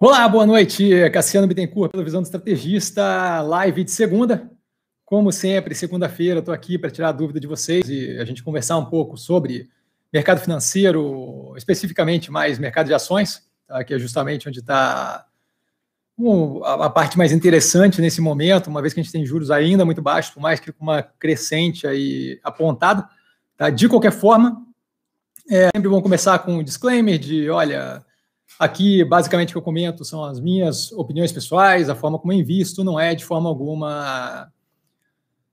Olá, boa noite. Cassiano Bittencourt, pela visão do estrategista, live de segunda. Como sempre, segunda-feira, estou aqui para tirar a dúvida de vocês e a gente conversar um pouco sobre mercado financeiro, especificamente mais mercado de ações, tá? que é justamente onde está a parte mais interessante nesse momento, uma vez que a gente tem juros ainda muito baixos, por mais que com uma crescente aí apontada. Tá? De qualquer forma, é sempre bom começar com um disclaimer de, olha, Aqui, basicamente, o que eu comento são as minhas opiniões pessoais, a forma como eu invisto, não é de forma alguma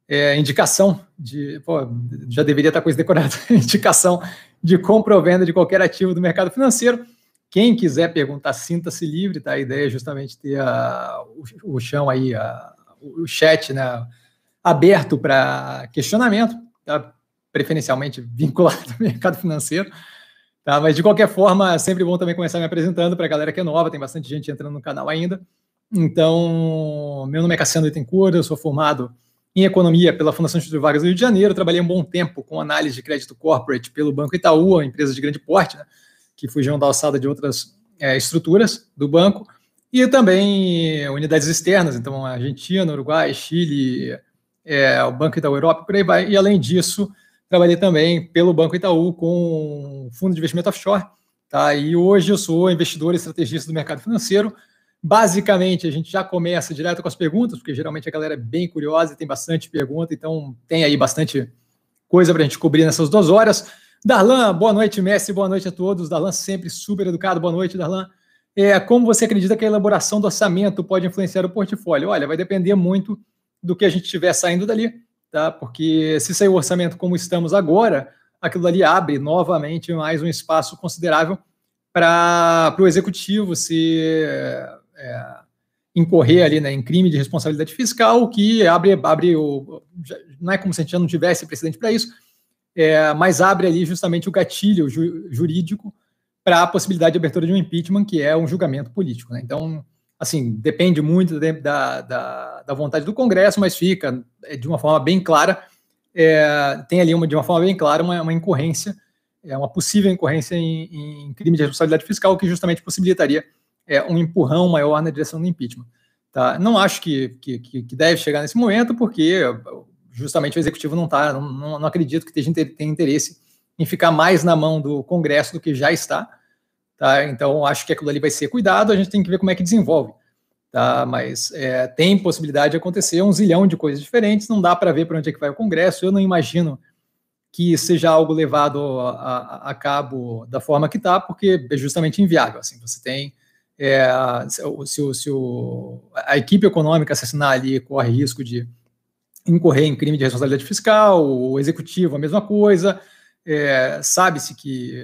é, indicação de. Pô, já deveria estar coisa decorada indicação de compra ou venda de qualquer ativo do mercado financeiro. Quem quiser perguntar, sinta-se livre, tá? A ideia é justamente ter a, o, o, chão aí, a, o chat né, aberto para questionamento, tá? preferencialmente vinculado ao mercado financeiro. Tá, mas de qualquer forma, é sempre bom também começar me apresentando para a galera que é nova, tem bastante gente entrando no canal ainda. Então, meu nome é Cassiano Bittencourt, eu sou formado em Economia pela Fundação Instituto Vargas do Rio de Janeiro, trabalhei um bom tempo com análise de crédito corporate pelo Banco Itaú, empresa de grande porte, né, que fugiam da alçada de outras é, estruturas do banco, e também unidades externas, então Argentina, Uruguai, Chile, é, o Banco Itaú Europa, por aí vai, e além disso, Trabalhei também pelo Banco Itaú com fundo de investimento offshore, tá? E hoje eu sou investidor e estrategista do mercado financeiro. Basicamente, a gente já começa direto com as perguntas, porque geralmente a galera é bem curiosa e tem bastante pergunta, então tem aí bastante coisa para a gente cobrir nessas duas horas. Darlan, boa noite, Messi, boa noite a todos. Darlan sempre super educado, boa noite, Darlan. É, como você acredita que a elaboração do orçamento pode influenciar o portfólio? Olha, vai depender muito do que a gente estiver saindo dali tá? Porque se sair o orçamento como estamos agora, aquilo ali abre novamente mais um espaço considerável para o executivo se é, incorrer ali né, em crime de responsabilidade fiscal, que abre, abre o. Não é como se a gente já não tivesse precedente para isso, é, mas abre ali justamente o gatilho ju, jurídico para a possibilidade de abertura de um impeachment, que é um julgamento político. Né? Então, assim, depende muito da, da, da, vontade do Congresso, mas fica é, de uma forma bem clara, é, tem ali uma, de uma forma bem clara uma, uma incorrência, é uma possível incorrência em, em, crime de responsabilidade fiscal que justamente possibilitaria é, um empurrão maior na direção do impeachment. Tá? Não acho que, que, que deve chegar nesse momento, porque justamente o executivo não está, não, não, não acredito que tenha interesse em ficar mais na mão do Congresso do que já está. Tá? Então, acho que aquilo ali vai ser cuidado, a gente tem que ver como é que desenvolve. Tá? Mas é, tem possibilidade de acontecer um zilhão de coisas diferentes, não dá para ver para onde é que vai o Congresso. Eu não imagino que seja algo levado a, a, cabo da forma que está, porque é justamente inviável. Assim, você tem. É, se, se o, a equipe econômica assassinar ali corre risco de incorrer em crime de responsabilidade fiscal, o executivo a mesma coisa, é, sabe-se que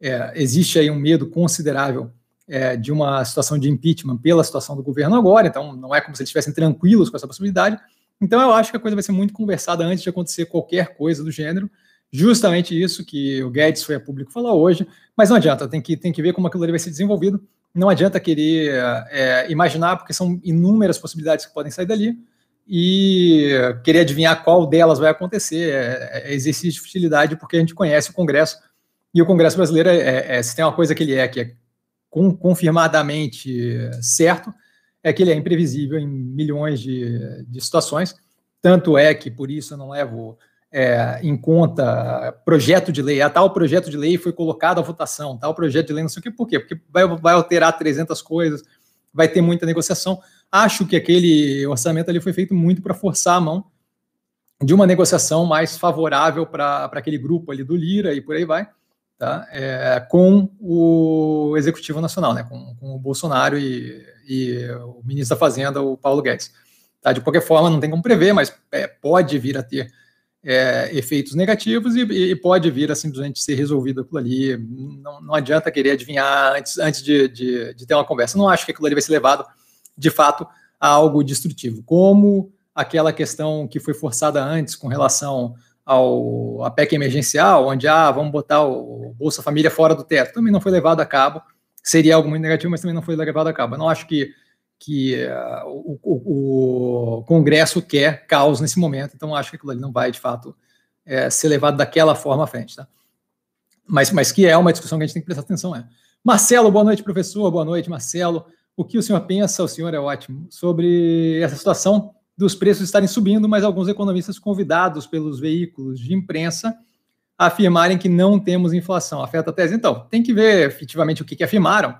é, existe aí um medo considerável é, de uma situação de impeachment pela situação do governo agora, então não é como se eles estivessem tranquilos com essa possibilidade. Então eu acho que a coisa vai ser muito conversada antes de acontecer qualquer coisa do gênero. Justamente isso que o Guedes foi a público falar hoje, mas não adianta, tem que, tem que ver como aquilo ali vai ser desenvolvido. Não adianta querer é, imaginar, porque são inúmeras possibilidades que podem sair dali, e querer adivinhar qual delas vai acontecer é, é exercício de futilidade, porque a gente conhece o Congresso e o Congresso brasileiro, é, é, é, se tem uma coisa que ele é, que é com, confirmadamente certo, é que ele é imprevisível em milhões de, de situações. Tanto é que, por isso, eu não levo é, em conta projeto de lei. A tal projeto de lei foi colocado à votação, tal projeto de lei, não sei o quê. Por quê? Porque vai, vai alterar 300 coisas, vai ter muita negociação. Acho que aquele orçamento ali foi feito muito para forçar a mão de uma negociação mais favorável para aquele grupo ali do Lira e por aí vai tá? É, com o Executivo Nacional, né? com, com o Bolsonaro e, e, o ministro da Fazenda, o Paulo Guedes. Tá? De qualquer forma, não tem como prever, mas é, pode vir a ter é, efeitos negativos e, e, pode vir a simplesmente ser resolvido aquilo ali. Não, não adianta querer adivinhar antes, antes de, de, de ter uma conversa. Não acho que aquilo ali vai ser levado, de fato, a algo destrutivo. Como aquela questão que foi forçada antes com relação ao a PEC emergencial, onde ah, vamos botar o Bolsa Família fora do teto, também não foi levado a cabo. Seria algo muito negativo, mas também não foi levado a cabo. Eu não acho que, que uh, o, o, o, Congresso quer caos nesse momento, então acho que aquilo ali não vai, de fato, é, ser levado daquela forma à frente. Tá? Mas, mas que é uma discussão que a gente tem que prestar atenção. É. Marcelo, boa noite, professor. Boa noite, Marcelo. o que o senhor pensa, o senhor é ótimo, sobre essa situação dos preços estarem subindo, mas alguns economistas convidados pelos veículos de imprensa afirmarem que não temos inflação. Afeta a tese? Então, tem que ver efetivamente o que, que afirmaram,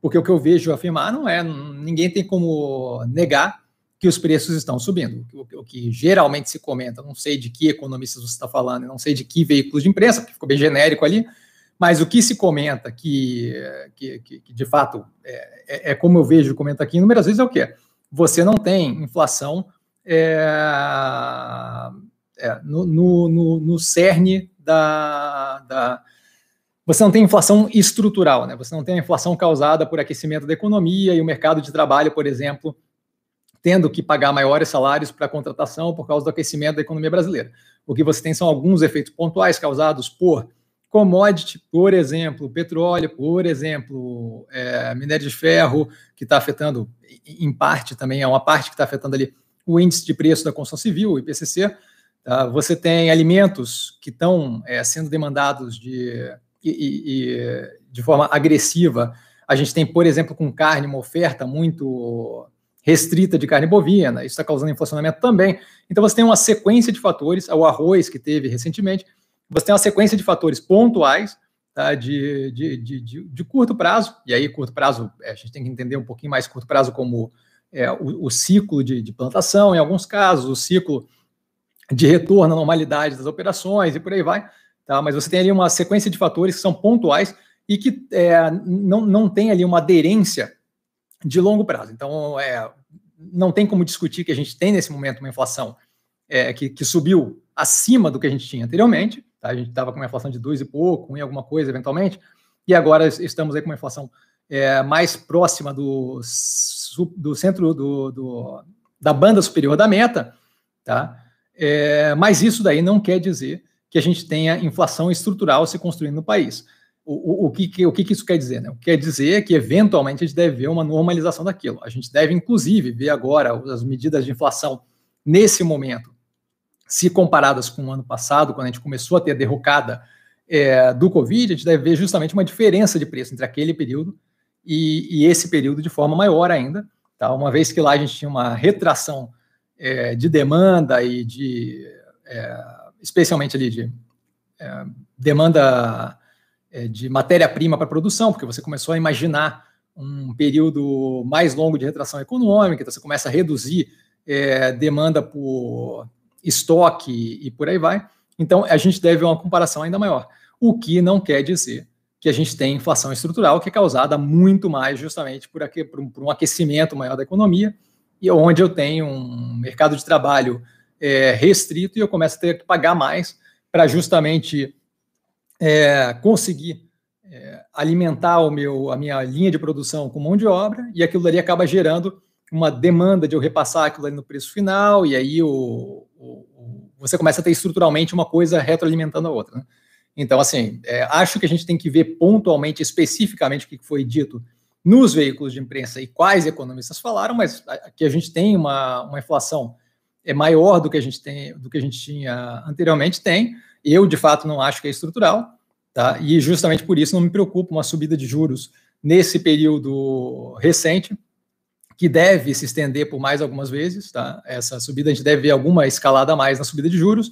porque o que eu vejo afirmar não é, ninguém tem como negar que os preços estão subindo. O, que geralmente se comenta, não sei de que economistas você está falando, não sei de que veículos de imprensa, porque ficou bem genérico ali, mas o que se comenta que, que, que, que de fato é, é, é, como eu vejo, comenta aqui inúmeras vezes, é o quê? Você não tem inflação é, é, no, no, no, no, cerne da, da, Você não tem inflação estrutural, né? Você não tem a inflação causada por aquecimento da economia e o mercado de trabalho, por exemplo, tendo que pagar maiores salários para contratação por causa do aquecimento da economia brasileira. O que você tem são alguns efeitos pontuais causados por commodity, por exemplo, petróleo, por exemplo, é, minério de ferro, que está afetando, em parte também, é uma parte que está afetando ali o índice de preço da construção civil, o IPCC. Tá? Você tem alimentos que estão é, sendo demandados de, e, e, de forma agressiva. A gente tem, por exemplo, com carne, uma oferta muito restrita de carne bovina, isso está causando inflacionamento também. Então você tem uma sequência de fatores, o arroz que teve recentemente, você tem uma sequência de fatores pontuais, tá, de, de, de, de, curto prazo, e aí curto prazo, é, a gente tem que entender um pouquinho mais curto prazo como é, o, o, ciclo de, de, plantação, em alguns casos, o ciclo de retorno à normalidade das operações e por aí vai, tá, mas você tem ali uma sequência de fatores que são pontuais e que é, não, não tem ali uma aderência de longo prazo. Então, é, não tem como discutir que a gente tem nesse momento uma inflação é, que, que, subiu acima do que a gente tinha anteriormente, Tá? A gente estava com uma inflação de dois e pouco, um e alguma coisa, eventualmente, e agora estamos aí com uma inflação é, mais próxima do, do centro do, do, da banda superior da meta, tá? É, mas isso daí não quer dizer que a gente tenha inflação estrutural se construindo no país. O, o, o, que, o que isso quer dizer? Né? Quer dizer é que, eventualmente, a gente deve ver uma normalização daquilo. A gente deve, inclusive, ver agora as medidas de inflação nesse momento se comparadas com o ano passado, quando a gente começou a ter a derrocada é, do Covid, a gente deve ver justamente uma diferença de preço entre aquele período e, e esse período de forma maior ainda, tá? uma vez que lá a gente tinha uma retração é, de demanda e de, é, especialmente ali de é, demanda é, de matéria-prima para produção, porque você começou a imaginar um período mais longo de retração econômica, então você começa a reduzir é, demanda por estoque e por aí vai. Então, a gente deve uma comparação ainda maior. O que não quer dizer que a gente tem inflação estrutural que é causada muito mais justamente por, aqui, por, um, por um aquecimento maior da economia e onde eu tenho um mercado de trabalho é, restrito e eu começo a ter que pagar mais para justamente é, conseguir é, alimentar o meu, a minha linha de produção com mão de obra e aquilo ali acaba gerando uma demanda de eu repassar aquilo ali no preço final, e aí o, o, o você começa a ter estruturalmente uma coisa retroalimentando a outra. Né? Então, assim, é, acho que a gente tem que ver pontualmente, especificamente, o que foi dito nos veículos de imprensa e quais economistas falaram, mas que a gente tem uma, uma inflação é maior do que a gente tem, do que a gente tinha anteriormente, tem. Eu, de fato, não acho que é estrutural, tá? E justamente por isso não me preocupa uma subida de juros nesse período recente, que deve se estender por mais algumas vezes, tá? Essa subida a gente deve ver alguma escalada a mais na subida de juros,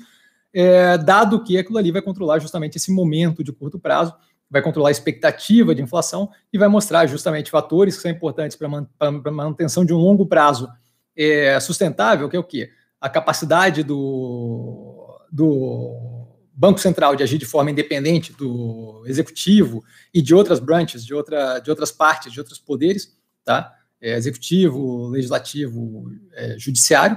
é, dado que aquilo ali vai controlar justamente esse momento de curto prazo, vai controlar a expectativa de inflação e vai mostrar justamente fatores que são importantes para a manutenção de um longo prazo é, sustentável, que é o quê? A capacidade do, do Banco Central de agir de forma independente do executivo e de outras branches, de, outra, de outras partes, de outros poderes, tá? é, executivo, legislativo, é, judiciário.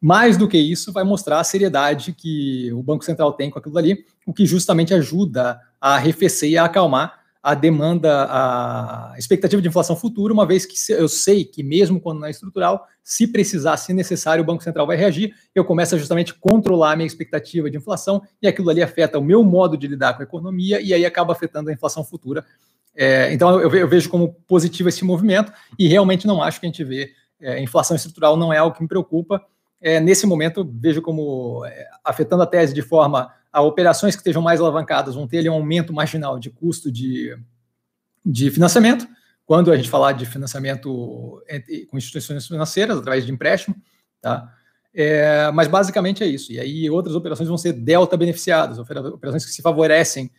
Mais do que isso, vai mostrar a seriedade que o Banco Central tem com aquilo ali, o que justamente ajuda a arrefecer e a acalmar a demanda, a expectativa de inflação futura, uma vez que eu sei que mesmo quando não é estrutural, se precisar, se necessário, o Banco Central vai reagir, eu começo a justamente controlar a minha expectativa de inflação e aquilo ali afeta o meu modo de lidar com a economia e aí acaba afetando a inflação futura é, então, eu, vejo como positivo esse movimento e realmente não acho que a gente vê é, inflação estrutural não é algo que me preocupa. É, nesse momento, vejo como é, afetando a tese de forma a operações que estejam mais alavancadas vão ter ali um aumento marginal de custo de, de financiamento, quando a gente falar de financiamento com instituições financeiras, através de empréstimo, tá? É, mas basicamente é isso. E aí outras operações vão ser delta beneficiadas, operações que se favorecem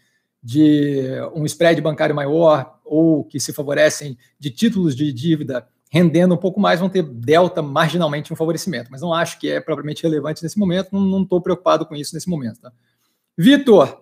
de um spread bancário maior ou que se favorecem de títulos de dívida rendendo um pouco mais, vão ter delta marginalmente um favorecimento. Mas não acho que é propriamente relevante nesse momento, não estou preocupado com isso nesse momento. Tá? Vitor,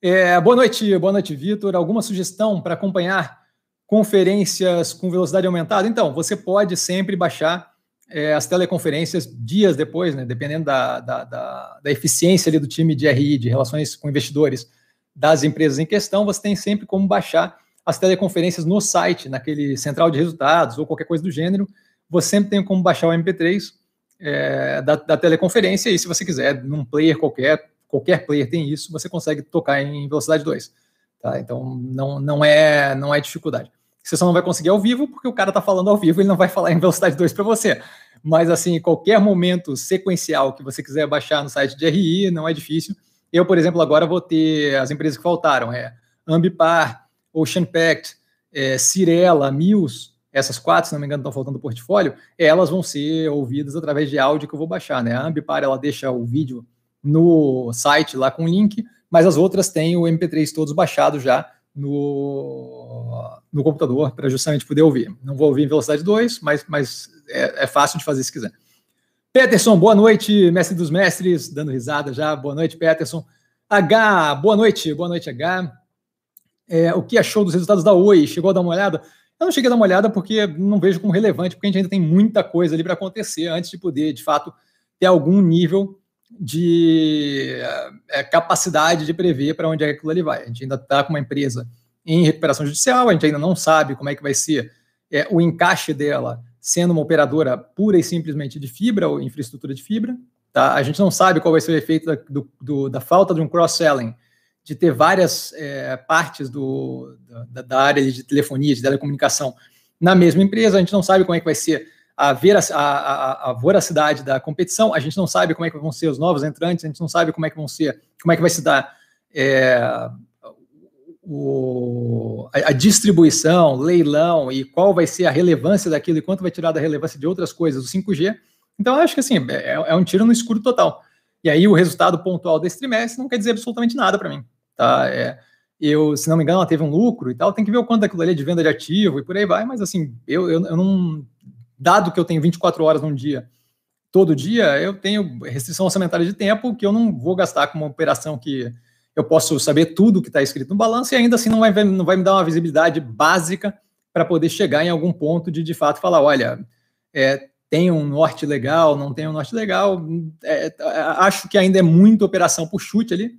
é, boa noite, boa noite, Vitor. Alguma sugestão para acompanhar conferências com velocidade aumentada? Então, você pode sempre baixar é, as teleconferências dias depois, né, dependendo da, da, da, da, eficiência ali do time de RI, de relações com investidores das empresas em questão, você tem sempre como baixar as teleconferências no site, naquele central de resultados ou qualquer coisa do gênero. Você sempre tem como baixar o MP3 é, da, da teleconferência e se você quiser, num player qualquer, qualquer player tem isso, você consegue tocar em velocidade 2. Tá? Então não, não, é, não é dificuldade. Você só não vai conseguir ao vivo, porque o cara está falando ao vivo, ele não vai falar em velocidade 2 para você. Mas, assim, qualquer momento sequencial que você quiser baixar no site de RI, não é difícil. Eu, por exemplo, agora vou ter as empresas que faltaram: é Ambipar, Ocean Pact, é, Cirela, Mills, essas quatro, se não me engano, estão faltando no portfólio, elas vão ser ouvidas através de áudio que eu vou baixar, né? A Ambipar, ela deixa o vídeo no site lá com o link, mas as outras têm o MP3 todos baixados já no, no computador para justamente poder ouvir. Não vou ouvir em velocidade 2, mas, mas é, é, fácil de fazer se quiser. Peterson, boa noite, mestre dos mestres, dando risada já. Boa noite, Peterson. H, boa noite, boa noite, H. É, o que achou dos resultados da Oi? Chegou a dar uma olhada? Eu não cheguei a dar uma olhada porque não vejo como relevante, porque a gente ainda tem muita coisa ali para acontecer antes de poder, de fato, ter algum nível de é, capacidade de prever para onde é que aquilo ali vai. A gente ainda está com uma empresa em recuperação judicial, a gente ainda não sabe como é que vai ser é, o encaixe dela sendo uma operadora pura e simplesmente de fibra ou infraestrutura de fibra. Tá? A gente não sabe qual vai ser o efeito da, do, do, da falta de um cross-selling, de ter várias é, partes do, da, da, área de telefonia, de telecomunicação na mesma empresa. A gente não sabe como é que vai ser a, a, a, a, voracidade da competição, a gente não sabe como é que vão ser os novos entrantes, a gente não sabe como é que vão ser, como é que vai se dar é, o, a, distribuição, leilão e qual vai ser a relevância daquilo e quanto vai tirar da relevância de outras coisas, o 5G. Então, acho que assim, é, é um tiro no escuro total. E aí, o resultado pontual desse trimestre não quer dizer absolutamente nada para mim. Tá? É, eu, se não me engano, ela teve um lucro e tal, tem que ver o quanto daquilo ali é de venda de ativo e por aí vai, mas assim, eu, eu, eu não dado que eu tenho 24 horas num dia, todo dia, eu tenho restrição orçamentária de tempo que eu não vou gastar com uma operação que eu posso saber tudo que está escrito no balanço e ainda assim não vai, não vai me dar uma visibilidade básica para poder chegar em algum ponto de de fato falar, olha, é, tem um norte legal, não tem um norte legal. É, acho que ainda é muita operação por chute ali,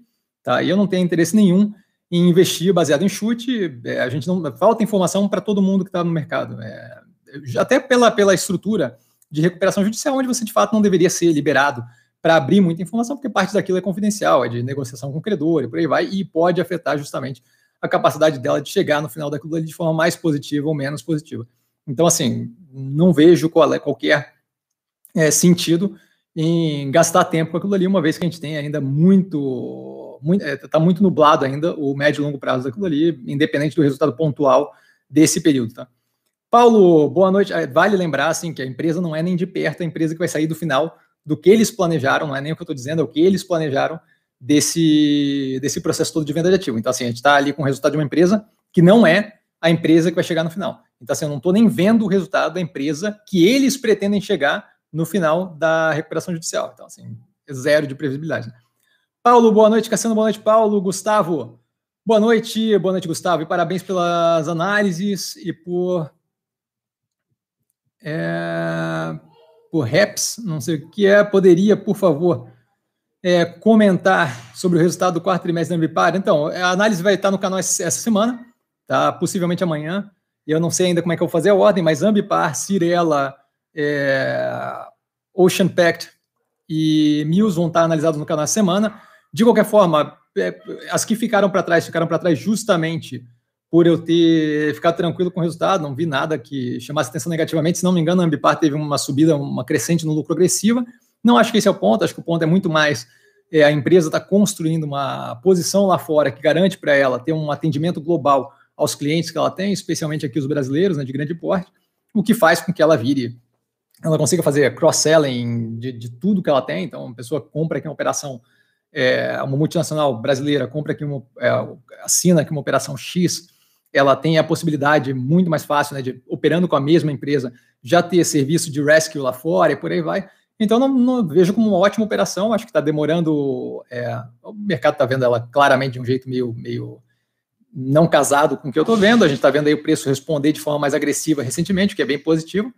tá? E eu não tenho interesse nenhum em investir baseado em chute. É, a gente não falta informação para todo mundo que está no mercado. É, até pela, pela estrutura de recuperação judicial, onde você de fato não deveria ser liberado para abrir muita informação, porque parte daquilo é confidencial, é de negociação com o credor e por aí vai, e pode afetar justamente a capacidade dela de chegar no final daquilo de forma mais positiva ou menos positiva. Então, assim, não vejo qual é, qualquer é, sentido em gastar tempo com aquilo ali, uma vez que a gente tem ainda muito, muito é, tá muito nublado ainda o médio e longo prazo daquilo ali, independente do resultado pontual desse período, tá? Paulo, boa noite. É, vale lembrar assim, que a empresa não é nem de perto a empresa que vai sair do final do que eles planejaram, não é nem o que eu estou dizendo, é o que eles planejaram desse, desse processo todo de venda de ativo. Então, assim, a gente está ali com o resultado de uma empresa que não é a empresa que vai chegar no final. Então, assim, eu não estou nem vendo o resultado da empresa que eles pretendem chegar no final da recuperação judicial. Então, assim, zero de previsibilidade. Né? Paulo, boa noite. Cassiano, boa noite. Paulo, Gustavo, boa noite. Boa noite, Gustavo. E parabéns pelas análises e por é, por Reps, não sei o que é, poderia, por favor, é, comentar sobre o resultado do quarto trimestre da Ambipar? Então, a análise vai estar no canal essa semana, tá? possivelmente amanhã. Eu não sei ainda como é que eu vou fazer a ordem, mas Ambipar, Cirela, é, Ocean Pact e Mills vão estar analisados no canal essa semana. De qualquer forma, é, as que ficaram para trás, ficaram para trás justamente por eu ter ficado tranquilo com o resultado, não vi nada que chamasse atenção negativamente. Se não me engano, a Ambipar teve uma subida, uma crescente no lucro agressiva. Não acho que esse é o ponto, acho que o ponto é muito mais é, a empresa está construindo uma posição lá fora que garante para ela ter um atendimento global aos clientes que ela tem, especialmente aqui os brasileiros, né, de grande porte, o que faz com que ela vire, ela consiga fazer cross-selling de, de, tudo que ela tem. Então, uma pessoa compra aqui uma operação, é, uma multinacional brasileira compra aqui uma, é, assina aqui uma operação X, ela tem a possibilidade muito mais fácil, né, de operando com a mesma empresa, já ter serviço de rescue lá fora e por aí vai. Então, não, não vejo como uma ótima operação. Acho que está demorando. É, o mercado está vendo ela claramente de um jeito meio, meio não casado com o que eu estou vendo. A gente está vendo aí o preço responder de forma mais agressiva recentemente, o que é bem positivo.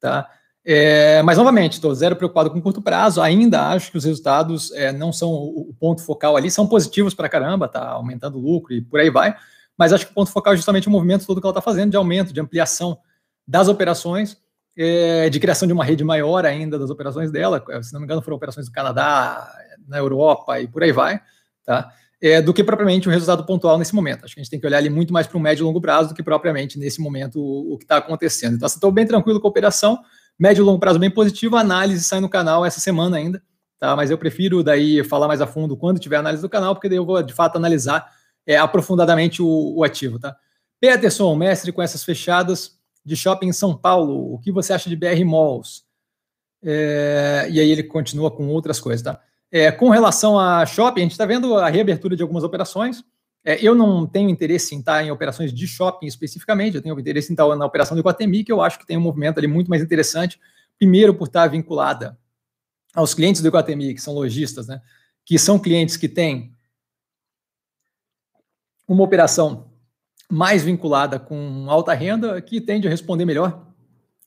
Tá? É, mas, novamente, estou zero preocupado com curto prazo. Ainda acho que os resultados é, não são o, o, ponto focal ali, são positivos para caramba, tá aumentando o lucro e por aí vai. Mas acho que o ponto focal é justamente o movimento todo que ela está fazendo de aumento, de ampliação das operações é, de criação de uma rede maior ainda das operações dela, é, se não me engano, foram operações do Canadá, na Europa e por aí vai, tá? É, do que propriamente um resultado pontual nesse momento. Acho que a gente tem que olhar ali muito mais para um médio e longo prazo do que propriamente nesse momento o, o que está acontecendo. Então, estou bem tranquilo com a operação, médio e longo prazo bem positivo, a análise sai no canal essa semana ainda, tá? Mas eu prefiro daí falar mais a fundo quando tiver análise do canal, porque daí eu vou de fato analisar é, aprofundadamente o, o ativo, tá? Peterson, mestre com essas fechadas, de shopping em São Paulo. O que você acha de BR Malls? É, e aí ele continua com outras coisas, tá? É, com relação a shopping, a gente está vendo a reabertura de algumas operações. É, eu não tenho interesse em estar em operações de shopping especificamente, eu tenho interesse em estar na operação do Iguatemi, que eu acho que tem um movimento ali muito mais interessante. Primeiro, por estar vinculada aos clientes do Iguatemi, que são lojistas, né? Que são clientes que têm uma operação mais vinculada com alta renda, que tende a responder melhor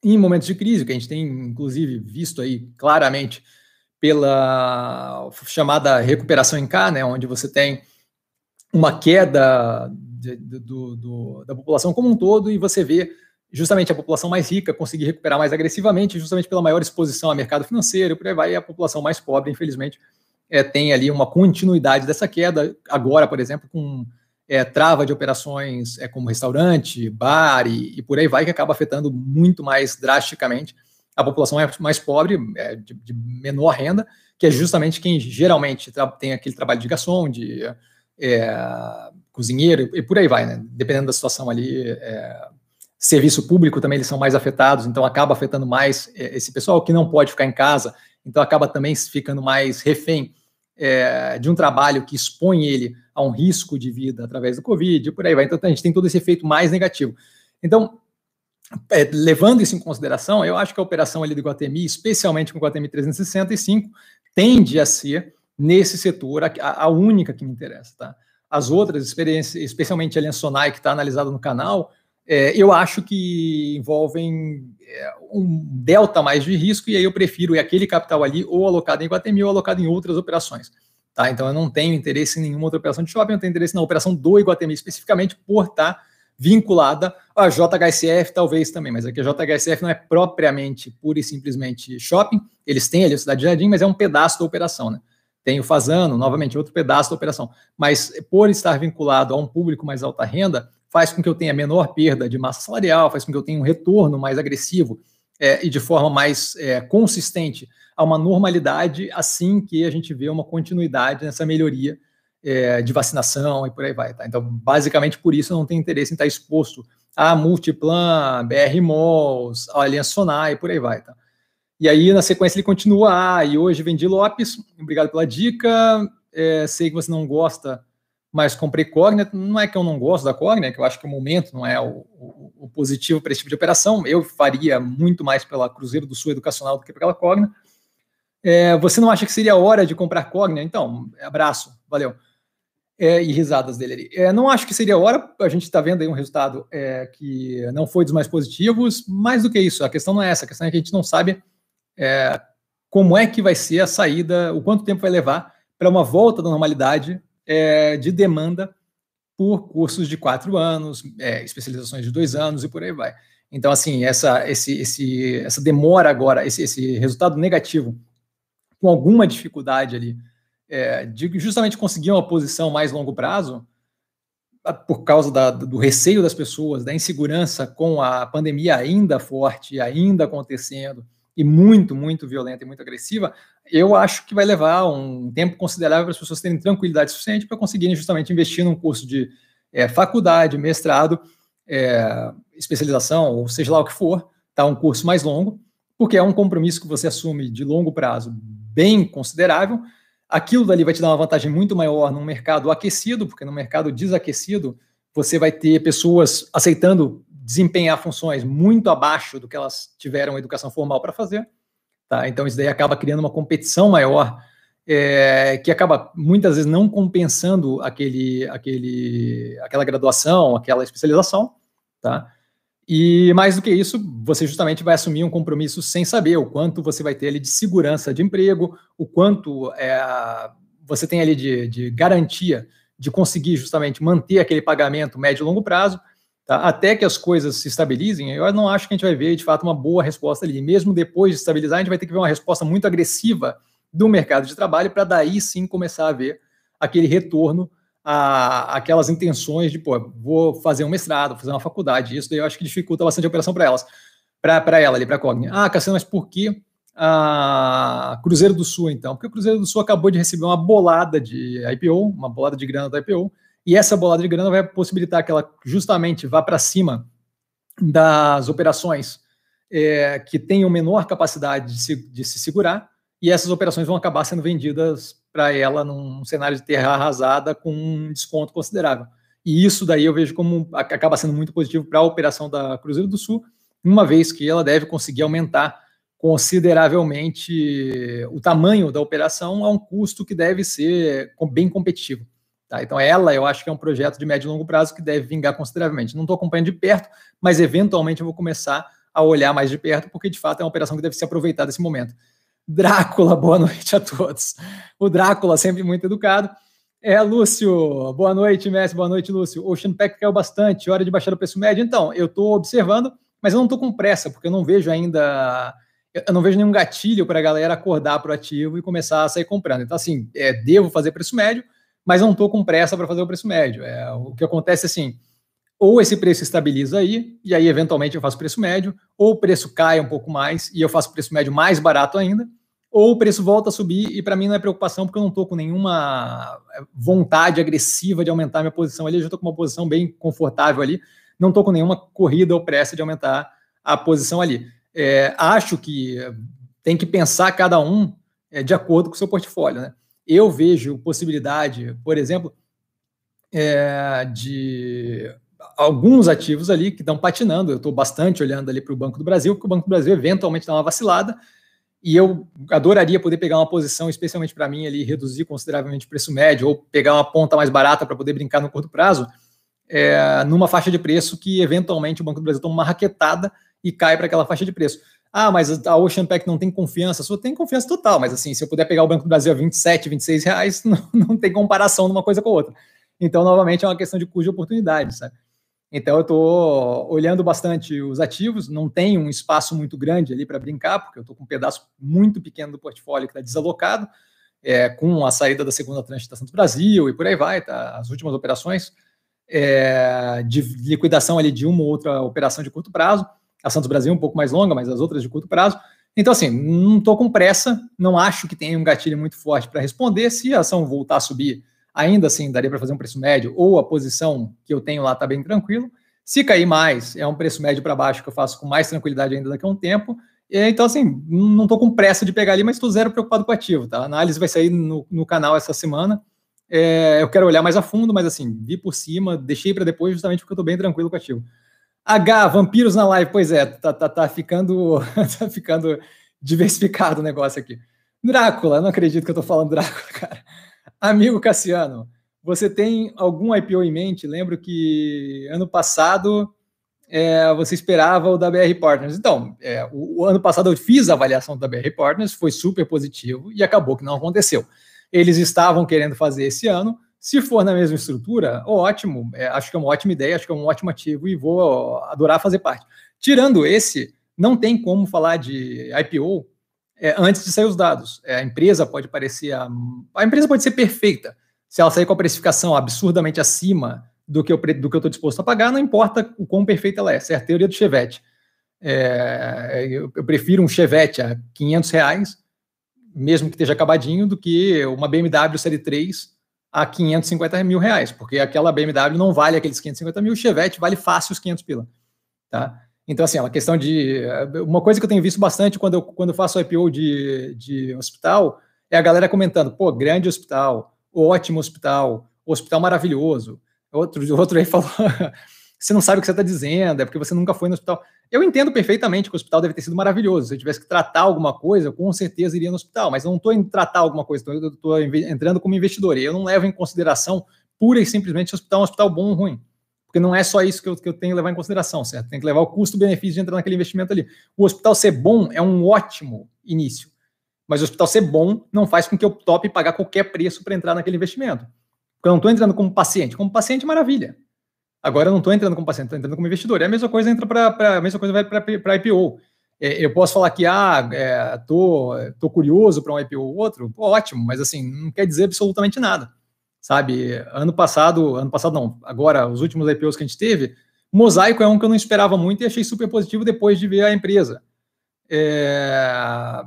em momentos de crise, que a gente tem, inclusive, visto aí claramente pela chamada recuperação em K, né, onde você tem uma queda de, do, do, da população como um todo e você vê justamente a população mais rica conseguir recuperar mais agressivamente, justamente pela maior exposição ao mercado financeiro, por aí vai, e a população mais pobre, infelizmente, é, tem ali uma continuidade dessa queda, agora, por exemplo, com é, trava de operações é, como restaurante, bar e, e, por aí vai, que acaba afetando muito mais drasticamente a população mais, pobre, é, de, de, menor renda, que é justamente quem geralmente tem aquele trabalho de garçom, de é, cozinheiro e por aí vai, né? Dependendo da situação ali, é, serviço público também eles são mais afetados, então acaba afetando mais é, esse pessoal que não pode ficar em casa, então acaba também ficando mais refém é, de um trabalho que expõe ele a um risco de vida através do Covid, e por aí vai. Então, a gente tem todo esse efeito mais negativo. Então, é, levando isso em consideração, eu acho que a operação ali do Guatemi, especialmente com o Guatemi 365, tende a ser, nesse setor, a, a única que me interessa. Tá? As outras experiências, especialmente a Sonai, que está analisada no canal, é, eu acho que envolvem é, um delta mais de risco, e aí eu prefiro aquele capital ali ou alocado em Guatemi ou alocado em outras operações. Tá? Então eu não tenho interesse em nenhuma outra operação de shopping, eu tenho interesse na operação do Iguatemi especificamente por estar vinculada à JHSF, talvez também, mas aqui a JHSF não é propriamente pura e simplesmente shopping, eles têm ali a Cidade Jardim, mas é um pedaço da operação, né? Tem o Fazano, novamente, outro pedaço da operação. Mas por estar vinculado a um público mais alta renda, faz com que eu tenha menor perda de massa salarial, faz com que eu tenha um retorno mais agressivo é, e de forma mais é, consistente a uma normalidade assim que a gente vê uma continuidade nessa melhoria é, de vacinação e por aí vai. Tá? Então, basicamente, por isso eu não tenho interesse em estar exposto a Multiplan, BR Malls, a Aliança Sonai e por aí vai. Tá? E aí, na sequência, ele continua. Ah, e hoje vendi Lopes, obrigado pela dica. É, sei que você não gosta, mas comprei Cogna. Não é que eu não gosto da Cogna, é que eu acho que o momento não é o, o, o positivo para esse tipo de operação. Eu faria muito mais pela Cruzeiro do Sul Educacional do que pela Cogna. É, você não acha que seria hora de comprar Cogna? Então, abraço, valeu. É, e risadas dele ali. É, não acho que seria hora, a gente está vendo aí um resultado é, que não foi dos mais positivos, mais do que isso, a questão não é essa, a questão é que a gente não sabe é, como é que vai ser a saída, o quanto tempo vai levar para uma volta da normalidade é, de demanda por cursos de quatro anos, é, especializações de dois anos e por aí vai. Então, assim, essa, esse, esse, essa demora agora, esse, esse resultado negativo com alguma dificuldade ali, é, de justamente conseguir uma posição mais longo prazo, por causa da, do receio das pessoas, da insegurança com a pandemia ainda forte, ainda acontecendo, e muito, muito violenta e muito agressiva, eu acho que vai levar um tempo considerável para as pessoas terem tranquilidade suficiente para conseguirem justamente investir num curso de, é, faculdade, mestrado, é, especialização, ou seja lá o que for, tá? Um curso mais longo, porque é um compromisso que você assume de longo prazo bem considerável. Aquilo dali vai te dar uma vantagem muito maior num mercado aquecido, porque no mercado desaquecido você vai ter pessoas aceitando desempenhar funções muito abaixo do que elas tiveram educação formal para fazer. Tá? Então, isso daí acaba criando uma competição maior, é, que acaba muitas vezes não compensando aquele, aquele, aquela graduação, aquela especialização. Tá? E mais do que isso, você justamente vai assumir um compromisso sem saber o quanto você vai ter ali de segurança de emprego, o quanto é, você tem ali de, de garantia de conseguir justamente manter aquele pagamento médio e longo prazo, tá? até que as coisas se estabilizem. Eu não acho que a gente vai ver de fato uma boa resposta ali. Mesmo depois de estabilizar, a gente vai ter que ver uma resposta muito agressiva do mercado de trabalho para daí sim começar a ver aquele retorno a, aquelas intenções de, pô, vou fazer um mestrado, fazer uma faculdade. Isso daí eu acho que dificulta bastante a operação para elas, para ela ali, para a Cogni. Ah, Cassiano, mas por que a Cruzeiro do Sul, então? Porque o Cruzeiro do Sul acabou de receber uma bolada de IPO, uma bolada de grana da IPO, e essa bolada de grana vai possibilitar que ela justamente vá para cima das operações é, que tenham menor capacidade de se, de se segurar, e essas operações vão acabar sendo vendidas para ela num cenário de terra arrasada com um desconto considerável. E isso daí eu vejo como acaba sendo muito positivo para a operação da Cruzeiro do Sul, uma vez que ela deve conseguir aumentar consideravelmente o tamanho da operação a um custo que deve ser bem competitivo. Tá? Então, ela eu acho que é um projeto de médio e longo prazo que deve vingar consideravelmente. Não estou acompanhando de perto, mas eventualmente eu vou começar a olhar mais de perto, porque de fato é uma operação que deve se aproveitar desse momento. Drácula, boa noite a todos. O Drácula, sempre muito educado. É, Lúcio, boa noite, Messi, boa noite, Lúcio. Ocean Pack caiu bastante, hora de baixar o preço médio. Então, eu estou observando, mas eu não estou com pressa, porque eu não vejo ainda, eu não vejo nenhum gatilho para a galera acordar para o ativo e começar a sair comprando. Então, assim, é, devo fazer preço médio, mas não estou com pressa para fazer o preço médio. É, o que acontece assim, ou esse preço estabiliza aí, e aí eventualmente eu faço preço médio, ou o preço cai um pouco mais e eu faço preço médio mais barato ainda, ou o preço volta a subir e para mim não é preocupação porque eu não estou com nenhuma eh, vontade agressiva de aumentar minha posição ali, eu já estou com uma posição bem confortável ali, não estou com nenhuma corrida ou pressa de aumentar a posição ali. É, acho que tem que pensar cada um é, de acordo com o seu portfólio. Né? Eu vejo possibilidade, por exemplo, é, de alguns ativos ali que estão patinando. Eu estou bastante olhando ali para o Banco do Brasil, porque o Banco do Brasil eventualmente dá uma vacilada e eu adoraria poder pegar uma posição, especialmente para mim, ali, reduzir consideravelmente o preço médio, ou pegar uma ponta mais barata para poder brincar no curto prazo, é, numa faixa de preço que, eventualmente, o Banco do Brasil toma uma raquetada e cai para aquela faixa de preço. Ah, mas a Ocean Pack não tem confiança. Só tem confiança total, mas assim, se eu puder pegar o Banco do Brasil a 27, 26 reais, não, não tem comparação de uma coisa com a outra. Então, novamente, é uma questão de custo de oportunidade, sabe? Então, eu estou olhando bastante os ativos, não tem um espaço muito grande ali para brincar, porque eu estou com um pedaço muito pequeno do portfólio que está desalocado, é, com a saída da segunda tranche da Santos Brasil e por aí vai, tá? as últimas operações é, de liquidação ali de uma ou outra operação de curto prazo, a Santos Brasil um pouco mais longa, mas as outras de curto prazo. Então, assim, não estou com pressa, não acho que tenha um gatilho muito forte para responder. Se a ação voltar a subir ainda assim daria para fazer um preço médio, ou a posição que eu tenho lá está bem tranquilo. Se cair mais, é um preço médio para baixo que eu faço com mais tranquilidade ainda daqui a um tempo. Então, assim, não estou com pressa de pegar ali, mas estou zero preocupado com o ativo. Tá? A análise vai sair no, no canal essa semana. É, eu quero olhar mais a fundo, mas assim, vi por cima, deixei para depois, justamente porque eu estou bem tranquilo com o ativo. H, vampiros na live, pois é, tá, tá, tá ficando tá ficando diversificado o negócio aqui. Drácula, não acredito que eu estou falando Drácula, cara. Amigo Cassiano, você tem algum IPO em mente? Lembro que ano passado é, você esperava o da BR Partners. Então, é, o, o, ano passado eu fiz a avaliação da BR Partners, foi super positivo e acabou que não aconteceu. Eles estavam querendo fazer esse ano. Se for na mesma estrutura, ótimo. É, acho que é uma ótima ideia, acho que é um ótimo ativo e vou adorar fazer parte. Tirando esse, não tem como falar de IPO é, antes de sair os dados. É, a empresa pode parecer. A, a, empresa pode ser perfeita. Se ela sair com a precificação absurdamente acima do que eu do que eu estou disposto a pagar, não importa o quão perfeita ela é. Essa é a teoria do Chevette. É, eu, eu, prefiro um Chevette a 500 reais, mesmo que esteja acabadinho, do que uma BMW Série 3 a 550 mil reais, porque aquela BMW não vale aqueles 550 mil, o Chevette vale fácil os 500 pila, tá? Então, assim, é uma questão de... Uma coisa que eu tenho visto bastante quando eu, quando eu faço IPO de, de hospital é a galera comentando, pô, grande hospital, ótimo hospital, hospital maravilhoso. Outro, outro aí falou, você não sabe o que você está dizendo, é porque você nunca foi no hospital. Eu entendo perfeitamente que o hospital deve ter sido maravilhoso. Se eu tivesse que tratar alguma coisa, com certeza iria no hospital, mas eu não estou em tratar alguma coisa, eu estou entrando como investidor. E eu não levo em consideração pura e simplesmente se o hospital é um hospital bom ou ruim. Porque não é só isso que eu, que eu tenho que levar em consideração, certo? Tem que levar o custo-benefício de entrar naquele investimento ali. O hospital ser bom é um ótimo início. Mas o hospital ser bom não faz com que eu tope pagar qualquer preço para entrar naquele investimento. Porque eu não estou entrando como paciente. Como paciente, maravilha. Agora eu não estou entrando como paciente, estou entrando como investidor. É a mesma coisa entra para a mesma coisa vai para IPO. É, eu posso falar que ah, é, tô, tô curioso para um IPO ou outro, ótimo, mas assim não quer dizer absolutamente nada, sabe? Ano passado, ano passado não, agora os últimos IPOs que a gente teve, Mosaico é um que eu não esperava muito e achei super positivo depois de ver a empresa. É,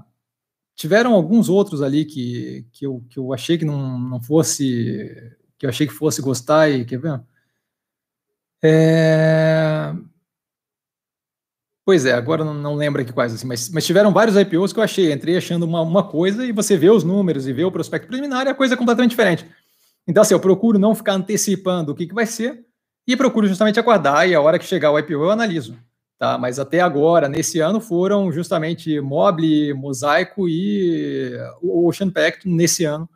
tiveram alguns outros ali que, que, eu, que eu achei que não, não fosse que eu achei que fosse gostar e quer ver? É... Pois é, agora não, não lembro aqui quais, assim, mas, mas tiveram vários IPOs que eu achei. Entrei achando uma, uma coisa e você vê os números e vê o prospecto preliminar e a coisa é completamente diferente. Então, assim, eu procuro não ficar antecipando o que, que vai ser e procuro justamente aguardar e a hora que chegar o IPO eu analiso. Tá? Mas até agora, nesse ano, foram justamente Mobile, Mosaico e Ocean Pact nesse ano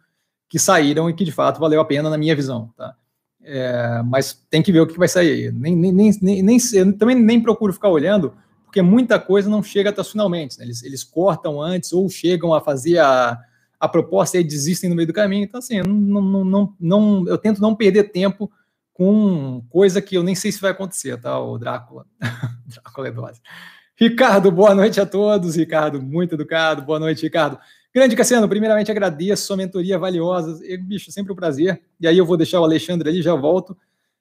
que saíram e que de fato valeu a pena na minha visão. Tá? É, mas tem que ver o que vai sair. Nem, nem, nem, nem, eu também nem procuro ficar olhando, porque muita coisa não chega até finalmente. Né? Eles, eles cortam antes ou chegam a fazer a, a proposta e desistem no meio do caminho. Então, assim, não, não, não, não, eu tento não perder tempo com coisa que eu nem sei se vai acontecer, tá? O Drácula. Drácula é dose. Ricardo, boa noite a todos. Ricardo, muito educado. Boa noite, Ricardo. Grande Cassiano, primeiramente agradeço sua mentoria valiosa. E, bicho, sempre um prazer. E aí eu vou deixar o Alexandre ali, já volto.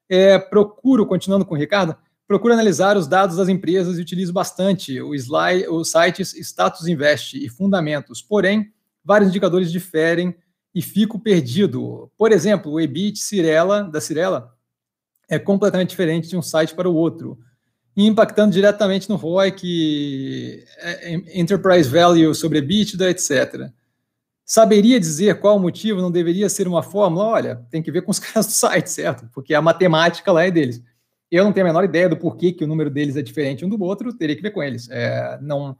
É, procuro, continuando com o Ricardo, procuro analisar os dados das empresas e utilizo bastante o slide, os sites Status Invest e Fundamentos. Porém, vários indicadores diferem e fico perdido. Por exemplo, o EBIT Cirela, da Cirela é completamente diferente de um site para o outro e impactando diretamente no ROIC, é, Enterprise Value sobre EBITDA, etc. Saberia dizer qual o motivo não deveria ser uma fórmula? Olha, tem que ver com os caras do site, certo? Porque a matemática lá é deles. Eu não tenho a menor ideia do porquê que o número deles é diferente um do outro, teria que ver com eles. É, não,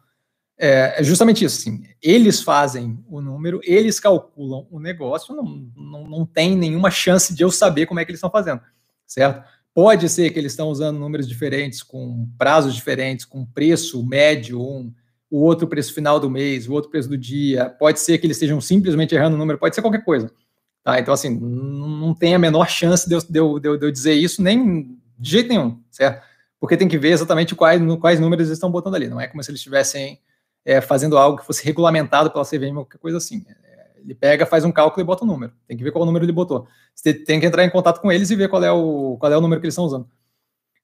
é, é justamente isso, sim. Eles fazem o número, eles calculam o negócio, não, não, não tem nenhuma chance de eu saber como é que eles estão fazendo, certo? Pode ser que eles estão usando números diferentes, com prazos diferentes, com preço médio, um, o outro preço final do mês, o outro preço do dia. Pode ser que eles estejam simplesmente errando o número, pode ser qualquer coisa. Tá? Então, assim, não tem a menor chance de eu, de eu, de eu, dizer isso, nem de jeito nenhum, certo? Porque tem que ver exatamente quais, quais números eles estão botando ali. Não é como se eles estivessem é, fazendo algo que fosse regulamentado pela CVM ou qualquer coisa assim. Ele pega, faz um cálculo e bota o um número. Tem que ver qual número ele botou. Você tem que entrar em contato com eles e ver qual é o, qual é o número que eles estão usando.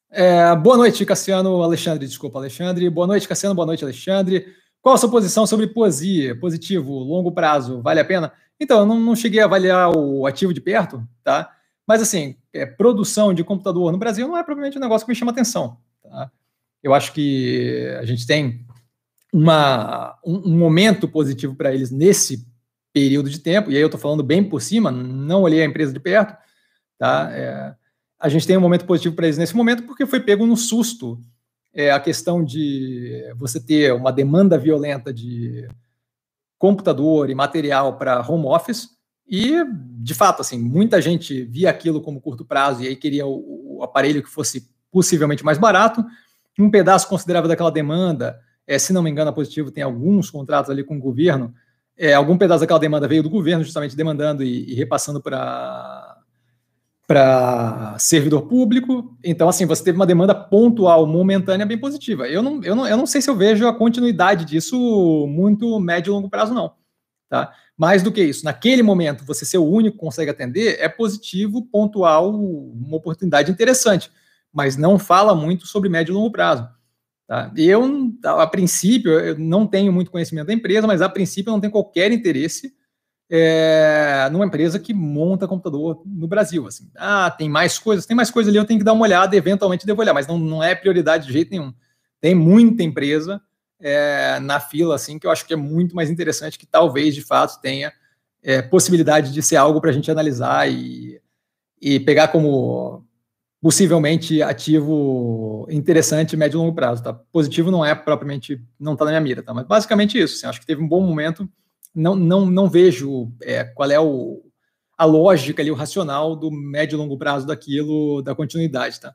É, boa noite, Cassiano. Alexandre, desculpa, Alexandre. Boa noite, Cassiano. Boa noite, Alexandre. Qual a sua posição sobre poesia? Positivo, longo prazo, vale a pena? Então, eu não, não cheguei a avaliar o ativo de perto, tá? Mas, assim, é, produção de computador no Brasil não é provavelmente um negócio que me chama atenção, tá? Eu acho que a gente tem uma, um, um momento positivo para eles nesse período de tempo, e aí eu estou falando bem por cima, não olhei a empresa de perto, tá? É, a gente tem um momento positivo para eles nesse momento porque foi pego no susto é, a questão de você ter uma demanda violenta de computador e material para home office e, de fato, assim, muita gente via aquilo como curto prazo e aí queria o, o aparelho que fosse possivelmente mais barato. Um pedaço considerável daquela demanda, é, se não me engano, a Positivo tem alguns contratos ali com o governo, é, algum pedaço daquela demanda veio do governo, justamente demandando e, e repassando para para servidor público. Então, assim, você teve uma demanda pontual, momentânea, bem positiva. Eu não, eu não, eu não sei se eu vejo a continuidade disso muito médio e longo prazo, não. Tá? Mais do que isso, naquele momento, você ser o único que consegue atender é positivo, pontual, uma oportunidade interessante, mas não fala muito sobre médio e longo prazo. Tá? Eu, a princípio, eu não tenho muito conhecimento da empresa, mas a princípio eu não tenho qualquer interesse é, numa empresa que monta computador no Brasil. Assim. Ah, tem mais coisas, tem mais coisas ali, eu tenho que dar uma olhada, eventualmente devo olhar, mas não, não é prioridade de jeito nenhum. Tem muita empresa é, na fila, assim, que eu acho que é muito mais interessante, que talvez de fato tenha é, possibilidade de ser algo para a gente analisar e, e pegar como possivelmente ativo interessante médio e longo prazo, tá? Positivo não é propriamente, não está na minha mira, tá? Mas basicamente isso, assim, acho que teve um bom momento, não, não, não vejo é, qual é o, a lógica ali, o racional do médio e longo prazo daquilo, da continuidade, tá?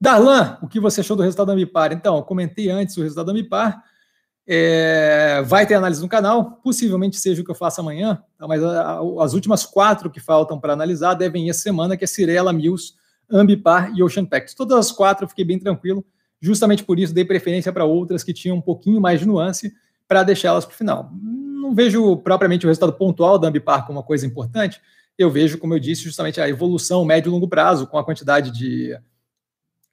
Darlan, o que você achou do resultado da Ambipar? Então, comentei antes o resultado da Ambipar, é, vai ter análise no canal, possivelmente seja o que eu faça amanhã, tá? mas a, a, as últimas quatro que faltam para analisar devem ir essa semana, que é Cirela, Mills, Ambipar e Ocean Pact. Todas as quatro eu fiquei bem tranquilo, justamente por isso dei preferência para outras que tinham um pouquinho mais de nuance para deixá-las para o final. Não vejo propriamente o resultado pontual da Ambipar como uma coisa importante, eu vejo, como eu disse, justamente a evolução médio e longo prazo com a quantidade de,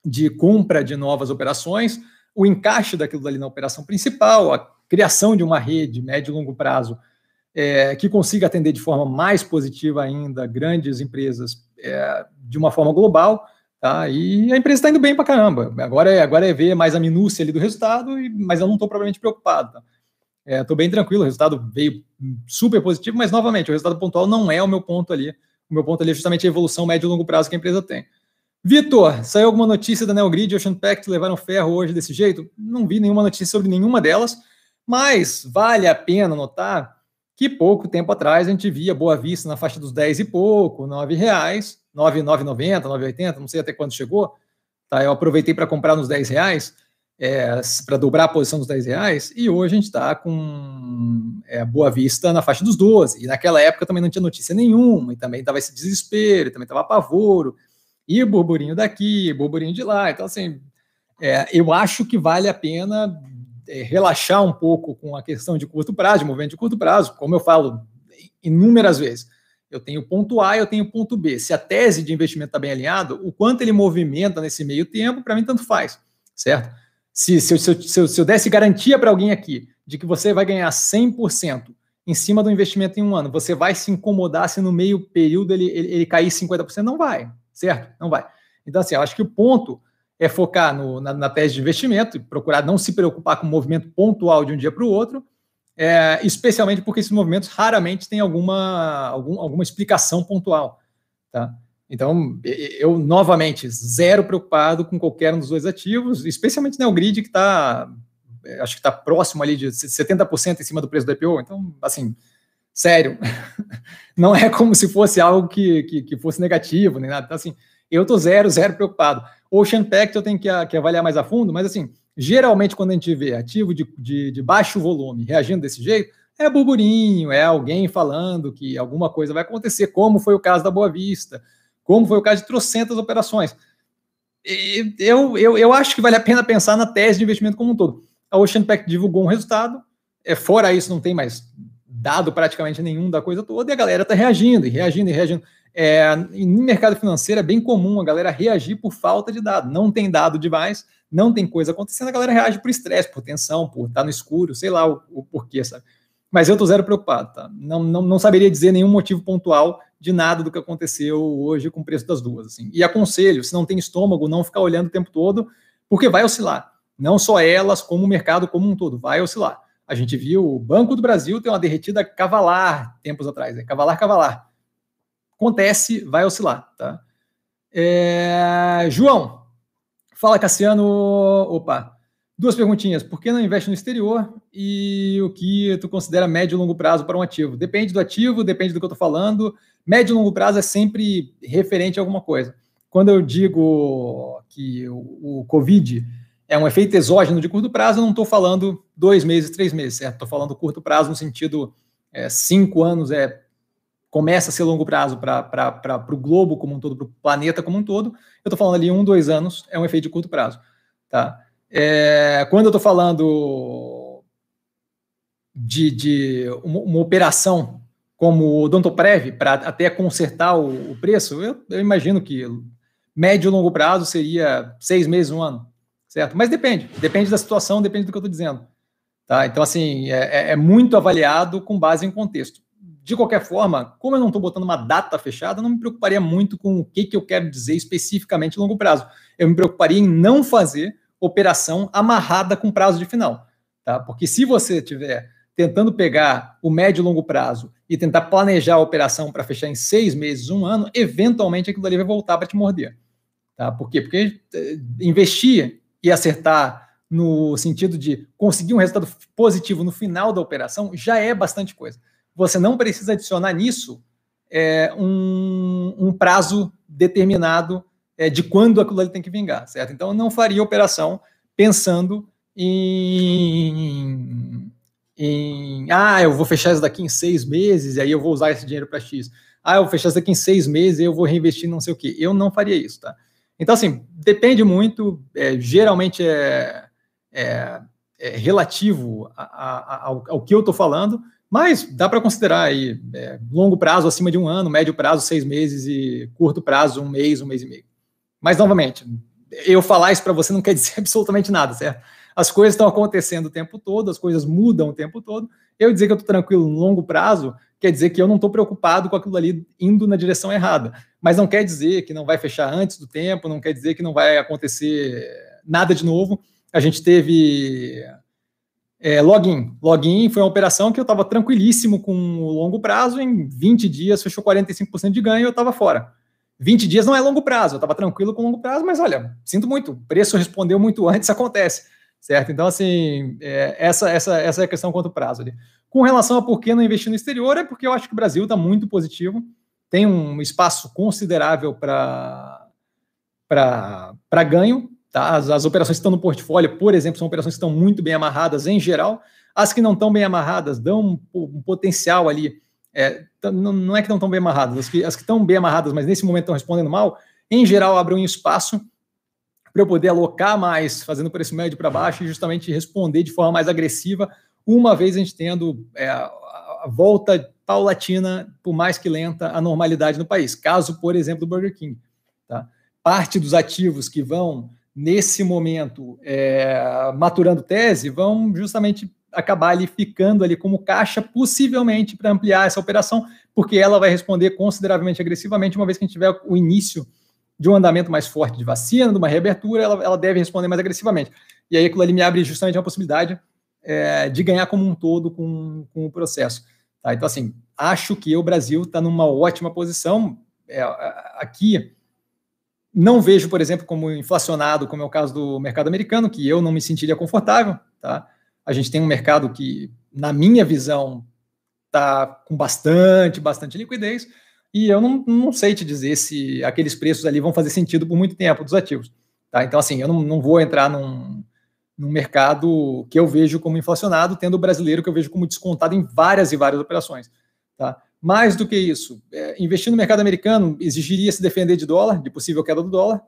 de compra de novas operações, o encaixe daquilo ali na operação principal, a criação de uma rede médio e longo prazo é, que consiga atender de forma mais positiva ainda grandes empresas é, de uma forma global, tá? E a empresa está indo bem para caramba. Agora é, agora é ver mais a minúcia ali do resultado, e, mas eu não estou propriamente preocupado. Tá? Estou é, bem tranquilo, o resultado veio super positivo, mas novamente, o resultado pontual não é o meu ponto ali. O meu ponto ali é justamente a evolução médio e longo prazo que a empresa tem. Vitor, saiu alguma notícia da Neogrid e Ocean Pact levaram ferro hoje desse jeito? Não vi nenhuma notícia sobre nenhuma delas, mas vale a pena notar que pouco tempo atrás a gente via Boa Vista na faixa dos 10 e pouco, 9 reais, 9,990, 9,80, não sei até quando chegou. Tá, eu aproveitei para comprar nos 10 reais, é, para dobrar a posição dos 10 reais, e hoje a gente está com é, Boa Vista na faixa dos 12. E naquela época também não tinha notícia nenhuma, e também estava esse desespero, também estava apavoro e burburinho daqui, burburinho de lá. Então, assim, é, eu acho que vale a pena é, relaxar um pouco com a questão de curto prazo, de movimento de curto prazo, como eu falo inúmeras vezes. Eu tenho ponto A, eu tenho ponto B. Se a tese de investimento está bem alinhado, o quanto ele movimenta nesse meio tempo, para mim, tanto faz, certo? Se, se, se, se, eu, se eu desse garantia para alguém aqui de que você vai ganhar 100% em cima do investimento em um ano, você vai se incomodar se no meio período ele, ele, ele cair 50%? Não vai certo? Não vai. Então, assim, eu acho que o ponto é focar no, na, na, tese de investimento e procurar não se preocupar com o movimento pontual de um dia para o outro, é, especialmente porque esses movimentos raramente têm alguma, algum, alguma explicação pontual. Tá? Então, eu, novamente, zero preocupado com qualquer um dos dois ativos, especialmente o Grid, que está, acho que está próximo ali de 70% em cima do preço do IPO. Então, assim, sério, não é como se fosse algo que, que, que, fosse negativo, nem nada. Então, assim, eu tô zero, zero preocupado. Ocean Pact eu tenho que, que avaliar mais a fundo, mas assim, geralmente quando a gente vê ativo de, de, de baixo volume reagindo desse jeito, é burburinho, é alguém falando que alguma coisa vai acontecer, como foi o caso da Boa Vista, como foi o caso de trocentas operações. Eu, eu, eu acho que vale a pena pensar na tese de investimento como um todo. A Ocean Pact divulgou um resultado, é, fora isso não tem mais dado praticamente nenhum da coisa toda, e a galera está reagindo, e reagindo, e reagindo. É, em mercado financeiro é bem comum a galera reagir por falta de dado. Não tem dado demais, não tem coisa acontecendo, a galera reage por estresse, por tensão, por estar tá no escuro, sei lá o, o porquê, sabe? Mas eu tô zero preocupado, tá? Não, não, não saberia dizer nenhum motivo pontual de nada do que aconteceu hoje com o preço das duas. Assim. E aconselho, se não tem estômago, não ficar olhando o tempo todo, porque vai oscilar. Não só elas, como o mercado como um todo, vai oscilar. A gente viu o Banco do Brasil ter uma derretida cavalar tempos atrás, né? cavalar, cavalar. Acontece, vai oscilar, tá? É... João, fala Cassiano, opa, duas perguntinhas. Por que não investe no exterior e o que tu considera médio e longo prazo para um ativo? Depende do ativo, depende do que eu estou falando. Médio e longo prazo é sempre referente a alguma coisa. Quando eu digo que o, o Covid é um efeito exógeno de curto prazo, eu não estou falando dois meses, três meses, certo? Estou falando curto prazo no sentido é, cinco anos, é começa a ser longo prazo para o globo como um todo, para o planeta como um todo. Eu estou falando ali um, dois anos, é um efeito de curto prazo. Tá? É, quando eu estou falando de, de uma, uma, operação como o Odontoprev, para até consertar o, o preço, eu, eu imagino que médio e longo prazo seria seis meses, um ano certo? Mas depende, depende da situação, depende do que eu estou dizendo. Tá? Então, assim, é, é, é, muito avaliado com base em contexto. De qualquer forma, como eu não estou botando uma data fechada, não me preocuparia muito com o que, que eu quero dizer especificamente longo prazo. Eu me preocuparia em não fazer operação amarrada com prazo de final. Tá? Porque se você estiver tentando pegar o médio e longo prazo e tentar planejar a operação para fechar em seis meses, um ano, eventualmente aquilo ali vai voltar para te morder. Tá? Por quê? Porque eh, investir e acertar no sentido de conseguir um resultado positivo no final da operação já é bastante coisa. Você não precisa adicionar nisso é, um, um, prazo determinado é, de quando aquilo ali tem que vingar, certo? Então, eu não faria operação pensando em, em ah, eu vou fechar isso daqui em seis meses e aí eu vou usar esse dinheiro para X. Ah, eu vou fechar isso daqui em seis meses e eu vou reinvestir não sei o quê. Eu não faria isso, tá? Então, assim, depende muito, é, geralmente é, é, é relativo a, a, ao, ao, que eu estou falando, mas dá para considerar aí é, longo prazo acima de um ano, médio prazo seis meses e curto prazo um mês, um mês e meio. Mas, novamente, eu falar isso para você não quer dizer absolutamente nada, certo? As coisas estão acontecendo o tempo todo, as coisas mudam o tempo todo. Eu dizer que eu estou tranquilo no longo prazo quer dizer que eu não estou preocupado com aquilo ali indo na direção errada. Mas não quer dizer que não vai fechar antes do tempo, não quer dizer que não vai acontecer nada de novo. A gente teve é, login. Login foi uma operação que eu estava tranquilíssimo com o longo prazo, em 20 dias fechou 45% de ganho e eu estava fora. 20 dias não é longo prazo, eu estava tranquilo com longo prazo, mas olha, sinto muito, o preço respondeu muito antes, acontece, certo? Então, assim, é, essa, essa, essa é a questão quanto prazo ali. Com relação a por que não investir no exterior, é porque eu acho que o Brasil está muito positivo, tem um espaço considerável para ganho, tá? As, as operações que estão no portfólio, por exemplo, são operações que estão muito bem amarradas em geral, as que não estão bem amarradas dão um, um potencial ali é, não, não, é que não estão bem amarradas, as que, as que estão bem amarradas, mas nesse momento estão respondendo mal, em geral abrem um espaço para eu poder alocar mais, fazendo preço médio para baixo e justamente responder de forma mais agressiva, uma vez a gente tendo é, a volta paulatina, por mais que lenta, à normalidade no país. Caso, por exemplo, do Burger King. Tá? Parte dos ativos que vão, nesse momento, é, maturando tese, vão justamente acabar ali ficando ali como caixa, possivelmente para ampliar essa operação, porque ela vai responder consideravelmente agressivamente, uma vez que a gente tiver o início de um andamento mais forte de vacina, de uma reabertura, ela, ela deve responder mais agressivamente. E aí aquilo ali me abre justamente uma possibilidade é, de ganhar como um todo com, com o processo. Tá? Então, assim, acho que o Brasil está numa ótima posição. É, aqui, não vejo, por exemplo, como inflacionado, como é o caso do mercado americano, que eu não me sentiria confortável, tá? A gente tem um mercado que, na minha visão, está com bastante, bastante liquidez, e eu não, não sei te dizer se aqueles preços ali vão fazer sentido por muito tempo dos ativos. Tá? Então, assim, eu não, não vou entrar num, num mercado que eu vejo como inflacionado, tendo o brasileiro que eu vejo como descontado em várias e várias operações. Tá? Mais do que isso, é, investir no mercado americano exigiria se defender de dólar, de possível queda do dólar,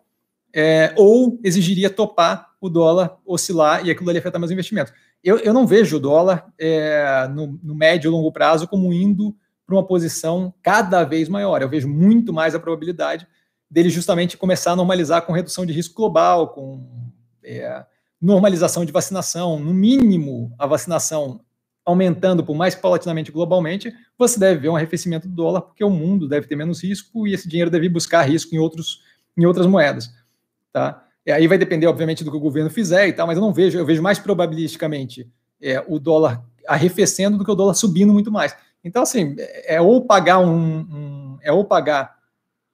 é, ou exigiria topar o dólar oscilar e aquilo ali afetar meus investimentos eu, eu não vejo o dólar é, no, no médio e longo prazo como indo para uma posição cada vez maior. Eu vejo muito mais a probabilidade dele justamente começar a normalizar com redução de risco global, com é, normalização de vacinação, no mínimo a vacinação aumentando por mais paulatinamente globalmente, você deve ver um arrefecimento do dólar, porque o mundo deve ter menos risco e esse dinheiro deve buscar risco em, outros, em outras moedas. Tá? É, aí vai depender, obviamente, do que o governo fizer e tal, mas eu não vejo, eu vejo mais probabilisticamente é, o dólar arrefecendo do que o dólar subindo muito mais. Então, assim, é, é ou pagar um, um é ou pagar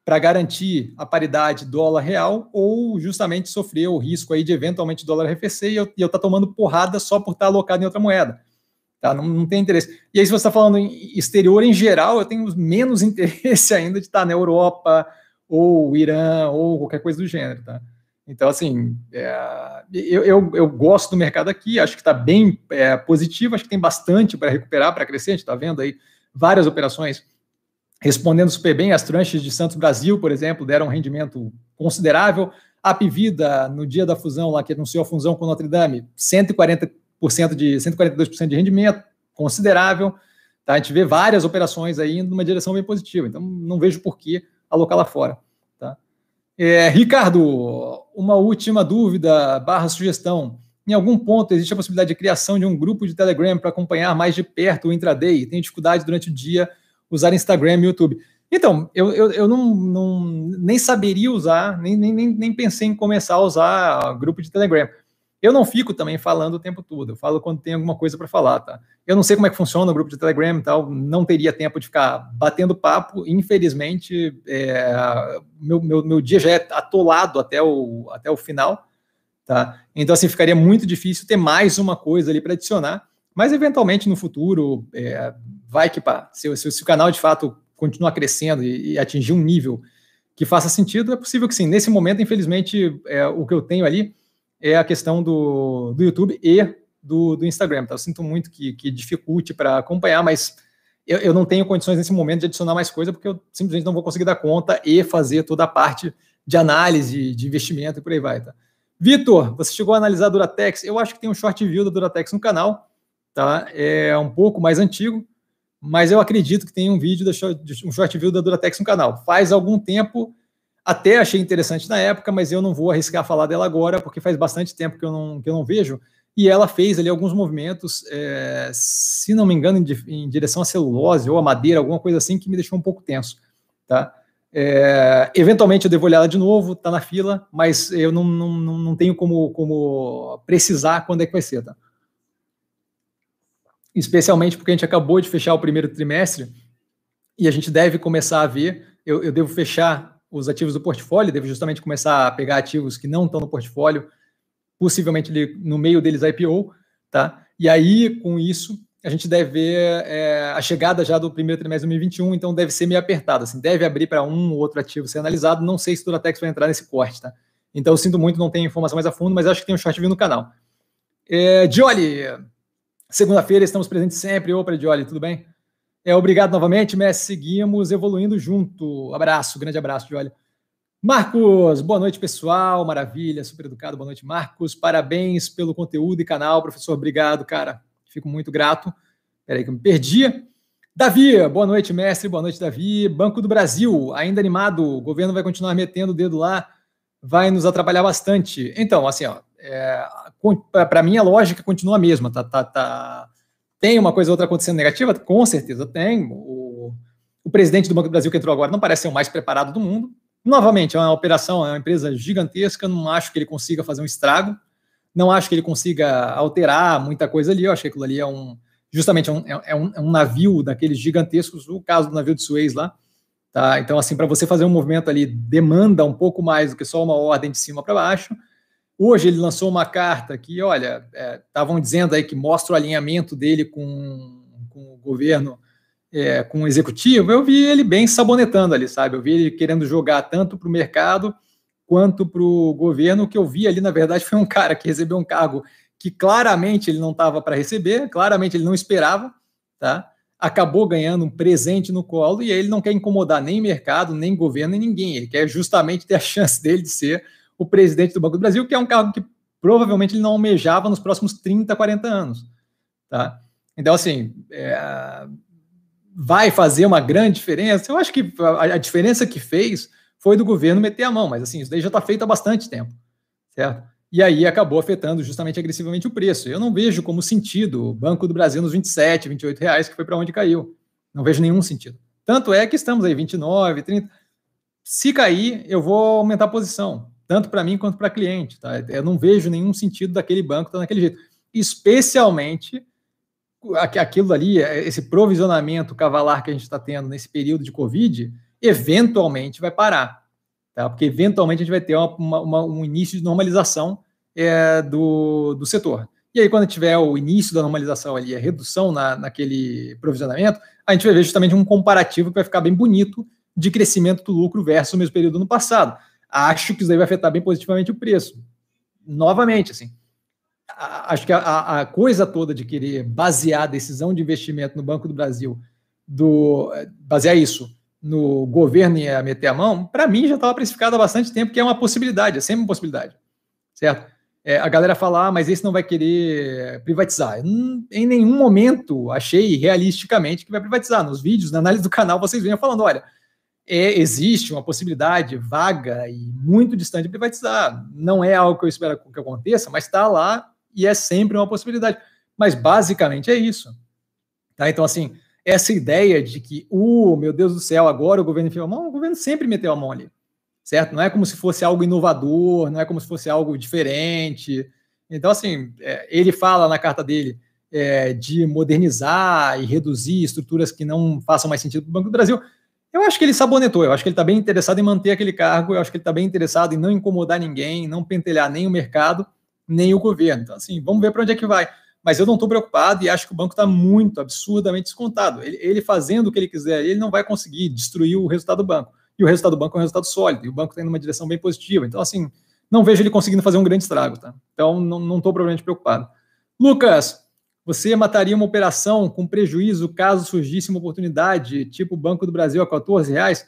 para garantir a paridade dólar real, ou justamente sofrer o risco aí de eventualmente dólar arrefecer e eu estar tá tomando porrada só por estar tá alocado em outra moeda. Tá? Não, não tem interesse. E aí, se você está falando em exterior em geral, eu tenho menos interesse ainda de estar na Europa, ou Irã, ou qualquer coisa do gênero. Tá? Então, assim, é, eu, eu, eu, gosto do mercado aqui, acho que está bem é, positivo, acho que tem bastante para recuperar, para crescer. A gente está vendo aí várias operações respondendo super bem. As tranches de Santos Brasil, por exemplo, deram um rendimento considerável. A Pivida, no dia da fusão, lá que anunciou a fusão com Notre Dame, 140% de 142% de rendimento, considerável. Tá? A gente vê várias operações aí indo numa direção bem positiva. Então, não vejo por que alocar lá fora. É, Ricardo, uma última dúvida barra sugestão. Em algum ponto existe a possibilidade de criação de um grupo de Telegram para acompanhar mais de perto o intraday? Tenho dificuldade durante o dia usar Instagram e YouTube. Então, eu, eu, eu não, não, nem saberia usar, nem, nem, nem pensei em começar a usar grupo de Telegram. Eu não fico também falando o tempo todo, eu falo quando tem alguma coisa para falar, tá? Eu não sei como é que funciona o grupo de Telegram e tal, não teria tempo de ficar batendo papo, infelizmente, é, meu, meu, meu dia já é atolado até o, até o final, tá? Então, assim, ficaria muito difícil ter mais uma coisa ali para adicionar, mas eventualmente no futuro, é, vai que pá, se, se, se, o canal de fato continuar crescendo e, e, atingir um nível que faça sentido, é possível que sim. Nesse momento, infelizmente, é, o que eu tenho ali é a questão do, do YouTube e do, do Instagram. Tá? Eu sinto muito que, que dificulte para acompanhar, mas eu, eu, não tenho condições nesse momento de adicionar mais coisa, porque eu simplesmente não vou conseguir dar conta e fazer toda a parte de análise, de investimento e por aí vai. Tá? Vitor, você chegou a analisar a Duratex? Eu acho que tem um short view da Duratex no canal, tá? É um pouco mais antigo, mas eu acredito que tem um vídeo, um short view da Duratex no canal. Faz algum tempo até achei interessante na época, mas eu não vou arriscar falar dela agora, porque faz bastante tempo que eu não, que eu não vejo. E ela fez ali alguns movimentos, é, se não me engano, em, em, direção à celulose ou à madeira, alguma coisa assim, que me deixou um pouco tenso. Tá? É, eventualmente eu devo olhar ela de novo, tá na fila, mas eu não, não, não tenho como, como precisar quando é que vai ser. Tá? Especialmente porque a gente acabou de fechar o primeiro trimestre e a gente deve começar a ver. Eu, eu devo fechar os ativos do portfólio, deve justamente começar a pegar ativos que não estão no portfólio, possivelmente no meio deles IPO, tá? E aí, com isso, a gente deve ver é, a chegada já do primeiro trimestre de 2021, então deve ser meio apertado, assim, deve abrir para um ou outro ativo ser analisado, não sei se Duratex vai entrar nesse corte, tá? Então, eu sinto muito, não tenho informação mais a fundo, mas acho que tem um short vindo no canal. É, Dioli, segunda-feira estamos presentes sempre. Opa, Dioli, tudo bem? É, obrigado novamente, Messi. Seguimos evoluindo junto. Abraço, grande abraço, Joelho. Marcos, boa noite, pessoal. Maravilha, super educado. Boa noite, Marcos. Parabéns pelo conteúdo e canal, professor. Obrigado, cara. Fico muito grato. Peraí que eu me perdi. Davi, boa noite, mestre. Boa noite, Davi. Banco do Brasil, ainda animado. O governo vai continuar metendo o dedo lá. Vai nos atrapalhar bastante. Então, assim, ó, é, para mim a lógica continua a mesma. Tá, tá, tá tem uma coisa ou outra acontecendo negativa? Com certeza tem. O, o presidente do Banco do Brasil que entrou agora não parece ser o mais preparado do mundo. Novamente, é uma operação, é uma empresa gigantesca, não acho que ele consiga fazer um estrago, não acho que ele consiga alterar muita coisa ali, eu acho que aquilo ali é um, justamente é um, é um, é um navio daqueles gigantescos, o caso do navio de Suez lá, tá? Então, assim, para você fazer um movimento ali, demanda um pouco mais do que só uma ordem de cima para baixo, Hoje ele lançou uma carta que, olha, estavam é, dizendo aí que mostra o alinhamento dele com, com o governo, é, com o executivo. Eu vi ele bem sabonetando ali, sabe? Eu vi ele querendo jogar tanto para o mercado quanto para o governo. O que eu vi ali, na verdade, foi um cara que recebeu um cargo que claramente ele não estava para receber, claramente ele não esperava, tá? Acabou ganhando um presente no colo e aí ele não quer incomodar nem mercado, nem governo, nem ninguém. Ele quer justamente ter a chance dele de ser o presidente do Banco do Brasil, que é um cargo que provavelmente ele não almejava nos próximos 30, 40 anos. Tá? Então, assim, é, vai fazer uma grande diferença? Eu acho que a, a, diferença que fez foi do governo meter a mão, mas assim, isso daí já está feito há bastante tempo, certo? E aí acabou afetando justamente agressivamente o preço. Eu não vejo como sentido o Banco do Brasil nos 27, 28 reais, que foi para onde caiu. Não vejo nenhum sentido. Tanto é que estamos aí 29, 30. Se cair, eu vou aumentar a posição tanto para mim quanto para cliente. Tá? Eu não vejo nenhum sentido daquele banco estar tá daquele jeito. Especialmente aquilo ali, esse provisionamento cavalar que a gente está tendo nesse período de Covid, eventualmente vai parar. Tá? Porque eventualmente a gente vai ter uma, uma, um início de normalização é, do, do setor. E aí, quando tiver o início da normalização ali, a redução na, naquele provisionamento, a gente vai ver justamente um comparativo que vai ficar bem bonito de crescimento do lucro versus o mesmo período no passado acho que isso aí vai afetar bem positivamente o preço. Novamente, assim, acho que a, a, coisa toda de querer basear a decisão de investimento no Banco do Brasil, do basear isso no governo e a meter a mão, para mim já estava precificado há bastante tempo que é uma possibilidade, é sempre uma possibilidade, certo? É, a galera fala, ah, mas esse não vai querer privatizar. Em nenhum momento achei realisticamente que vai privatizar. Nos vídeos, na análise do canal, vocês vêm falando, olha, é, existe uma possibilidade vaga e muito distante de privatizar. Não é algo que eu espero que aconteça, mas está lá e é sempre uma possibilidade. Mas basicamente é isso. Tá? Então, assim, essa ideia de que, uh, meu Deus do céu, agora o governo enfiou a mão, o governo sempre meteu a mão ali, certo? Não é como se fosse algo inovador, não é como se fosse algo diferente. Então, assim, é, ele fala na carta dele é, de modernizar e reduzir estruturas que não façam mais sentido para o Banco do Brasil. Eu acho que ele sabonetou, eu acho que ele está bem interessado em manter aquele cargo, eu acho que ele está bem interessado em não incomodar ninguém, não pentelhar nem o mercado, nem o governo. Então, assim, vamos ver para onde é que vai. Mas eu não estou preocupado e acho que o banco está muito absurdamente descontado. Ele, ele, fazendo o que ele quiser, ele não vai conseguir destruir o resultado do banco. E o resultado do banco é um resultado sólido, e o banco está indo numa direção bem positiva. Então, assim, não vejo ele conseguindo fazer um grande estrago, tá? Então, não estou provavelmente preocupado. Lucas, você mataria uma operação com prejuízo caso surgisse uma oportunidade, tipo o Banco do Brasil a 14 reais?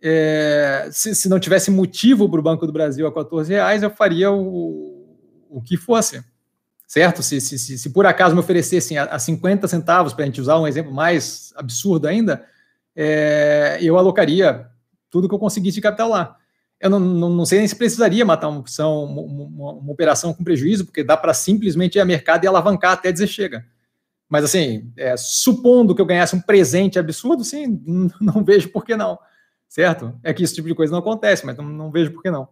É, se, se, não tivesse motivo para o Banco do Brasil a 14 reais, eu faria o, o que fosse, certo? Se, se, se, se por acaso me oferecessem a, a 50 centavos, para a gente usar um exemplo mais absurdo ainda, é, eu alocaria tudo que eu conseguisse de capital lá eu não, não, não, sei nem se precisaria matar uma opção, uma, uma, operação com prejuízo, porque dá para simplesmente ir ao mercado e alavancar até dizer chega. Mas assim, é, supondo que eu ganhasse um presente absurdo, sim, não, vejo por que não. Certo? É que esse tipo de coisa não acontece, mas não, não vejo por que não.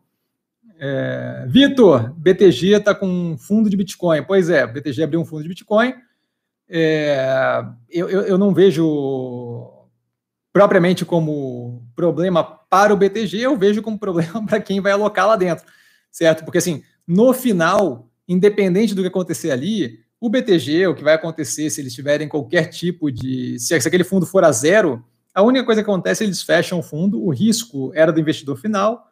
É, Vitor, BTG está com um fundo de Bitcoin. Pois é, BTG abriu um fundo de Bitcoin. É, eu, eu, eu não vejo propriamente como problema para o BTG, eu vejo como problema para quem vai alocar lá dentro, certo? Porque assim, no final, independente do que acontecer ali, o BTG, o que vai acontecer se eles tiverem qualquer tipo de. Se aquele fundo for a zero, a única coisa que acontece é eles fecham o fundo, o risco era do investidor final,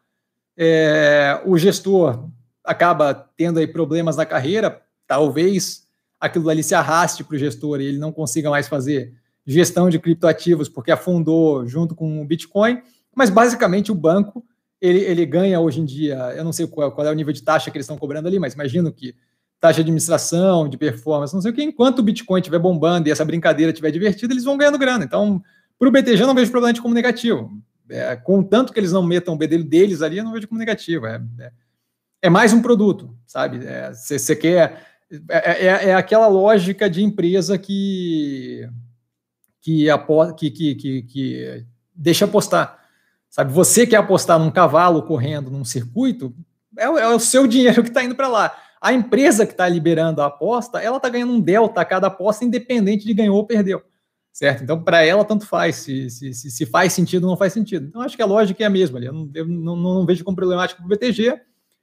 é, o gestor acaba tendo aí problemas na carreira, talvez aquilo ali se arraste para o gestor e ele não consiga mais fazer gestão de criptoativos, porque afundou junto com o Bitcoin, mas basicamente o banco ele, ele ganha hoje em dia, eu não sei qual, qual é o nível de taxa que eles estão cobrando ali, mas imagino que taxa de administração, de performance, não sei o que, enquanto o Bitcoin estiver bombando e essa brincadeira estiver divertida, eles vão ganhando grana. Então, para o BTG, eu não vejo problema de como negativo. É, contanto que eles não metam o bedelho deles ali, eu não vejo como negativo. É, é, é mais um produto, sabe? Você é, quer. É, é, é, aquela lógica de empresa que que, que, que, que, que deixa apostar. Sabe, você quer apostar num cavalo correndo num circuito, é, é o seu dinheiro que está indo para lá. A empresa que está liberando a aposta, ela está ganhando um delta a cada aposta, independente de ganhou ou perdeu. Certo? Então, para ela, tanto faz se, se, se, se, faz sentido ou não faz sentido. Então, acho que a lógica é a mesma. Eu não, eu não, não vejo como problemático para o BTG,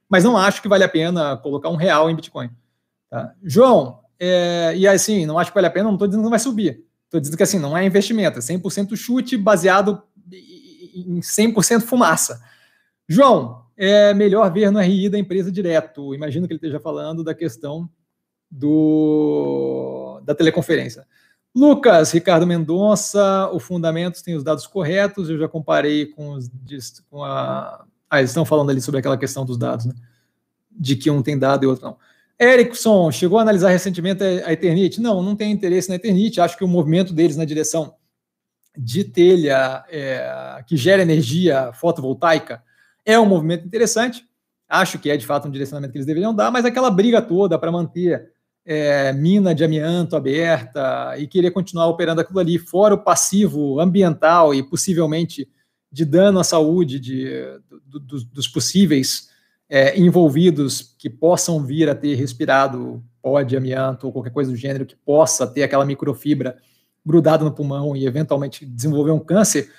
mas não acho que vale a pena colocar um real em Bitcoin. Tá? João, é, e assim, não acho que vale a pena, não estou dizendo que não vai subir. Estou dizendo que assim, não é investimento, é 100% chute baseado em 100% fumaça. João, é melhor ver no RI da empresa direto. Imagino que ele esteja falando da questão do, da teleconferência. Lucas, Ricardo Mendonça, o Fundamentos tem os dados corretos, eu já comparei com os. Com a, ah, eles estão falando ali sobre aquela questão dos dados, né? De que um tem dado e outro não. Ericsson chegou a analisar recentemente a Eternit? Não, não tem interesse na Eternit. Acho que o movimento deles na direção de telha é, que gera energia fotovoltaica é um movimento interessante. Acho que é de fato um direcionamento que eles deveriam dar, mas aquela briga toda para manter é, mina de amianto aberta e querer continuar operando aquilo ali, fora o passivo ambiental e possivelmente de dano à saúde de, do, do, dos possíveis é, envolvidos que possam vir a ter respirado pó de amianto ou qualquer coisa do gênero que possa ter aquela microfibra grudada no pulmão e eventualmente desenvolver um câncer,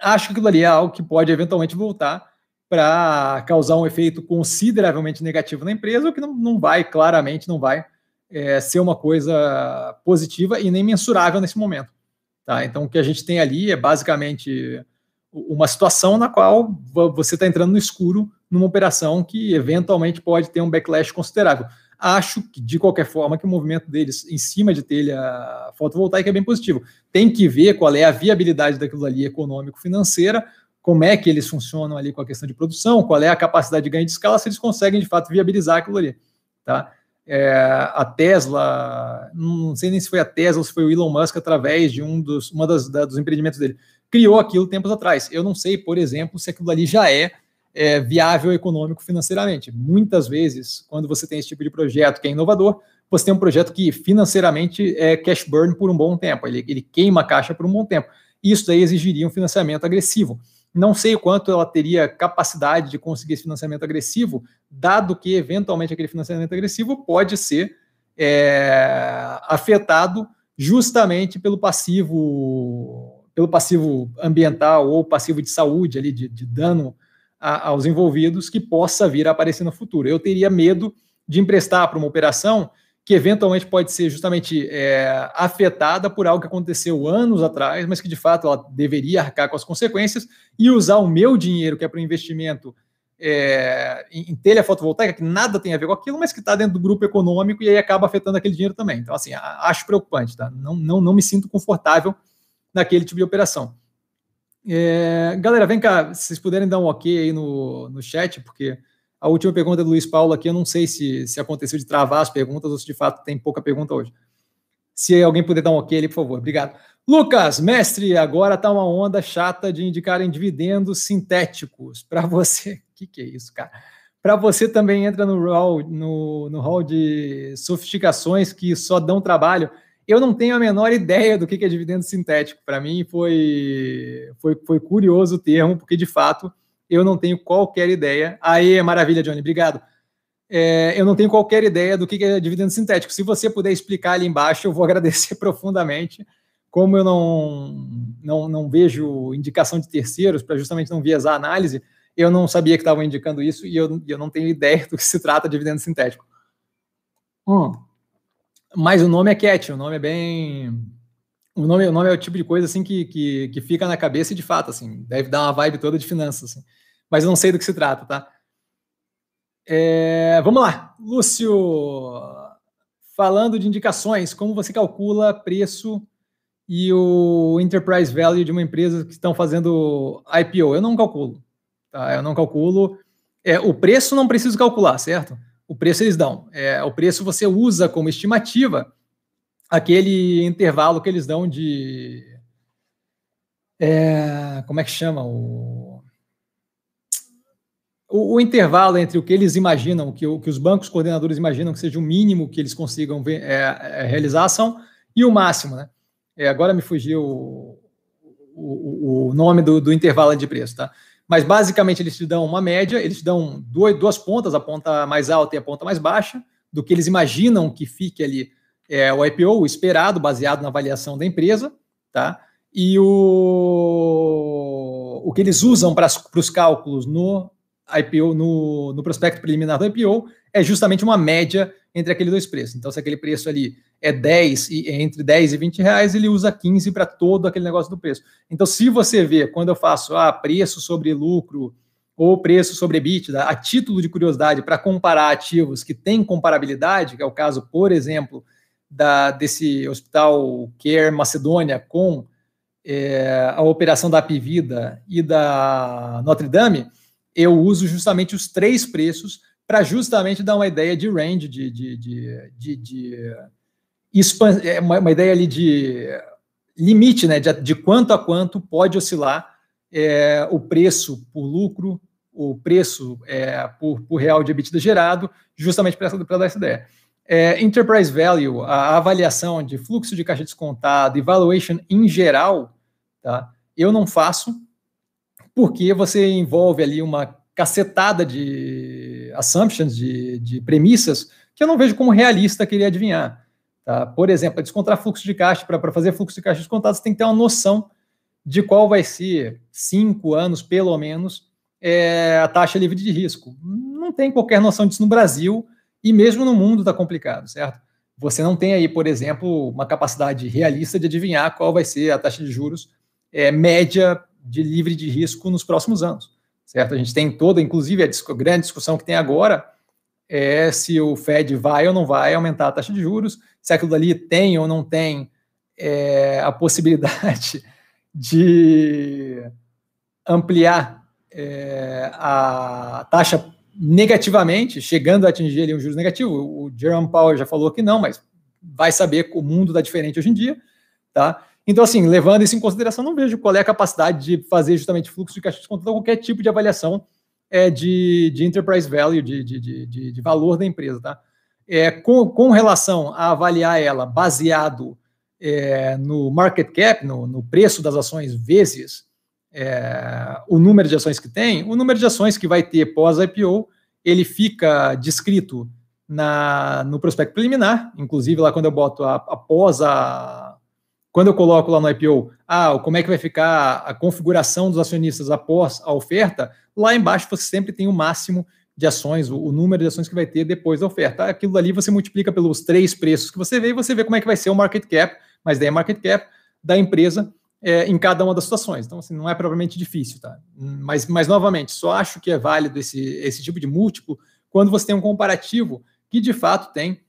acho que aquilo ali é algo que pode eventualmente voltar para causar um efeito consideravelmente negativo na empresa, o que não, não vai, claramente não vai é, ser uma coisa positiva e nem mensurável nesse momento. Tá? Então, o que a gente tem ali é basicamente uma situação na qual você está entrando no escuro numa operação que eventualmente pode ter um backlash considerável. Acho que, de qualquer forma, que o movimento deles em cima de telha fotovoltaica é bem positivo. Tem que ver qual é a viabilidade daquilo ali econômico-financeira, como é que eles funcionam ali com a questão de produção, qual é a capacidade de ganho de escala, se eles conseguem, de fato, viabilizar aquilo ali. Tá? É, a Tesla, não sei nem se foi a Tesla ou se foi o Elon Musk através de um dos, uma das, da, dos empreendimentos dele, criou aquilo tempos atrás. Eu não sei, por exemplo, se aquilo ali já é, é viável econômico financeiramente. Muitas vezes, quando você tem esse tipo de projeto que é inovador, você tem um projeto que financeiramente é cash burn por um bom tempo, ele, ele queima a caixa por um bom tempo. Isso daí exigiria um financiamento agressivo. Não sei o quanto ela teria capacidade de conseguir esse financiamento agressivo, dado que, eventualmente, aquele financiamento agressivo pode ser é, afetado justamente pelo passivo pelo passivo ambiental ou passivo de saúde ali de, de dano a, aos envolvidos que possa vir a aparecer no futuro. Eu teria medo de emprestar para uma operação que eventualmente pode ser justamente é, afetada por algo que aconteceu anos atrás, mas que de fato ela deveria arcar com as consequências e usar o meu dinheiro, que é para o investimento é, em, telha fotovoltaica, que nada tem a ver com aquilo, mas que está dentro do grupo econômico e aí acaba afetando aquele dinheiro também. Então, assim, acho preocupante, tá? Não, não, não me sinto confortável naquele tipo de operação. É, galera, vem cá, se vocês puderem dar um ok aí no, no chat, porque a última pergunta do Luiz Paulo aqui, eu não sei se, se aconteceu de travar as perguntas ou se de fato tem pouca pergunta hoje. Se alguém puder dar um ok ali, por favor. Obrigado. Lucas, mestre, agora tá uma onda chata de indicarem dividendos sintéticos. Para você, o que, que é isso, cara? Para você também entra no hall, no, no hall de sofisticações que só dão trabalho. Eu não tenho a menor ideia do que, é dividendo sintético. Para mim foi, foi, foi curioso o termo, porque de fato eu não tenho qualquer ideia. Aí, maravilha, Johnny, obrigado. É, eu não tenho qualquer ideia do que é dividendo sintético. Se você puder explicar ali embaixo, eu vou agradecer profundamente. Como eu não, não, não vejo indicação de terceiros para justamente não viesar a análise, eu não sabia que estavam indicando isso e eu, eu não tenho ideia do que se trata de dividendo sintético. Hum. Mas o nome é Cat, o nome é bem. O nome, o nome é o tipo de coisa assim que, que, que fica na cabeça e de fato, assim, deve dar uma vibe toda de finanças. Assim mas eu não sei do que se trata, tá? É, vamos lá, Lúcio. Falando de indicações, como você calcula preço e o enterprise value de uma empresa que estão fazendo IPO? Eu não calculo, tá? Eu não calculo. É, o preço não preciso calcular, certo? O preço eles dão. É, o preço você usa como estimativa aquele intervalo que eles dão de. É, como é que chama? O o, o, intervalo entre o que eles imaginam, que, o, que os bancos coordenadores imaginam que seja o mínimo que eles consigam ver, é, é, realizar a ação e o máximo, né? É, agora me fugiu o, o, o nome do, do, intervalo de preço, tá? Mas basicamente eles te dão uma média, eles te dão duas, duas pontas, a ponta mais alta e a ponta mais baixa, do que eles imaginam que fique ali é, o IPO, o esperado, baseado na avaliação da empresa, tá? E o, o que eles usam para os cálculos no IPO no, no prospecto preliminar do IPO é justamente uma média entre aqueles dois preços. Então, se aquele preço ali é 10 e é entre 10 e 20 reais, ele usa 15 para todo aquele negócio do preço. Então, se você vê, quando eu faço ah, preço sobre lucro ou preço sobre EBITDA, a título de curiosidade, para comparar ativos que têm comparabilidade, que é o caso, por exemplo, da, desse Hospital Care Macedônia com é, a operação da Apivida e da Notre Dame, eu uso justamente os três preços para justamente dar uma ideia de range, de, de, de, de, de é uma, uma, ideia ali de limite, né, de, de quanto a quanto pode oscilar é, o preço por lucro, o preço é, por, por real de EBITDA gerado, justamente para dar essa ideia. É, enterprise Value, a avaliação de fluxo de caixa descontado, evaluation em geral, tá? eu não faço, porque você envolve ali uma cacetada de assumptions, de, de premissas, que eu não vejo como realista querer adivinhar. Tá? Por exemplo, descontar fluxo de caixa, para fazer fluxo de caixa descontado, você tem que ter uma noção de qual vai ser, cinco anos pelo menos, é, a taxa livre de risco. Não tem qualquer noção disso no Brasil e mesmo no mundo está complicado, certo? Você não tem aí, por exemplo, uma capacidade realista de adivinhar qual vai ser a taxa de juros é, média de livre de risco nos próximos anos, certo? A gente tem toda, inclusive a grande discussão que tem agora é se o Fed vai ou não vai aumentar a taxa de juros, se aquilo ali tem ou não tem é, a possibilidade de ampliar é, a taxa negativamente, chegando a atingir ali um juros negativo. O Jerome Powell já falou que não, mas vai saber que o mundo está diferente hoje em dia, tá? Então, assim, levando isso em consideração, não vejo qual é a capacidade de fazer justamente fluxo de caixa descontado ou qualquer tipo de avaliação é, de, de enterprise value, de, de, de, de valor da empresa, tá? é, com, com relação a avaliar ela baseado é, no market cap, no, no, preço das ações vezes é, o número de ações que tem, o número de ações que vai ter pós-IPO, ele fica descrito na, no prospecto preliminar, inclusive lá quando eu boto a, após a. Quando eu coloco lá no IPO, ah, como é que vai ficar a configuração dos acionistas após a oferta, lá embaixo você sempre tem o máximo de ações, o, número de ações que vai ter depois da oferta. Aquilo ali você multiplica pelos três preços que você vê e você vê como é que vai ser o market cap, mas daí é market cap da empresa é, em cada uma das situações. Então, assim, não é propriamente difícil, tá? Mas, mas novamente, só acho que é válido esse, esse tipo de múltiplo quando você tem um comparativo que de fato tem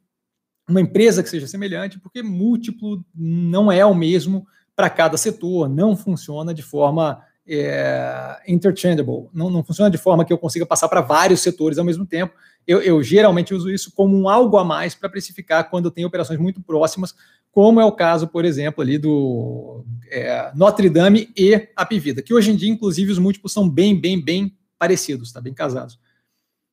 uma empresa que seja semelhante, porque múltiplo não é o mesmo para cada setor, não funciona de forma é, interchangeable, não, não funciona de forma que eu consiga passar para vários setores ao mesmo tempo. Eu, eu geralmente uso isso como um algo a mais para precificar quando eu tenho operações muito próximas, como é o caso, por exemplo, ali do é, Notre Dame e Apivida, que hoje em dia, inclusive, os múltiplos são bem, bem, bem parecidos, tá? bem casados.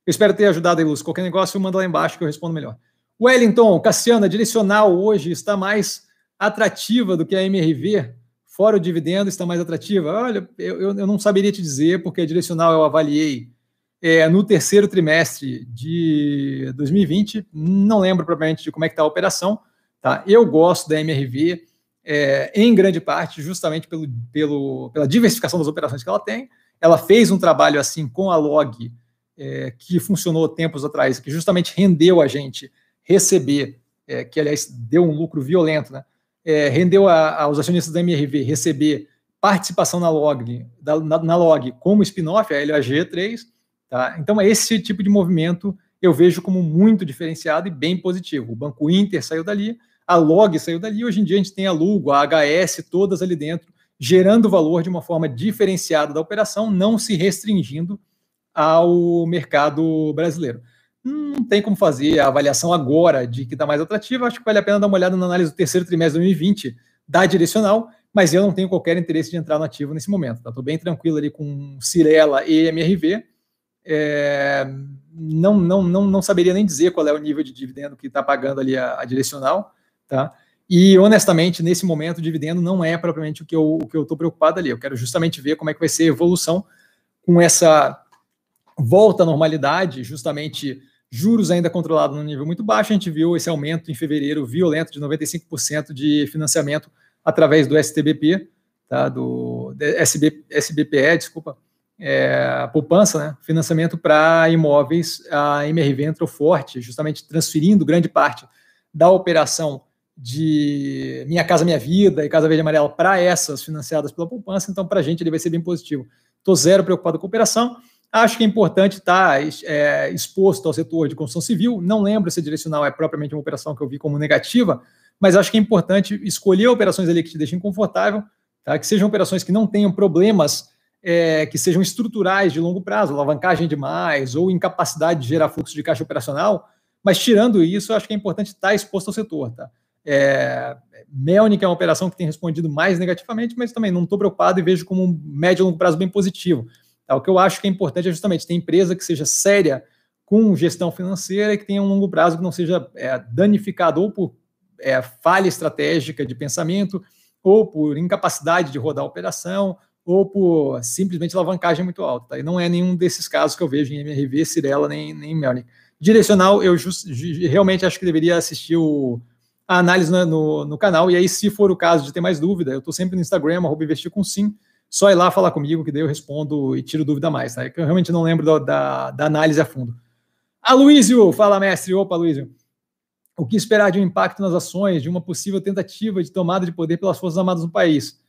Eu espero ter ajudado aí, Luz. Qualquer negócio, manda lá embaixo que eu respondo melhor. Wellington, Cassiana, direcional hoje está mais atrativa do que a MRV? Fora o dividendo, está mais atrativa? Olha, eu, eu não saberia te dizer, porque a direcional eu avaliei é, no terceiro trimestre de 2020. Não lembro propriamente de como é que está a operação. Tá? Eu gosto da MRV é, em grande parte justamente pelo, pelo, pela diversificação das operações que ela tem. Ela fez um trabalho assim com a Log é, que funcionou tempos atrás, que justamente rendeu a gente receber, é, que aliás deu um lucro violento, né? É, rendeu a, aos acionistas da MRV receber participação na log, da, na, na, log como spin-off, a LAG3, tá? Então, esse tipo de movimento eu vejo como muito diferenciado e bem positivo. O Banco Inter saiu dali, a log saiu dali, hoje em dia a gente tem a Lugo, a HS, todas ali dentro, gerando valor de uma forma diferenciada da operação, não se restringindo ao mercado brasileiro. Não tem como fazer a avaliação agora de que está mais atrativo. Acho que vale a pena dar uma olhada na análise do terceiro trimestre de 2020 da direcional, mas eu não tenho qualquer interesse de entrar no ativo nesse momento. Estou tá? bem tranquilo ali com Cirela e MRV. É, não, não, não, não saberia nem dizer qual é o nível de dividendo que está pagando ali a, a, direcional, tá? E honestamente, nesse momento, o dividendo não é propriamente o que eu estou preocupado ali. Eu quero justamente ver como é que vai ser a evolução com essa volta à normalidade, justamente juros ainda controlados no nível muito baixo. A gente viu esse aumento em fevereiro violento de 95% de financiamento através do STBP, tá, do SB, SBPE, desculpa, é, poupança, né, financiamento para imóveis, a MRV entrou forte, justamente transferindo grande parte da operação de Minha Casa Minha Vida e Casa Verde Amarela para essas financiadas pela poupança, então para a gente ele vai ser bem positivo. Estou zero preocupado com a operação, Acho que é importante estar é, exposto ao setor de construção civil. Não lembro se a direcional é propriamente uma operação que eu vi como negativa, mas acho que é importante escolher operações ali que te deixem confortável, tá? que sejam operações que não tenham problemas é, que sejam estruturais de longo prazo, alavancagem demais ou incapacidade de gerar fluxo de caixa operacional. Mas tirando isso, acho que é importante estar exposto ao setor. Tá? É, é uma operação que tem respondido mais negativamente, mas também não estou preocupado e vejo como um médio e longo prazo bem positivo. Tá? O que eu acho que é importante é justamente ter empresa que seja séria com gestão financeira e que tenha um longo prazo que não seja é, danificado ou por é, falha estratégica de pensamento, ou por incapacidade de rodar a operação, ou por simplesmente alavancagem muito alta. Tá? E não é nenhum desses casos que eu vejo em MRV, Cirela, nem, nem Melnick. Direcional, eu just, realmente acho que deveria assistir o, a análise no, no, no, canal, e aí, se for o caso de ter mais dúvida, eu estou sempre no Instagram, arroba investir com sim, só ir lá falar comigo, que daí eu respondo e tiro dúvida mais, tá? É eu realmente não lembro da, da, da análise a fundo. Aloysio, fala mestre. Opa, Aloysio. O que esperar de um impacto nas ações de uma possível tentativa de tomada de poder pelas Forças Armadas no país?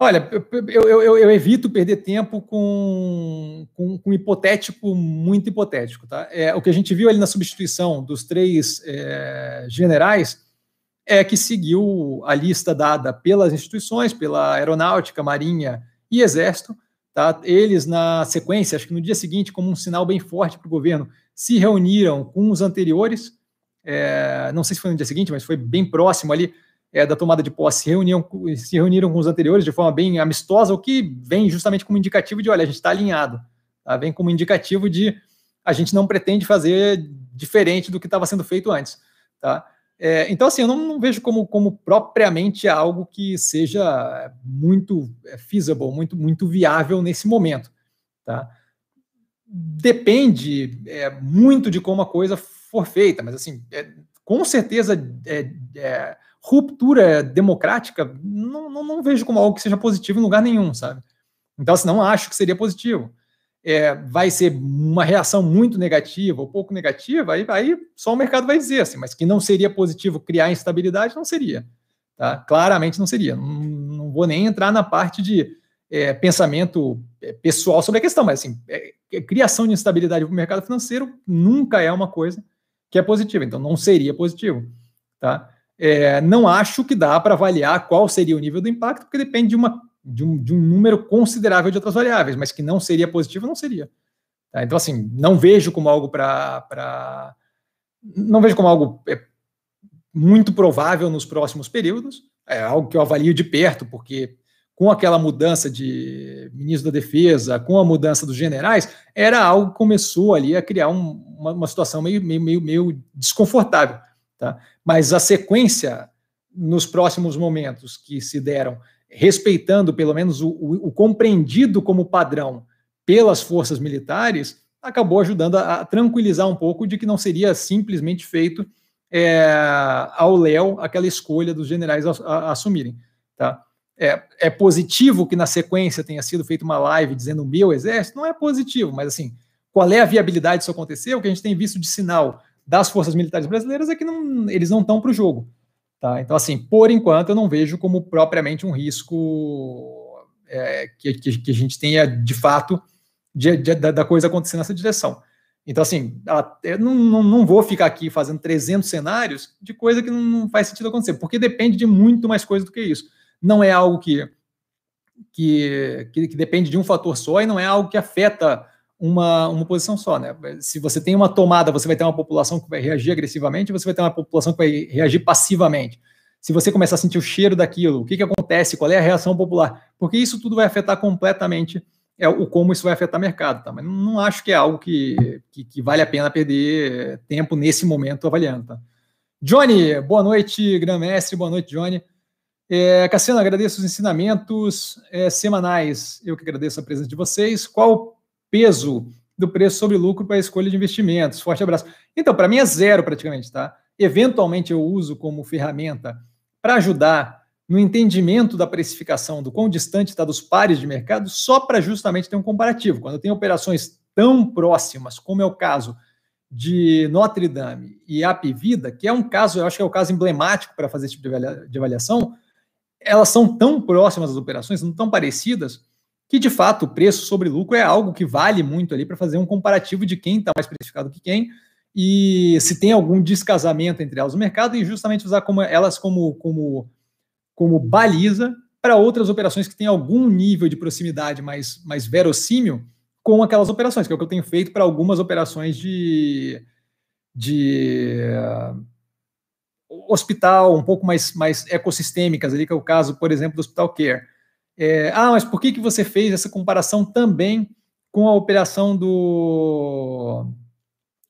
Olha, eu, eu, eu, eu evito perder tempo com, com, com, hipotético muito hipotético. Tá? É, o que a gente viu ali na substituição dos três é, generais é que seguiu a lista dada pelas instituições, pela Aeronáutica, Marinha e Exército. Tá? Eles, na sequência, acho que no dia seguinte, como um sinal bem forte para o governo, se reuniram com os anteriores. É, não sei se foi no dia seguinte, mas foi bem próximo ali é, da tomada de posse. Se reuniram, se reuniram com os anteriores de forma bem amistosa, o que vem justamente como indicativo de: olha, a gente está alinhado. Tá? Vem como indicativo de a gente não pretende fazer diferente do que estava sendo feito antes. Tá? É, então, assim, eu não, não, vejo como, como propriamente algo que seja muito é, feasible, muito, muito viável nesse momento. Tá? Depende é, muito de como a coisa for feita, mas, assim, é, com certeza, é, é, ruptura democrática, não, não, não, vejo como algo que seja positivo em lugar nenhum, sabe? Então, assim, não acho que seria positivo é, vai ser uma reação muito negativa ou pouco negativa, aí, aí só o mercado vai dizer assim, mas que não seria positivo criar instabilidade, não seria. Tá? Claramente não seria. Não, não vou nem entrar na parte de é, pensamento é, pessoal sobre a questão, mas assim, é, é criação de instabilidade para o mercado financeiro nunca é uma coisa que é positiva, então não seria positivo. Tá? É, não acho que dá para avaliar qual seria o nível do impacto, porque depende de uma de um, de um número considerável de outras variáveis, mas que não seria positivo, não seria. Tá? Então, assim, não vejo como algo para. Não vejo como algo é, muito provável nos próximos períodos. É algo que eu avalio de perto, porque com aquela mudança de ministro da Defesa, com a mudança dos generais, era algo que começou ali a criar um, uma, uma, situação meio, meio, meio, meio desconfortável. Tá? Mas a sequência nos próximos momentos que se deram respeitando pelo menos o, o, o, compreendido como padrão pelas forças militares, acabou ajudando a, a tranquilizar um pouco de que não seria simplesmente feito é, ao léu aquela escolha dos generais a, a, assumirem. Tá? É, é, positivo que na sequência tenha sido feita uma live dizendo meu exército? Não é positivo, mas assim, qual é a viabilidade disso acontecer? O que a gente tem visto de sinal das forças militares brasileiras é que não, eles não estão para o jogo. Tá? Então, assim, por enquanto, eu não vejo como propriamente um risco é, que, que, que, a gente tenha, de fato, de, de, da coisa acontecer nessa direção. Então, assim, não, não, não, vou ficar aqui fazendo 300 cenários de coisa que não faz sentido acontecer, porque depende de muito mais coisa do que isso. Não é algo que, que, que, que depende de um fator só e não é algo que afeta uma, uma posição só, né? Se você tem uma tomada, você vai ter uma população que vai reagir agressivamente, você vai ter uma população que vai reagir passivamente. Se você começar a sentir o cheiro daquilo, o que, que acontece, qual é a reação popular, porque isso tudo vai afetar completamente é, o como isso vai afetar o mercado, tá? Mas não acho que é algo que, que, que vale a pena perder tempo nesse momento avaliando, tá? Johnny, boa noite, grande mestre, boa noite, Johnny. É, Cassiano, agradeço os ensinamentos é, semanais. Eu que agradeço a presença de vocês. Qual peso do preço sobre lucro para a escolha de investimentos. Forte abraço. Então, para mim é zero praticamente, tá? Eventualmente eu uso como ferramenta para ajudar no entendimento da precificação, do quão distante está dos pares de mercado, só para justamente ter um comparativo. Quando eu tenho operações tão próximas, como é o caso de Notre Dame e Apivida, que é um caso, eu acho que é o caso emblemático para fazer esse tipo de avaliação, elas são tão próximas as operações, são tão parecidas, que de fato o preço sobre lucro é algo que vale muito ali para fazer um comparativo de quem está mais precificado que quem e se tem algum descasamento entre elas no mercado e justamente usar como, elas como, como, como baliza para outras operações que têm algum nível de proximidade mais, mais verossímil com aquelas operações, que é o que eu tenho feito para algumas operações de, de hospital um pouco mais, mais ecossistêmicas ali, que é o caso, por exemplo, do Hospital Care é, ah, mas por que, que você fez essa comparação também com a operação do,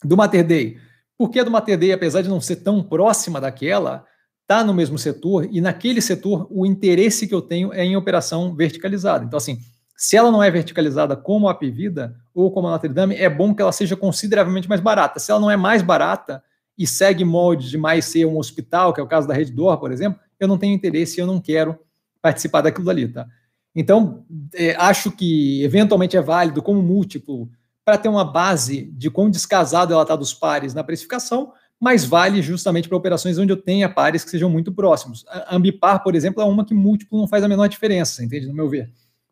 do Mater Day? Porque a do Mater Day, apesar de não ser tão próxima daquela, está no mesmo setor e naquele setor o interesse que eu tenho é em operação verticalizada. Então, assim, se ela não é verticalizada como a Pivida ou como a Notre Dame, é bom que ela seja consideravelmente mais barata. Se ela não é mais barata e segue molde de mais ser um hospital, que é o caso da Rede Dor, por exemplo, eu não tenho interesse e eu não quero participar daquilo ali, tá? Então, é, acho que eventualmente é válido como múltiplo para ter uma base de quão descasado ela está dos pares na precificação, mas vale justamente para operações onde eu tenha pares que sejam muito próximos. A Ambipar, por exemplo, é uma que múltiplo não faz a menor diferença, entende? No meu ver.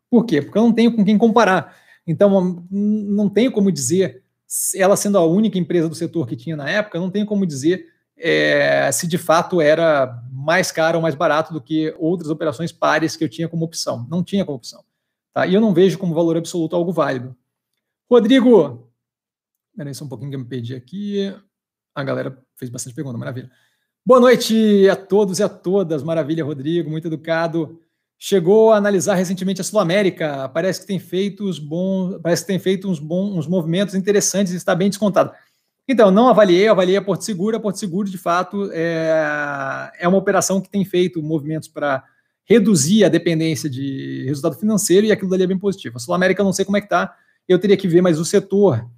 Por quê? Porque eu não tenho com quem comparar. Então, não tenho como dizer, ela sendo a única empresa do setor que tinha na época, não tenho como dizer é, se de fato era mais caro ou mais barato do que outras operações pares que eu tinha como opção. Não tinha como opção. Tá? E eu não vejo como valor absoluto algo válido. Rodrigo, peraí só um pouquinho que eu me perdi aqui. A galera fez bastante pergunta, maravilha. Boa noite a todos e a todas, maravilha, Rodrigo, muito educado. chegou a analisar recentemente a Sul América, parece que tem feito os bons, parece que tem feito uns bons uns movimentos interessantes e está bem descontado. Então, não avaliei, avaliei a Porto Seguro. A Porto Seguro, de fato, é, é uma operação que tem feito movimentos para reduzir a dependência de resultado financeiro e aquilo dali é bem positivo. A Sul América, não sei como é que está, eu teria que ver, mas o setor,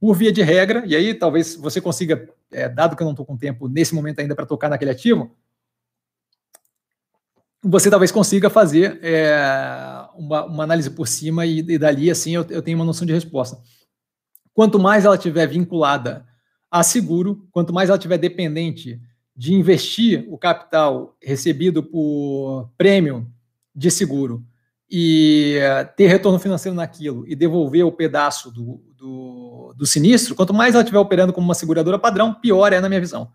por via de regra, e aí talvez você consiga, é, dado que eu não estou com tempo nesse momento ainda para tocar naquele ativo, você talvez consiga fazer é, uma, uma, análise por cima e, e dali, assim, eu, eu, tenho uma noção de resposta. Quanto mais ela estiver vinculada a seguro, quanto mais ela estiver dependente de investir o capital recebido por prêmio de seguro e ter retorno financeiro naquilo e devolver o pedaço do, do, do sinistro, quanto mais ela estiver operando como uma seguradora padrão, pior é na minha visão.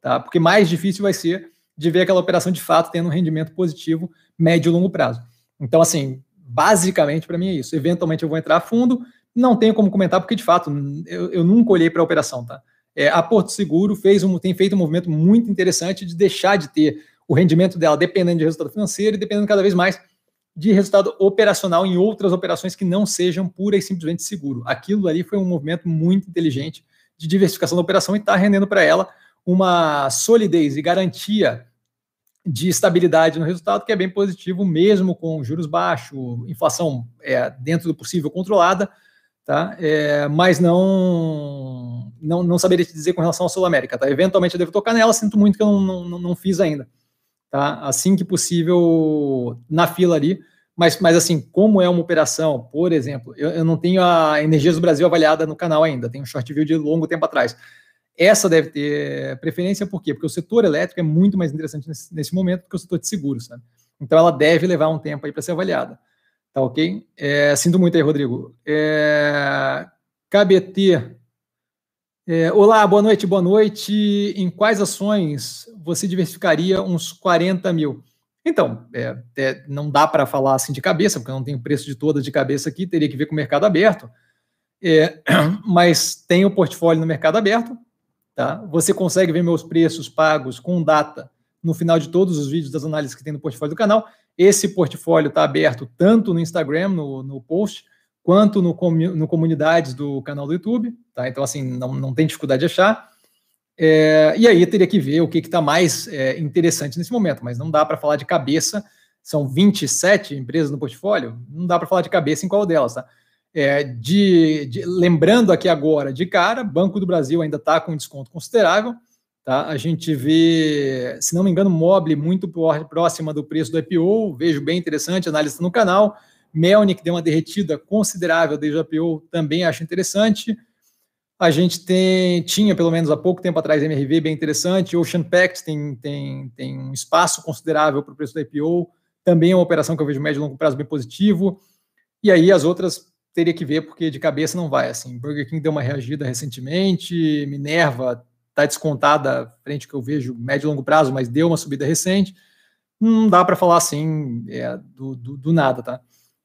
Tá? Porque mais difícil vai ser de ver aquela operação de fato tendo um rendimento positivo médio e longo prazo. Então, assim, basicamente para mim é isso. Eventualmente eu vou entrar a fundo, não tenho como comentar, porque de fato eu, eu nunca olhei para a operação, tá? É, a Porto Seguro fez um, tem feito um movimento muito interessante de deixar de ter o rendimento dela dependendo de resultado financeiro e dependendo cada vez mais de resultado operacional em outras operações que não sejam pura e simplesmente seguro. Aquilo ali foi um movimento muito inteligente de diversificação da operação e está rendendo para ela uma solidez e garantia de estabilidade no resultado, que é bem positivo, mesmo com juros baixos, inflação é, dentro do possível controlada, tá? É, mas não, não não saberia te dizer com relação à Sul América, tá? Eventualmente eu devo tocar nela, sinto muito que eu não, não, não fiz ainda, tá? Assim que possível, na fila ali, mas, mas assim, como é uma operação, por exemplo, eu, eu não tenho a Energias do Brasil avaliada no canal ainda, tenho um short view de longo tempo atrás, essa deve ter preferência, por quê? Porque o setor elétrico é muito mais interessante nesse, nesse momento do que o setor de seguros, sabe? Então ela deve levar um tempo aí para ser avaliada. Tá ok? É, sinto muito aí, Rodrigo. É, KBT. É, olá, boa noite, boa noite. Em quais ações você diversificaria uns 40 mil? Então, é, é, não dá para falar assim de cabeça, porque eu não tenho preço de todas de cabeça aqui, teria que ver com o mercado aberto. É, mas tem o portfólio no mercado aberto, Tá? Você consegue ver meus preços pagos com data no final de todos os vídeos das análises que tem no portfólio do canal. Esse portfólio está aberto tanto no Instagram, no, no post, quanto no, no comunidades do canal do YouTube. Tá? Então, assim, não, não tem dificuldade de achar. É, e aí teria que ver o que está mais é, interessante nesse momento, mas não dá para falar de cabeça. São 27 empresas no portfólio, não dá para falar de cabeça em qual delas. Tá? É, de, de, lembrando aqui agora, de cara, Banco do Brasil ainda está com um desconto considerável. Tá? A gente vê, se não me engano, Mobile muito próxima do preço do IPO, vejo bem interessante, análise no canal. Melnick deu uma derretida considerável desde o IPO, também acho interessante. A gente tem, tinha, pelo menos há pouco tempo atrás, MRV bem interessante. Ocean Pact tem, tem, tem um espaço considerável para o preço do IPO. Também é uma operação que eu vejo médio e longo prazo bem positivo. E aí as outras teria que ver, porque de cabeça não vai. Assim, Burger King deu uma reagida recentemente, Minerva está descontada frente que eu vejo médio e longo prazo, mas deu uma subida recente. Não dá para falar assim é, do, do, do, nada, tá?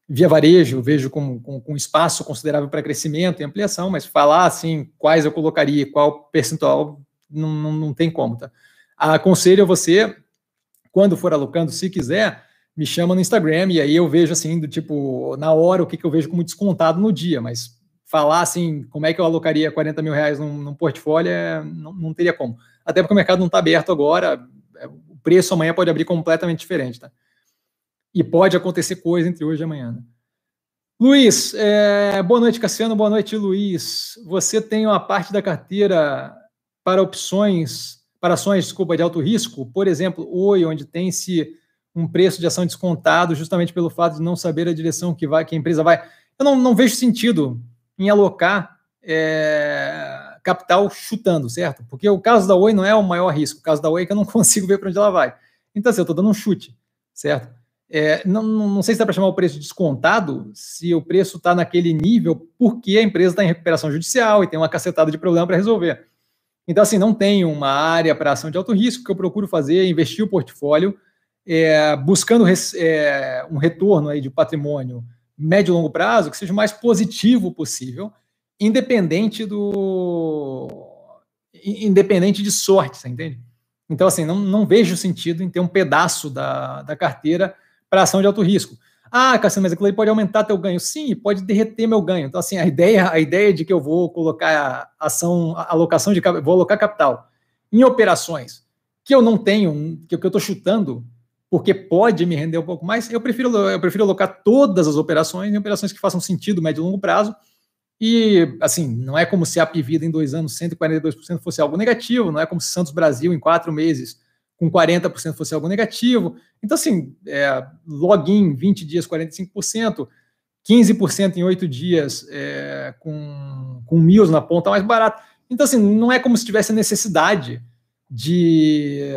Via varejo, vejo com, com, com espaço considerável para crescimento e ampliação, mas falar assim, quais eu colocaria, qual percentual, não, não, não tem como, tá? Aconselho você, quando for alocando, se quiser, me chama no Instagram e aí eu vejo assim, do tipo, na hora, o que, que eu vejo como descontado no dia, mas falar assim, como é que eu alocaria 40 mil reais num, num portfólio, é, não, não teria como. Até porque o mercado não está aberto agora, é, o preço amanhã pode abrir completamente diferente, tá? E pode acontecer coisa entre hoje e amanhã. Né? Luiz, é, boa noite, Cassiano, boa noite, Luiz. Você tem uma parte da carteira para opções, para ações, desculpa, de alto risco, por exemplo, Oi, onde tem-se um preço de ação descontado justamente pelo fato de não saber a direção que vai que a empresa vai. Eu não, não vejo sentido em alocar é, capital chutando, certo? Porque o caso da Oi não é o maior risco. O caso da Oi é que eu não consigo ver para onde ela vai. Então, assim, eu estou dando um chute, certo? É, não, não, sei se dá para chamar o preço descontado, se o preço está naquele nível, porque a empresa está em recuperação judicial e tem uma cacetada de problema para resolver. Então, assim, não tem uma área para ação de alto risco que eu procuro fazer, investir o portfólio é, buscando é, um retorno aí de patrimônio médio e longo prazo que seja o mais positivo possível, independente do independente de sorte, você entende? Então, assim, não, não vejo sentido em ter um pedaço da, da carteira para ação de alto risco. Ah, Cassiano, mas aquilo aí pode aumentar teu ganho. Sim, pode derreter meu ganho. Então, assim, a ideia, a ideia de que eu vou colocar ação, alocação de vou alocar capital em operações que eu não tenho, que eu estou chutando, porque pode me render um pouco mais, eu prefiro, eu prefiro alocar todas as operações em operações que façam sentido médio e longo prazo. E, assim, não é como se a Pivida em dois anos, 142% fosse algo negativo, não é como se Santos Brasil em quatro meses com 40% fosse algo negativo. Então, assim, é, login 20 dias, 45%, 15% em 8 dias é, com, com mil na ponta mais barato. Então, assim, não é como se tivesse necessidade de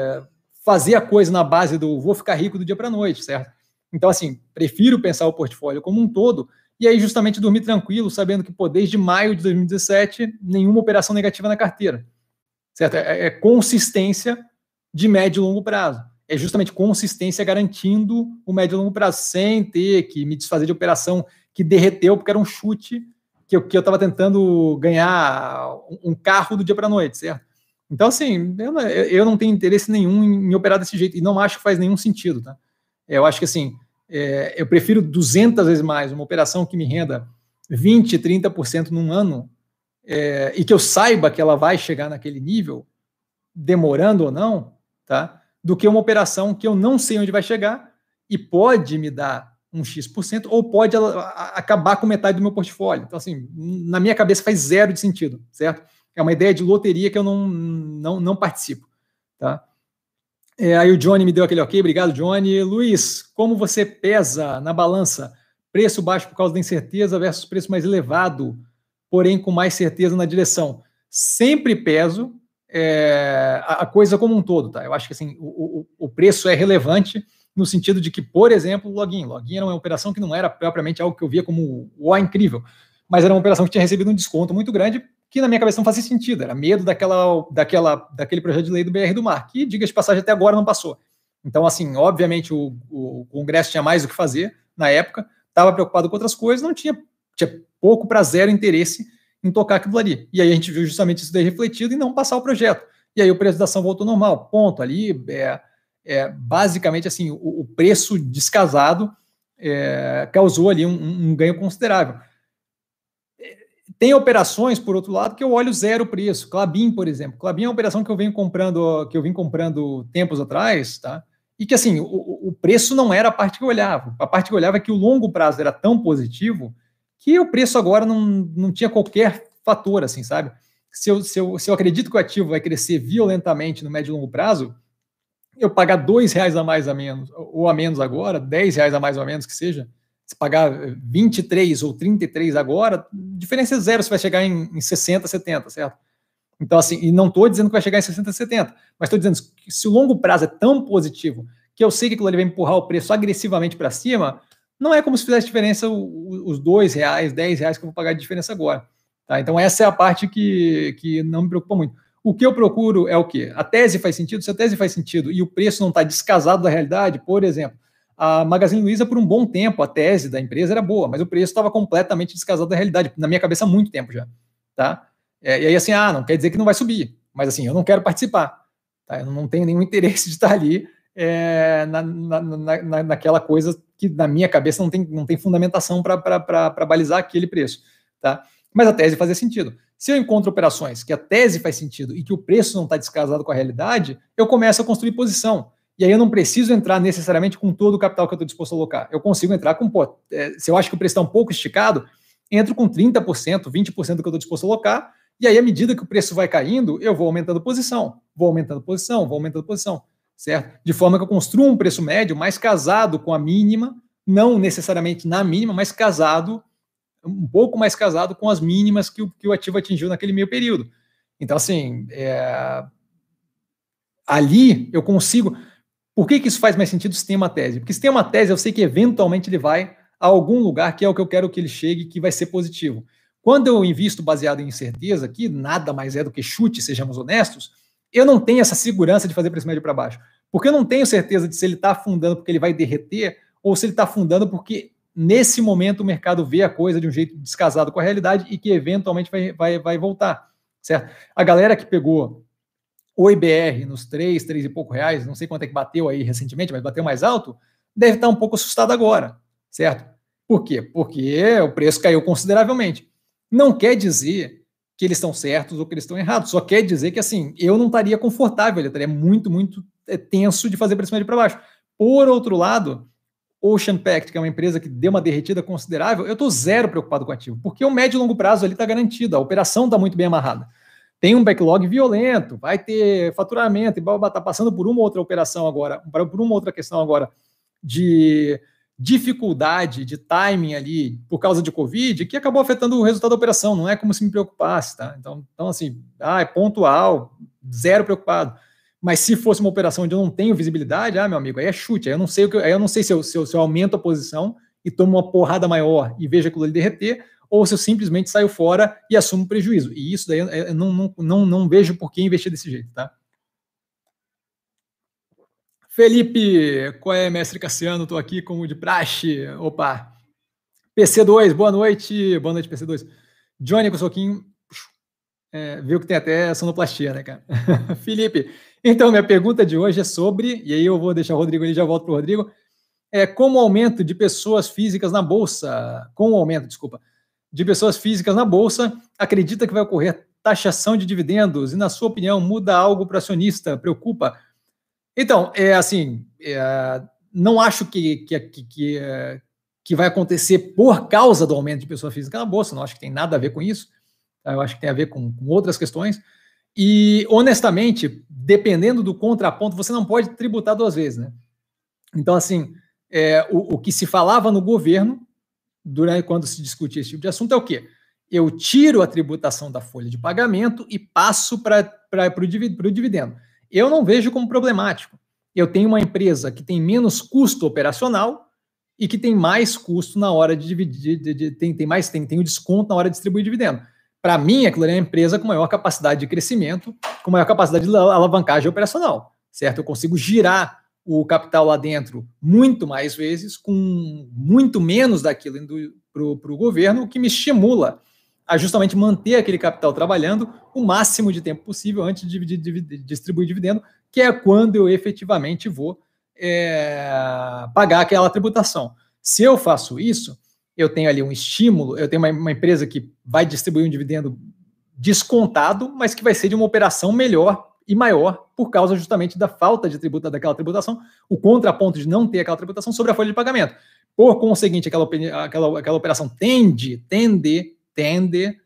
fazer a coisa na base do vou ficar rico do dia para a noite, certo? Então, assim, prefiro pensar o portfólio como um todo e aí justamente dormir tranquilo, sabendo que, pô, desde maio de 2017, nenhuma operação negativa na carteira, certo? É, é consistência de médio e longo prazo. É justamente consistência garantindo o médio e longo prazo, sem ter que me desfazer de operação que derreteu porque era um chute que eu estava tentando ganhar um carro do dia para a noite, certo? Então, assim, eu, eu não tenho interesse nenhum em, em, operar desse jeito e não acho que faz nenhum sentido, tá? Eu acho que, assim, é, eu prefiro 200 vezes mais uma operação que me renda 20, 30% num ano é, e que eu saiba que ela vai chegar naquele nível, demorando ou não, tá? Do que uma operação que eu não sei onde vai chegar e pode me dar um X% ou pode acabar com metade do meu portfólio. Então, assim, na minha cabeça faz zero de sentido, certo? É uma ideia de loteria que eu não, não, não participo, tá? É, aí o Johnny me deu aquele ok, obrigado, Johnny. Luiz, como você pesa na balança preço baixo por causa da incerteza versus preço mais elevado, porém com mais certeza na direção? Sempre peso, é, a, coisa como um todo, tá? Eu acho que assim, o, o, o, preço é relevante no sentido de que, por exemplo, o login. Login era uma operação que não era propriamente algo que eu via como o incrível, mas era uma operação que tinha recebido um desconto muito grande que na minha cabeça não fazia sentido, era medo daquela, daquela, daquele projeto de lei do BR do Mar, que, diga de passagem, até agora não passou. Então, assim, obviamente o, o Congresso tinha mais o que fazer na época, estava preocupado com outras coisas, não tinha, tinha pouco para zero interesse em tocar aquilo ali. E aí a gente viu justamente isso daí refletido e não passar o projeto. E aí o preço da ação voltou normal. Ponto. Ali é, é basicamente assim, o, o preço descasado é, causou ali um, um, ganho considerável. Tem operações, por outro lado, que eu olho zero preço. Clabin, por exemplo. Clabin é uma operação que eu venho comprando, que eu vim comprando tempos atrás, tá? E que assim, o, o preço não era a parte que eu olhava. A parte que eu olhava é que o longo prazo era tão positivo que o preço agora não, não tinha qualquer fator, assim, sabe? Se eu, se, eu, se eu acredito que o ativo vai crescer violentamente no médio e longo prazo, eu pagar dois reais a mais a menos, ou a menos agora, dez reais a mais ou a menos que seja, se pagar 23 ou 33 agora, diferença é zero se vai chegar em, em 60, 70, certo? Então, assim, e não estou dizendo que vai chegar em 60, 70, mas estou dizendo que se o longo prazo é tão positivo que eu sei que aquilo ali vai empurrar o preço agressivamente para cima, não é como se fizesse diferença os dois reais, dez reais que eu vou pagar de diferença agora. Tá? Então, essa é a parte que, que não me preocupa muito. O que eu procuro é o quê? A tese faz sentido? Se a tese faz sentido e o preço não está descasado da realidade, por exemplo, a Magazine Luiza, por um bom tempo, a tese da empresa era boa, mas o preço estava completamente descasado da realidade, na minha cabeça há muito tempo já. Tá? É, e aí, assim, ah, não quer dizer que não vai subir, mas assim, eu não quero participar. Tá? Eu não tenho nenhum interesse de estar ali é, na, na, na, naquela coisa que na minha cabeça não tem, não tem fundamentação para balizar aquele preço. Tá? Mas a tese fazia sentido. Se eu encontro operações que a tese faz sentido e que o preço não está descasado com a realidade, eu começo a construir posição. E aí eu não preciso entrar necessariamente com todo o capital que eu estou disposto a alocar. Eu consigo entrar com, é, se eu acho que o preço está um pouco esticado, entro com 30%, 20% do que eu estou disposto a alocar, e aí à medida que o preço vai caindo, eu vou aumentando posição, vou aumentando posição, vou aumentando posição certo? De forma que eu construa um preço médio mais casado com a mínima, não necessariamente na mínima, mas casado, um pouco mais casado com as mínimas que o, que o ativo atingiu naquele meio período. Então, assim, é... ali eu consigo. Por que, que isso faz mais sentido se tem uma tese? Porque se tem uma tese, eu sei que eventualmente ele vai a algum lugar que é o que eu quero que ele chegue, que vai ser positivo. Quando eu invisto baseado em incerteza, que nada mais é do que chute, sejamos honestos, eu não tenho essa segurança de fazer preço médio para baixo. Porque eu não tenho certeza de se ele está afundando porque ele vai derreter ou se ele está afundando porque nesse momento o mercado vê a coisa de um jeito descasado com a realidade e que eventualmente vai, vai, vai voltar, certo? A galera que pegou o IBR nos 3, 3 e pouco reais, não sei quanto é que bateu aí recentemente, mas bateu mais alto, deve estar um pouco assustado agora, certo? Por quê? Porque o preço caiu consideravelmente. Não quer dizer que eles estão certos ou que eles estão errados, só quer dizer que assim, eu não estaria confortável, eu estaria muito, muito é, tenso de fazer para cima e para baixo. Por outro lado, Ocean Pact, que é uma empresa que deu uma derretida considerável, eu estou zero preocupado com o ativo, porque o médio e longo prazo ali está garantido, a operação está muito bem amarrada. Tem um backlog violento, vai ter faturamento, e está passando por uma outra operação agora, por uma outra questão agora de dificuldade de timing ali por causa de Covid, que acabou afetando o resultado da operação, não é como se me preocupasse, tá? Então, então assim, ah, é pontual, zero preocupado. Mas se fosse uma operação onde eu não tenho visibilidade, ah, meu amigo, aí é chute. Aí eu não sei o que, aí eu não sei se eu, se eu, se eu aumento a posição e tomo uma porrada maior e vejo aquilo ali derreter, ou se eu simplesmente saio fora e assumo prejuízo. E isso daí eu não, não, não, não vejo por que investir desse jeito, tá? Felipe, qual é, mestre Cassiano? Estou aqui como de praxe. Opa! PC2, boa noite. Boa noite, PC2. Johnny com soquinho. É, viu que tem até sonoplastia, né, cara? Felipe, então, minha pergunta de hoje é sobre, e aí eu vou deixar o Rodrigo ali, já volto para o Rodrigo, é como o aumento de pessoas físicas na Bolsa, com o aumento, desculpa, de pessoas físicas na Bolsa, acredita que vai ocorrer taxação de dividendos e, na sua opinião, muda algo para acionista? Preocupa? Então, é assim, é, não acho que, que, que, que, vai acontecer por causa do aumento de pessoa física na Bolsa, não acho que tem nada a ver com isso, tá? eu acho que tem a ver com, com outras questões, e, honestamente, dependendo do contraponto, você não pode tributar duas vezes, né? Então, assim, é, o, o, que se falava no governo, durante quando se discutia esse tipo de assunto, é o quê? Eu tiro a tributação da folha de pagamento e passo para o dividendo. Eu não vejo como problemático. Eu tenho uma empresa que tem menos custo operacional e que tem mais custo na hora de dividir, de, de, tem, tem mais tem, tem o desconto na hora de distribuir dividendo. Para mim, aquilo é uma empresa com maior capacidade de crescimento, com maior capacidade de alavancagem operacional, certo? Eu consigo girar o capital lá dentro muito mais vezes, com muito menos daquilo indo para o governo, o que me estimula a justamente manter aquele capital trabalhando o máximo de tempo possível antes de, distribuir dividendo, que é quando eu efetivamente vou é, pagar aquela tributação. Se eu faço isso, eu tenho ali um estímulo, eu tenho uma, uma, empresa que vai distribuir um dividendo descontado, mas que vai ser de uma operação melhor e maior por causa justamente da falta de tributa daquela tributação, o contraponto de não ter aquela tributação sobre a folha de pagamento. Por conseguinte, aquela, aquela, aquela operação tende, tende, tende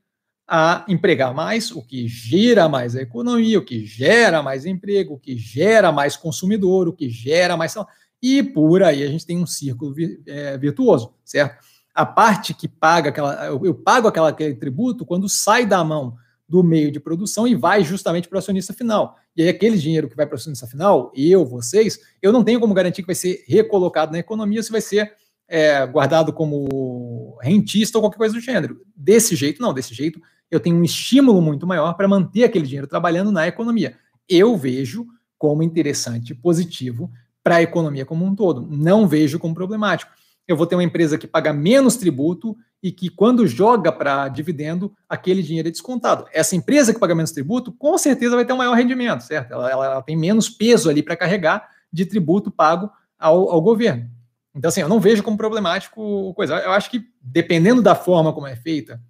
a empregar mais, o que gera mais a economia, o que gera mais emprego, o que gera mais consumidor, o que gera mais. E por aí a gente tem um círculo é, virtuoso, certo? a parte que paga aquela, eu, eu pago aquela, aquele tributo quando sai da mão do meio de produção e vai justamente para o acionista final. E aí, aquele dinheiro que vai para o acionista final, eu, vocês, eu não tenho como garantir que vai ser recolocado na economia, se vai ser é, guardado como rentista ou qualquer coisa do gênero. Desse jeito, não. Desse jeito, eu tenho um estímulo muito maior para manter aquele dinheiro trabalhando na economia. Eu vejo como interessante, positivo para a economia como um todo. Não vejo como problemático eu vou ter uma empresa que paga menos tributo e que, quando joga para dividendo, aquele dinheiro é descontado. Essa empresa que paga menos tributo, com certeza vai ter um maior rendimento, certo? Ela, ela, tem menos peso ali para carregar de tributo pago ao, ao, governo. Então, assim, eu não vejo como problemático coisa. Eu acho que, dependendo da forma como é feita,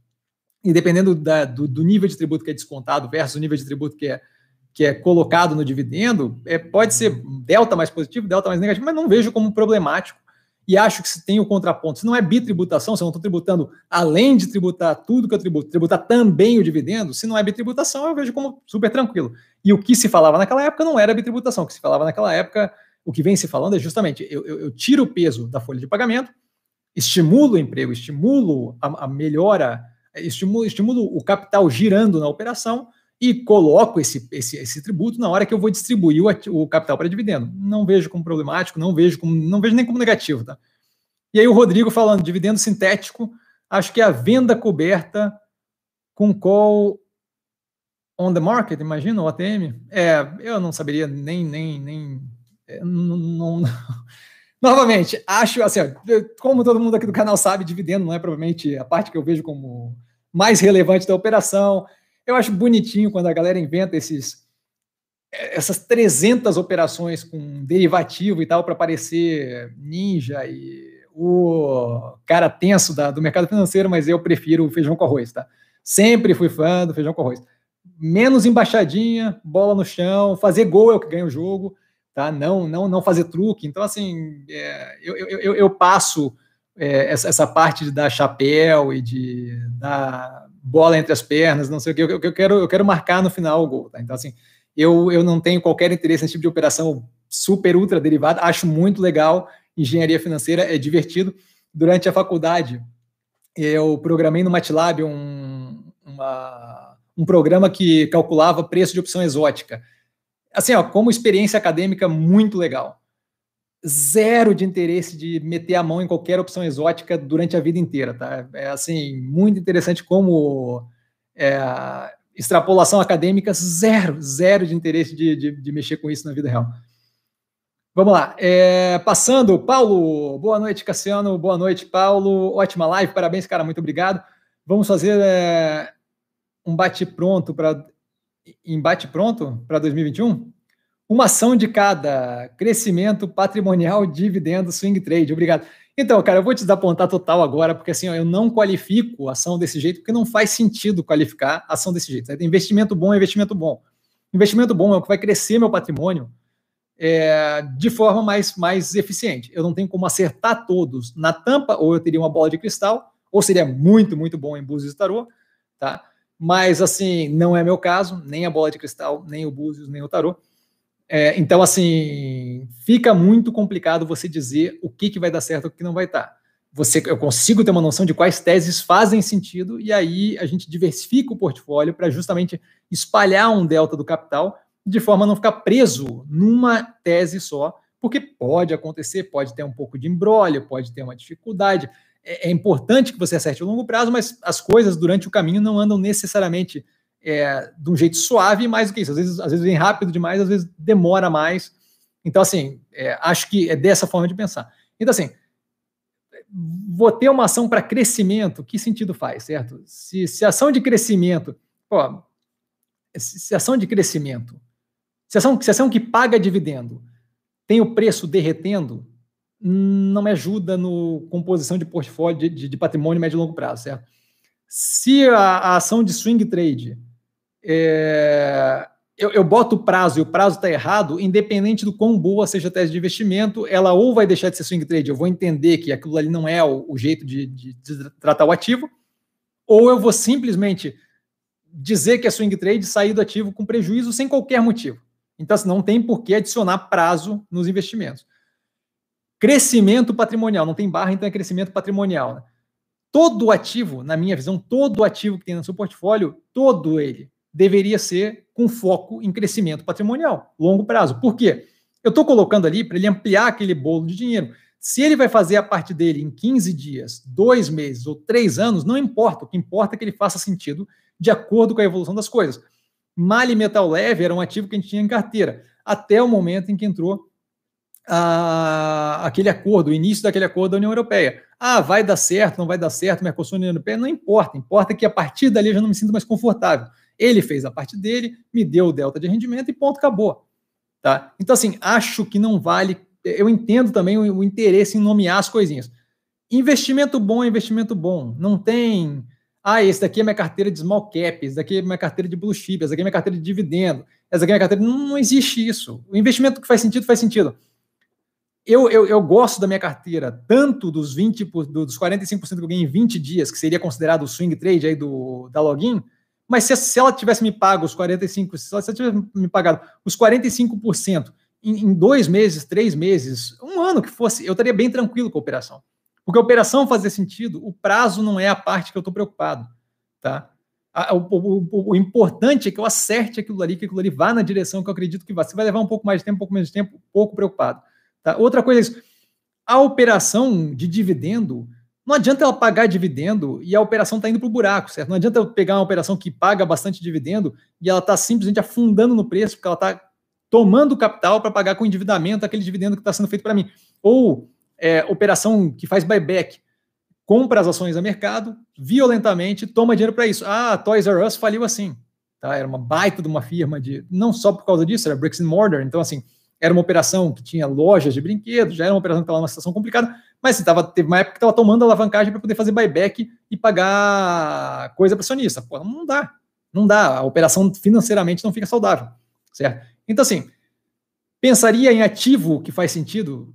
e dependendo da, do, do, nível de tributo que é descontado versus o nível de tributo que é, que é colocado no dividendo, é, pode ser delta mais positivo, delta mais negativo, mas não vejo como problemático e acho que se tem o contraponto. Se não é bitributação, se eu não estou tributando além de tributar tudo que eu tributo, tributar também o dividendo, se não é bitributação, eu vejo como super tranquilo. E o que se falava naquela época não era bitributação. O que se falava naquela época, o que vem se falando é justamente eu, eu, eu tiro o peso da folha de pagamento, estimulo o emprego, estimulo a, a melhora, estimulo, estimulo o capital girando na operação e coloco esse, esse, esse tributo na hora que eu vou distribuir o, o capital para dividendo. Não vejo como problemático, não vejo como, não vejo nem como negativo, tá? E aí o Rodrigo falando dividendo sintético, acho que é a venda coberta com call on the market, imagina o ATM. É, eu não saberia nem nem nem é, não, não. Novamente, acho assim, como todo mundo aqui do canal sabe, dividendo não é provavelmente a parte que eu vejo como mais relevante da operação. Eu acho bonitinho quando a galera inventa esses essas 300 operações com derivativo e tal para parecer ninja e o cara tenso da, do mercado financeiro, mas eu prefiro o feijão com arroz, tá? Sempre fui fã do feijão com arroz. Menos embaixadinha, bola no chão, fazer gol é o que ganha o jogo, tá? Não, não, não fazer truque. Então, assim, é, eu, eu, eu, passo é, essa, essa, parte de dar chapéu e de dar bola entre as pernas, não sei o que. Eu, eu, quero, eu quero marcar no final o gol, tá? Então, assim, eu, eu não tenho qualquer interesse nesse tipo de operação super, ultra derivada, acho muito legal. Engenharia financeira é divertido. Durante a faculdade, eu programei no MATLAB um, uma, um programa que calculava preço de opção exótica. Assim, ó, como experiência acadêmica, muito legal. Zero de interesse de meter a mão em qualquer opção exótica durante a vida inteira, tá? É assim, muito interessante como é, extrapolação acadêmica, zero, zero de interesse de, de, de, mexer com isso na vida real. Vamos lá. É, passando, Paulo, boa noite, Cassiano, boa noite, Paulo. Ótima live, parabéns, cara, muito obrigado. Vamos fazer é, um bate-pronto para. Embate pronto para 2021? Uma ação de cada crescimento patrimonial, dividendo, swing trade. Obrigado. Então, cara, eu vou te desapontar total agora, porque assim, ó, eu não qualifico ação desse jeito, porque não faz sentido qualificar ação desse jeito. Investimento bom é investimento bom. Investimento bom é o que vai crescer meu patrimônio é, de forma mais, mais eficiente. Eu não tenho como acertar todos na tampa, ou eu teria uma bola de cristal, ou seria muito, muito bom em Búzios e Tarô, tá? Mas, assim, não é meu caso, nem a bola de cristal, nem o Búzios, nem o Tarô. É, então, assim, fica muito complicado você dizer o que, que vai dar certo e o que não vai dar. Você, eu consigo ter uma noção de quais teses fazem sentido, e aí a gente diversifica o portfólio para justamente espalhar um delta do capital, de forma a não ficar preso numa tese só, porque pode acontecer, pode ter um pouco de embrólio, pode ter uma dificuldade. É, é importante que você acerte a longo prazo, mas as coisas durante o caminho não andam necessariamente é, de um jeito suave, mais do que isso. Às vezes, às vezes vem rápido demais, às vezes demora mais. Então, assim, é, acho que é dessa forma de pensar. Então, assim, vou ter uma ação para crescimento, que sentido faz, certo? Se, se ação de crescimento, ó, se ação de crescimento, se ação, se ação que paga dividendo tem o preço derretendo, não me ajuda no composição de portfólio de, de, de patrimônio médio e longo prazo, certo? Se a, a ação de swing trade é, eu, eu, boto o prazo e o prazo está errado, independente do quão boa seja a tese de investimento, ela ou vai deixar de ser swing trade, eu vou entender que aquilo ali não é o, o jeito de, de, de, tratar o ativo, ou eu vou simplesmente dizer que é swing trade, sair do ativo com prejuízo sem qualquer motivo. Então, assim, não tem por que adicionar prazo nos investimentos. Crescimento patrimonial, não tem barra, então é crescimento patrimonial. Né? Todo ativo, na minha visão, todo ativo que tem no seu portfólio, todo ele deveria ser com foco em crescimento patrimonial, longo prazo. Por quê? Eu estou colocando ali para ele ampliar aquele bolo de dinheiro. Se ele vai fazer a parte dele em 15 dias, dois meses ou três anos, não importa. O que importa é que ele faça sentido de acordo com a evolução das coisas. Mali Metal Leve era um ativo que a gente tinha em carteira, até o momento em que entrou aquele acordo, o início daquele acordo da União Europeia. Ah, vai dar certo, não vai dar certo, Mercosul União Europeia, não importa. Importa que a partir dali eu já não me sinto mais confortável. Ele fez a parte dele, me deu o delta de rendimento e ponto, acabou. Tá? Então, assim, acho que não vale. Eu entendo também o, o interesse em nomear as coisinhas. Investimento bom é investimento bom. Não tem. Ah, esse daqui é minha carteira de small cap, esse daqui é minha carteira de blue chip, essa daqui é minha carteira de dividendo, essa daqui é minha carteira. Não, não existe isso. O investimento que faz sentido, faz sentido. Eu, eu, eu gosto da minha carteira, tanto dos 20, dos 45% que eu ganhei em 20 dias, que seria considerado o swing trade aí do, da login, mas se, se ela tivesse me pago os 45%, se ela tivesse me pagado os 45% em, em dois meses, três meses, um ano que fosse, eu estaria bem tranquilo com a operação. Porque a operação fazer sentido, o prazo não é a parte que eu estou preocupado. Tá? o, o, o, o, importante é que eu acerte aquilo ali, que aquilo ali vá na direção que eu acredito que vá. Se vai levar um pouco mais de tempo, um pouco menos de tempo, pouco preocupado. Tá? Outra coisa é isso. A operação de dividendo, não adianta ela pagar dividendo e a operação está indo para o buraco, certo? Não adianta eu pegar uma operação que paga bastante dividendo e ela está simplesmente afundando no preço, porque ela está tomando capital para pagar com endividamento aquele dividendo que está sendo feito para mim. Ou é, operação que faz buyback, compra as ações a mercado violentamente, toma dinheiro para isso. Ah, Toys R Us faliu assim. tá? Era uma baita de uma firma de, não só por causa disso, era bricks and mortar, então assim, era uma operação que tinha lojas de brinquedos, já era uma operação que estava numa situação complicada, mas assim, tava, teve uma época que estava tomando alavancagem para poder fazer buyback e pagar coisa para acionista. Pô, não dá. Não dá. A operação financeiramente não fica saudável. Certo? Então, assim, pensaria em ativo que faz sentido?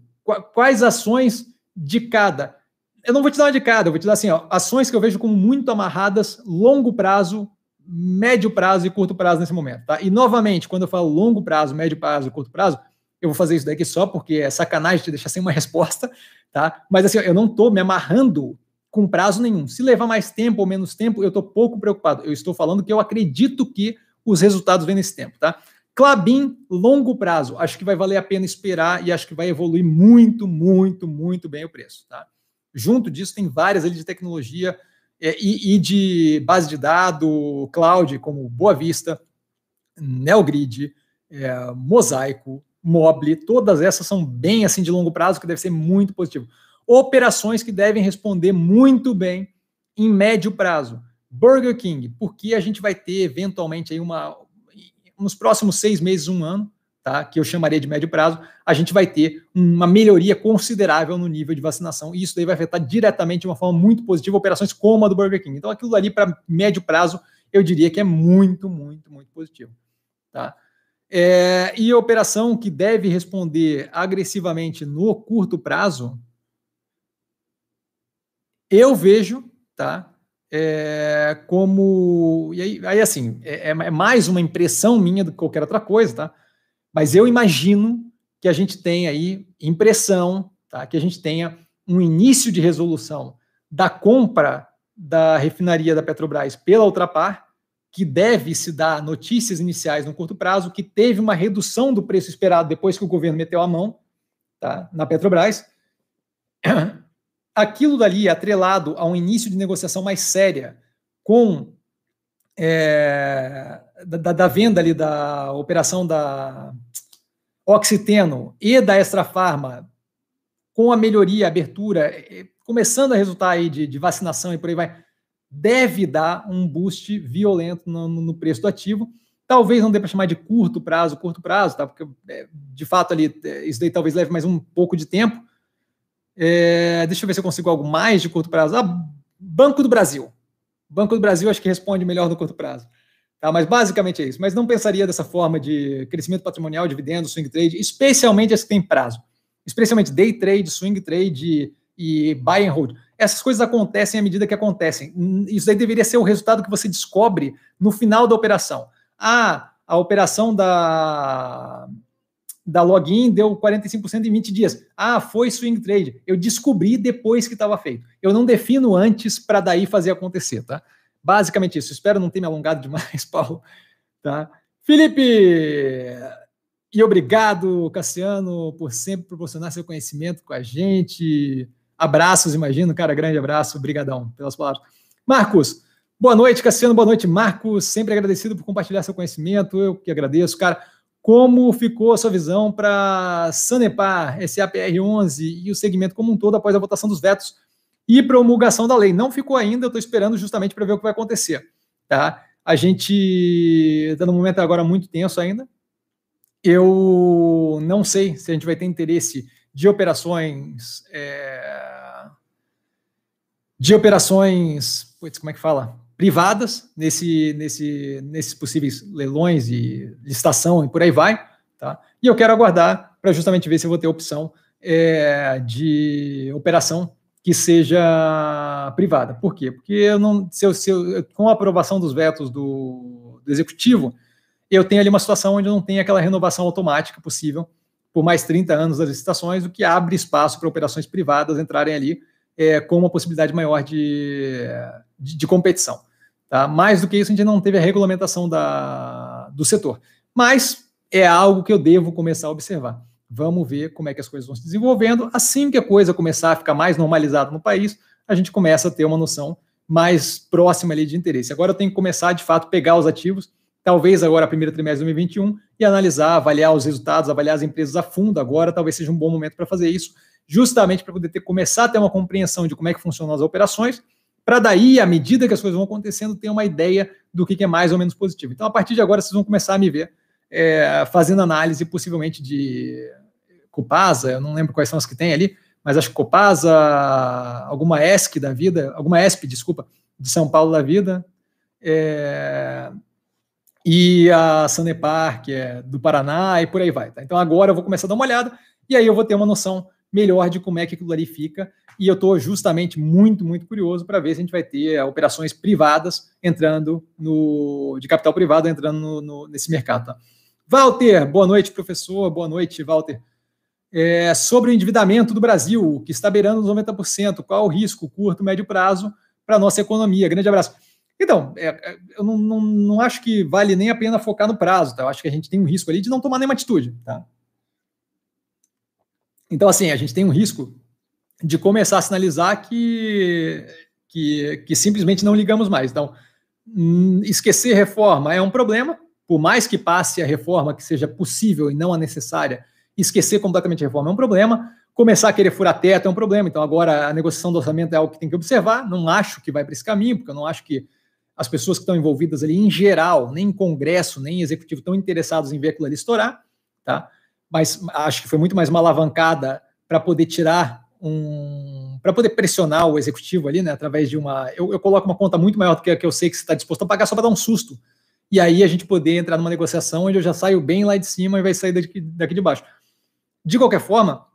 Quais ações de cada? Eu não vou te dar uma de cada, eu vou te dar assim, ó, ações que eu vejo como muito amarradas, longo prazo, médio prazo e curto prazo nesse momento. Tá? E novamente, quando eu falo longo prazo, médio prazo e curto prazo, eu vou fazer isso daqui só porque é sacanagem te deixar sem uma resposta, tá? Mas assim, eu não estou me amarrando com prazo nenhum. Se levar mais tempo ou menos tempo, eu estou pouco preocupado. Eu estou falando que eu acredito que os resultados vêm nesse tempo, tá? Clabin, longo prazo. Acho que vai valer a pena esperar e acho que vai evoluir muito, muito, muito bem o preço, tá? Junto disso, tem várias ali de tecnologia é, e, e, de base de dados, cloud, como Boa Vista, Neogrid, é, Mosaico, Mobile, todas essas são bem assim de longo prazo, que deve ser muito positivo. Operações que devem responder muito bem em médio prazo. Burger King, porque a gente vai ter eventualmente aí uma nos próximos seis meses, um ano, tá? Que eu chamaria de médio prazo, a gente vai ter uma melhoria considerável no nível de vacinação e isso daí vai afetar diretamente de uma forma muito positiva operações como a do Burger King. Então, aquilo ali para médio prazo, eu diria que é muito, muito, muito positivo, tá? É, e operação que deve responder agressivamente no curto prazo, eu vejo, tá? É, como. E aí, aí assim, é, é, mais uma impressão minha do que qualquer outra coisa, tá? Mas eu imagino que a gente tenha aí impressão, tá? Que a gente tenha um início de resolução da compra da refinaria da Petrobras pela Ultrapar que deve se dar notícias iniciais no curto prazo, que teve uma redução do preço esperado depois que o governo meteu a mão tá, na Petrobras. Aquilo dali atrelado a um início de negociação mais séria com é, da, da, venda ali da operação da Oxiteno e da Extra Farma, com a melhoria, a abertura, é, começando a resultar aí de, de vacinação e por aí vai, deve dar um boost violento no, no preço do ativo. Talvez não dê para chamar de curto prazo, curto prazo, tá? Porque é, de fato ali é, isso daí talvez leve mais um pouco de tempo. É, deixa eu ver se eu consigo algo mais de curto prazo. Ah, Banco do Brasil. Banco do Brasil acho que responde melhor no curto prazo. Tá, mas basicamente é isso. Mas não pensaria dessa forma de crescimento patrimonial, dividendos, swing trade, especialmente as que têm prazo. Especialmente day trade, swing trade e, e buy and hold. Essas coisas acontecem à medida que acontecem. Isso aí deveria ser o resultado que você descobre no final da operação. Ah, a operação da, da login deu 45% em 20 dias. Ah, foi swing trade. Eu descobri depois que estava feito. Eu não defino antes para daí fazer acontecer, tá? Basicamente isso. Espero não ter me alongado demais, Paulo. Tá? Felipe, e obrigado, Cassiano, por sempre proporcionar seu conhecimento com a gente. Abraços, imagino, cara, grande abraço, brigadão pelas palavras. Marcos, boa noite, Cassiano, boa noite, Marcos, sempre agradecido por compartilhar seu conhecimento, eu que agradeço, cara. Como ficou a sua visão para Sanepar, SAPR11 e o segmento como um todo após a votação dos vetos e promulgação da lei? Não ficou ainda, eu estou esperando justamente para ver o que vai acontecer, tá? A gente está num momento agora muito tenso ainda. Eu não sei se a gente vai ter interesse de operações é, de operações, putz, como é que fala? Privadas nesse, nesse, nesses possíveis leilões e licitação e por aí vai, tá? E eu quero aguardar para justamente ver se eu vou ter opção é, de operação que seja privada. Por quê? Porque eu não, se eu, se eu, com a aprovação dos vetos do, do executivo, eu tenho ali uma situação onde não tenho aquela renovação automática possível por mais 30 anos das licitações, o que abre espaço para operações privadas entrarem ali é, com uma possibilidade maior de, de, de, competição. Tá? Mais do que isso, a gente não teve a regulamentação da, do setor. Mas é algo que eu devo começar a observar. Vamos ver como é que as coisas vão se desenvolvendo. Assim que a coisa começar a ficar mais normalizada no país, a gente começa a ter uma noção mais próxima ali de interesse. Agora eu tenho que começar, de fato, pegar os ativos talvez agora, primeiro trimestre de 2021, e analisar, avaliar os resultados, avaliar as empresas a fundo agora, talvez seja um bom momento para fazer isso, justamente para poder ter, começar a ter uma compreensão de como é que funcionam as operações, para daí, à medida que as coisas vão acontecendo, ter uma ideia do que é mais ou menos positivo. Então, a partir de agora, vocês vão começar a me ver é, fazendo análise, possivelmente de Copasa, eu não lembro quais são as que tem ali, mas acho que Copasa, alguma ESC da vida, alguma ESP, desculpa, de São Paulo da vida, é, e a Sanepar, que é do Paraná, e por aí vai. Tá? Então agora eu vou começar a dar uma olhada, e aí eu vou ter uma noção melhor de como é que aquilo ali fica, e eu estou justamente muito, muito curioso para ver se a gente vai ter operações privadas entrando no, de capital privado entrando no, no, nesse mercado. Tá? Walter, boa noite, professor, boa noite, Walter. É, sobre o endividamento do Brasil, que está beirando os 90%, qual o risco, curto, médio prazo, para a nossa economia? Grande abraço. Então, é, é, eu não, não, não, acho que vale nem a pena focar no prazo, tá? Eu acho que a gente tem um risco ali de não tomar nenhuma atitude, tá? Então, assim, a gente tem um risco de começar a sinalizar que, que, que simplesmente não ligamos mais. Então, hum, esquecer reforma é um problema, por mais que passe a reforma que seja possível e não a necessária, esquecer completamente a reforma é um problema. Começar a querer furar teto é um problema. Então, agora a negociação do orçamento é algo que tem que observar. Não acho que vai para esse caminho, porque eu não acho que as pessoas que estão envolvidas ali, em geral, nem Congresso, nem Executivo, estão interessados em ver aquilo ali estourar, tá? Mas acho que foi muito mais uma alavancada para poder tirar um. para poder pressionar o Executivo ali, né? Através de uma. Eu, eu coloco uma conta muito maior do que a que eu sei que você está disposto a pagar só para dar um susto. E aí a gente poder entrar numa negociação onde eu já saio bem lá de cima e vai sair daqui, daqui de baixo. De qualquer forma,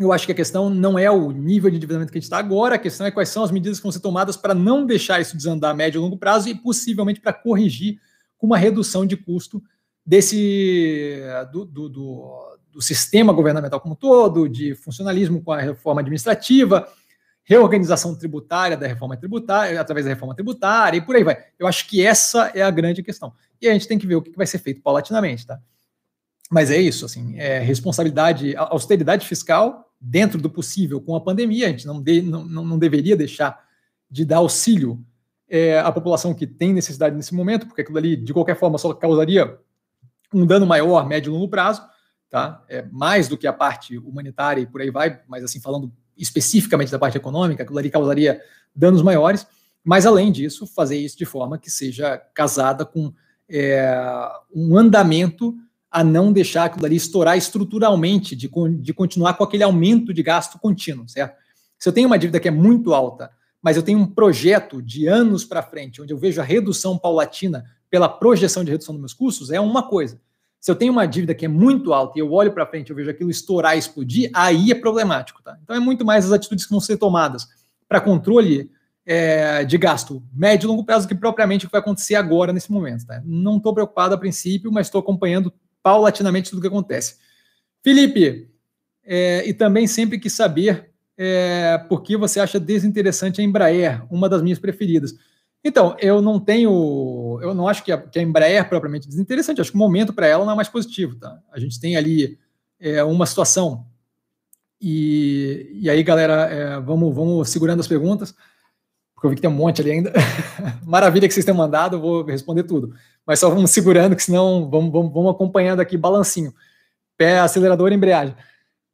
eu acho que a questão não é o nível de endividamento que a gente está agora, a questão é quais são as medidas que vão ser tomadas para não deixar isso desandar a médio e longo prazo e possivelmente para corrigir com uma redução de custo desse do, do, do, do, sistema governamental como um todo, de funcionalismo com a reforma administrativa, reorganização tributária da reforma tributária, através da reforma tributária e por aí vai. Eu acho que essa é a grande questão. E a gente tem que ver o que vai ser feito paulatinamente, tá? Mas é isso, assim, é responsabilidade, austeridade fiscal dentro do possível com a pandemia, a gente não, de, não, não deveria deixar de dar auxílio é, à população que tem necessidade nesse momento, porque aquilo ali, de qualquer forma, só causaria um dano maior, médio e longo prazo, tá? É mais do que a parte humanitária e por aí vai, mas assim, falando especificamente da parte econômica, aquilo ali causaria danos maiores, mas além disso, fazer isso de forma que seja casada com é, um andamento a não deixar aquilo ali estourar estruturalmente, de, de continuar com aquele aumento de gasto contínuo, certo? Se eu tenho uma dívida que é muito alta, mas eu tenho um projeto de anos para frente, onde eu vejo a redução paulatina pela projeção de redução dos meus custos, é uma coisa. Se eu tenho uma dívida que é muito alta e eu olho para frente, eu vejo aquilo estourar e explodir, aí é problemático, tá? Então é muito mais as atitudes que vão ser tomadas para controle é, de gasto médio e longo prazo que propriamente o que vai acontecer agora nesse momento, tá? Não estou preocupado a princípio, mas estou acompanhando paulatinamente tudo que acontece. Felipe, é, e também sempre quis saber é, por que você acha desinteressante a Embraer, uma das minhas preferidas. Então, eu não tenho, eu não acho que a, que a Embraer propriamente desinteressante, acho que o momento para ela não é mais positivo. Tá? A gente tem ali é, uma situação, e, e aí, galera, é, vamos, vamos segurando as perguntas porque eu vi que tem um monte ali ainda. Maravilha que vocês tenham mandado, eu vou responder tudo. Mas só vamos segurando, que senão vamos, vamos, vamos acompanhando aqui, balancinho. Pé, acelerador embreagem.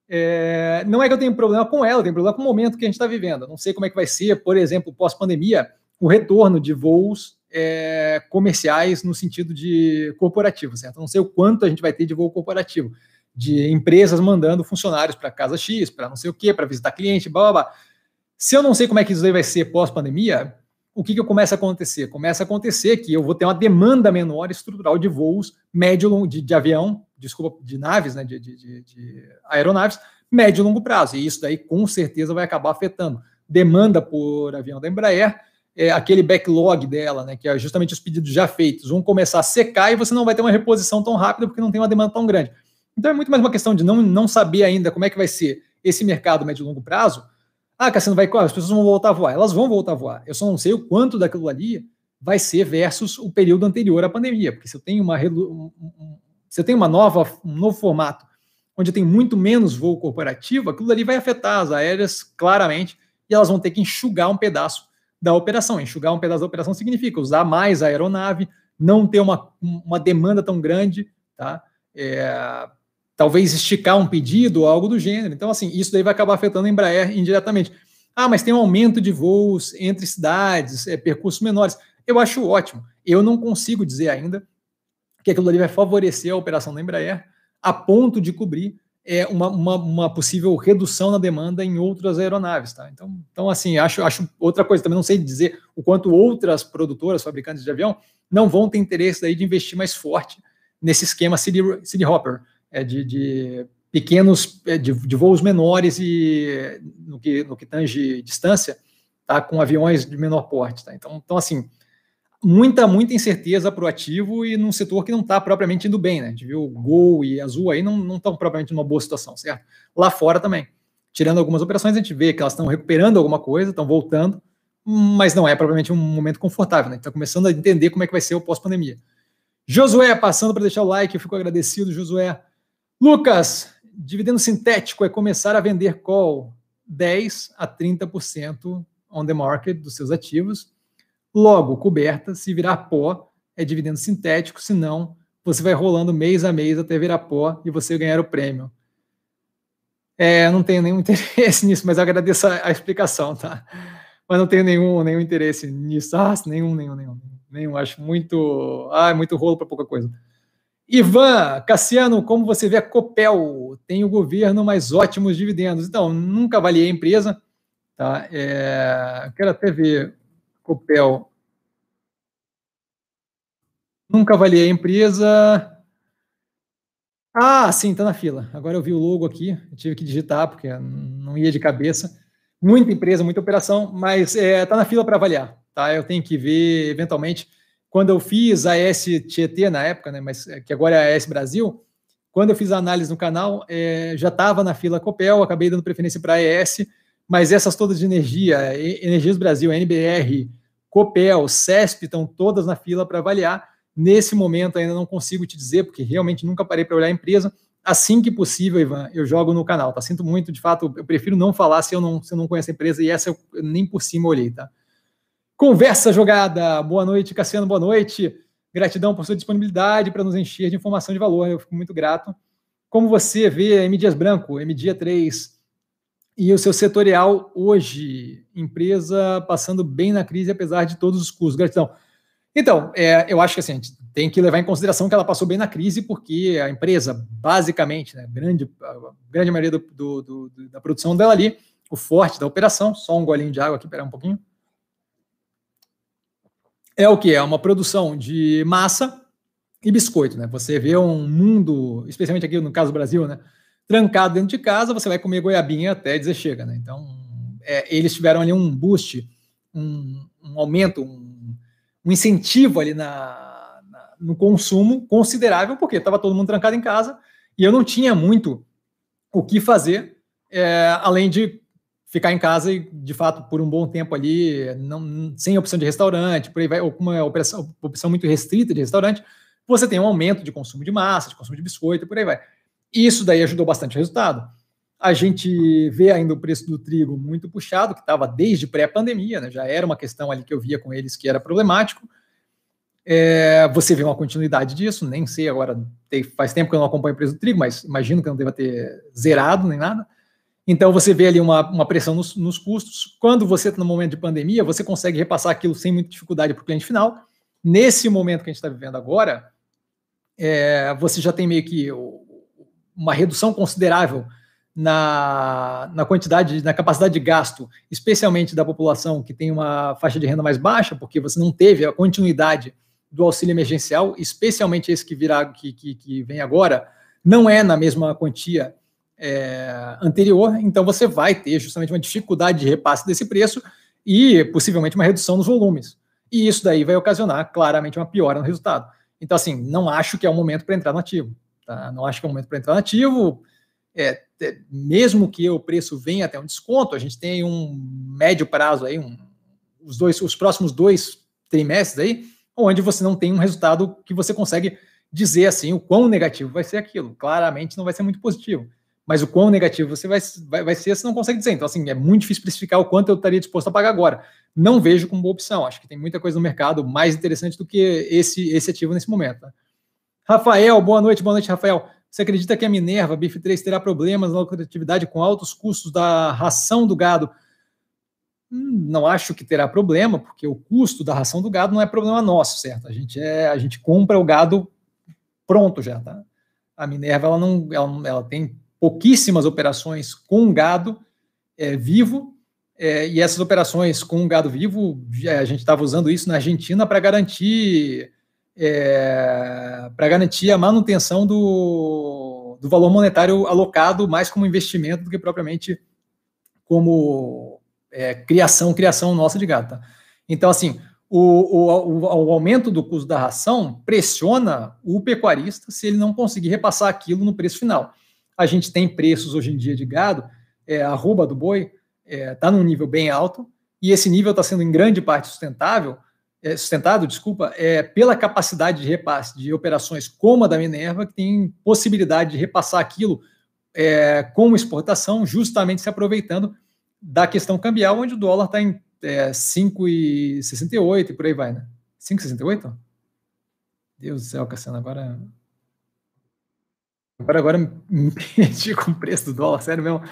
É, não é que eu tenho problema com ela, eu tenho problema com o momento que a gente está vivendo. não sei como é que vai ser, por exemplo, pós-pandemia, o retorno de voos é, comerciais no sentido de corporativo, certo? não sei o quanto a gente vai ter de voo corporativo, de empresas mandando funcionários para casa X, para não sei o quê, para visitar cliente, blá, blá, blá. Se eu não sei como é que isso aí vai ser pós-pandemia, o que, que começa a acontecer? Começa a acontecer que eu vou ter uma demanda menor estrutural de voos médio de, de avião, desculpa, de naves, né, de, de, de, aeronaves, médio e longo prazo. E isso daí com certeza vai acabar afetando demanda por avião da Embraer, é, aquele backlog dela, né, que é justamente os pedidos já feitos, vão começar a secar e você não vai ter uma reposição tão rápida porque não tem uma demanda tão grande. Então é muito mais uma questão de não, não saber ainda como é que vai ser esse mercado médio e longo prazo, ah, Cassiano, vai, as pessoas vão voltar a voar. Elas vão voltar a voar. Eu só não sei o quanto daquilo ali vai ser versus o período anterior à pandemia. Porque se eu tenho uma, se eu tenho uma nova, um novo formato, onde tem muito menos voo corporativo, aquilo ali vai afetar as aéreas claramente e elas vão ter que enxugar um pedaço da operação. Enxugar um pedaço da operação significa usar mais a aeronave, não ter uma, uma demanda tão grande, tá? É, talvez esticar um pedido ou algo do gênero. Então, assim, isso daí vai acabar afetando a Embraer indiretamente. Ah, mas tem um aumento de voos entre cidades, é, percursos menores. Eu acho ótimo. Eu não consigo dizer ainda que aquilo ali vai favorecer a operação da Embraer a ponto de cobrir é, uma, uma, uma, possível redução na demanda em outras aeronaves. Tá? Então, então, assim, acho, acho outra coisa, também não sei dizer o quanto outras produtoras, fabricantes de avião, não vão ter interesse daí de investir mais forte nesse esquema City, city Hopper, de, de pequenos, é, de, de, voos menores e no que, no que tange distância, tá? com aviões de menor porte. Tá? Então, então, assim, muita, muita incerteza para o ativo e num setor que não está propriamente indo bem, né? A gente viu Gol e Azul aí não estão propriamente numa boa situação, certo? Lá fora também. Tirando algumas operações, a gente vê que elas estão recuperando alguma coisa, estão voltando, mas não é propriamente um momento confortável, né? Está começando a entender como é que vai ser o pós-pandemia. Josué, passando para deixar o like, eu fico agradecido, Josué. Lucas, dividendo sintético é começar a vender call 10 a 30% on the market dos seus ativos Logo, coberta, se virar pó, é dividendo sintético, senão você vai rolando mês a mês até virar pó e você ganhar o prêmio. É, não tenho nenhum interesse nisso, mas agradeço a, a, explicação, tá? Mas não tenho nenhum, nenhum interesse nisso. Ah, nenhum, nenhum, nenhum. Nenhum, acho muito. Ah, muito rolo para pouca coisa. Ivan, Cassiano, como você vê a Copel? Tem o governo, mas ótimos dividendos. Então, nunca avaliei a empresa. Tá? É, quero até ver Copel. Nunca avaliei a empresa. Ah, sim, está na fila. Agora eu vi o logo aqui, eu tive que digitar, porque não ia de cabeça. Muita empresa, muita operação, mas está é, tá na fila para avaliar. Tá? Eu tenho que ver, eventualmente, quando eu fiz a S Tietê na época, né, mas é, que agora é a S Brasil, quando eu fiz a análise no canal, é, já estava na fila Copel, acabei dando preferência para a ES, mas essas todas de energia, Energias Brasil, NBR, Copel, CESP, estão todas na fila para avaliar. Nesse momento ainda não consigo te dizer, porque realmente nunca parei para olhar a empresa. Assim que possível, Ivan, eu jogo no canal, tá? Sinto muito, de fato, eu prefiro não falar se eu não, se eu não conheço a empresa, e essa eu nem por cima olhei, tá? Conversa jogada. Boa noite, Cassiano, boa noite. Gratidão por sua disponibilidade para nos encher de informação de valor, eu fico muito grato. Como você vê M Dias Branco, M Dia 3, e o seu setorial hoje, empresa passando bem na crise, apesar de todos os custos. Gratidão. Então, é, eu acho que assim, a gente tem que levar em consideração que ela passou bem na crise, porque a empresa, basicamente, né, grande, a grande maioria do, do, do, da produção dela ali, o forte da operação, só um golinho de água aqui, esperar um pouquinho. É o que? É uma produção de massa e biscoito, né? Você vê um mundo, especialmente aqui no caso do Brasil, né? trancado dentro de casa, você vai comer goiabinha até dizer chega, né? Então, é, eles tiveram ali um boost, um, um aumento, um, um, incentivo ali na, na, no consumo considerável, porque estava todo mundo trancado em casa e eu não tinha muito o que fazer, é, além de ficar em casa e, de fato, por um bom tempo ali, não, sem opção de restaurante, por aí vai, ou com uma opção, opção muito restrita de restaurante, você tem um aumento de consumo de massa, de consumo de biscoito, por aí vai. Isso daí ajudou bastante o resultado. A gente vê ainda o preço do trigo muito puxado, que estava desde pré-pandemia, né? já era uma questão ali que eu via com eles que era problemático. É, você vê uma continuidade disso, nem sei agora, tem, faz tempo que eu não acompanho o preço do trigo, mas imagino que não deva ter zerado nem nada. Então você vê ali uma, uma pressão nos, nos, custos. Quando você está no momento de pandemia, você consegue repassar aquilo sem muita dificuldade para o cliente final. Nesse momento que a gente está vivendo agora, é, você já tem meio que uma redução considerável na, na quantidade, na capacidade de gasto, especialmente da população que tem uma faixa de renda mais baixa, porque você não teve a continuidade do auxílio emergencial, especialmente esse que virá, que, que, que vem agora, não é na mesma quantia é, anterior, então você vai ter justamente uma dificuldade de repasse desse preço e possivelmente uma redução nos volumes. E isso daí vai ocasionar claramente uma piora no resultado. Então, assim, não acho que é o momento para entrar no ativo. Tá? Não acho que é o momento para entrar no ativo. É, é, mesmo que o preço venha até um desconto, a gente tem um médio prazo aí, um, os, dois, os próximos dois trimestres aí, onde você não tem um resultado que você consegue dizer assim o quão negativo vai ser aquilo. Claramente não vai ser muito positivo. Mas o quão negativo você vai, vai, vai ser, você não consegue dizer. Então, assim, é muito difícil especificar o quanto eu estaria disposto a pagar agora. Não vejo como boa opção. Acho que tem muita coisa no mercado mais interessante do que esse, esse ativo nesse momento. Tá? Rafael, boa noite, boa noite, Rafael. Você acredita que a Minerva, BIF3, terá problemas na lucratividade com altos custos da ração do gado? hum, não acho que terá problema, porque o custo da ração do gado não é problema nosso, certo? A gente, é, a gente compra o gado pronto já, tá? A Minerva, ela não, ela, ela tem pouquíssimas operações com gado é, vivo, é, e essas operações com gado vivo, a gente estava usando isso na Argentina para garantir é, para garantir a manutenção do, do valor monetário alocado mais como investimento do que propriamente como é, criação, criação nossa de gado. Tá? Então, assim, o, o, o, aumento do custo da ração pressiona o pecuarista se ele não conseguir repassar aquilo no preço final. A gente tem preços hoje em dia de gado, é, a arroba do boi está é, tá num nível bem alto, e esse nível está sendo em grande parte sustentável, é, sustentado, desculpa, é, pela capacidade de repasse de operações como a da Minerva, que tem possibilidade de repassar aquilo é, com exportação, justamente se aproveitando da questão cambial, onde o dólar está em é, 5,68 e por aí vai, né? 5,68? Deus do céu, Cassiano, agora. Agora, agora me perdi com o preço do dólar, sério mesmo.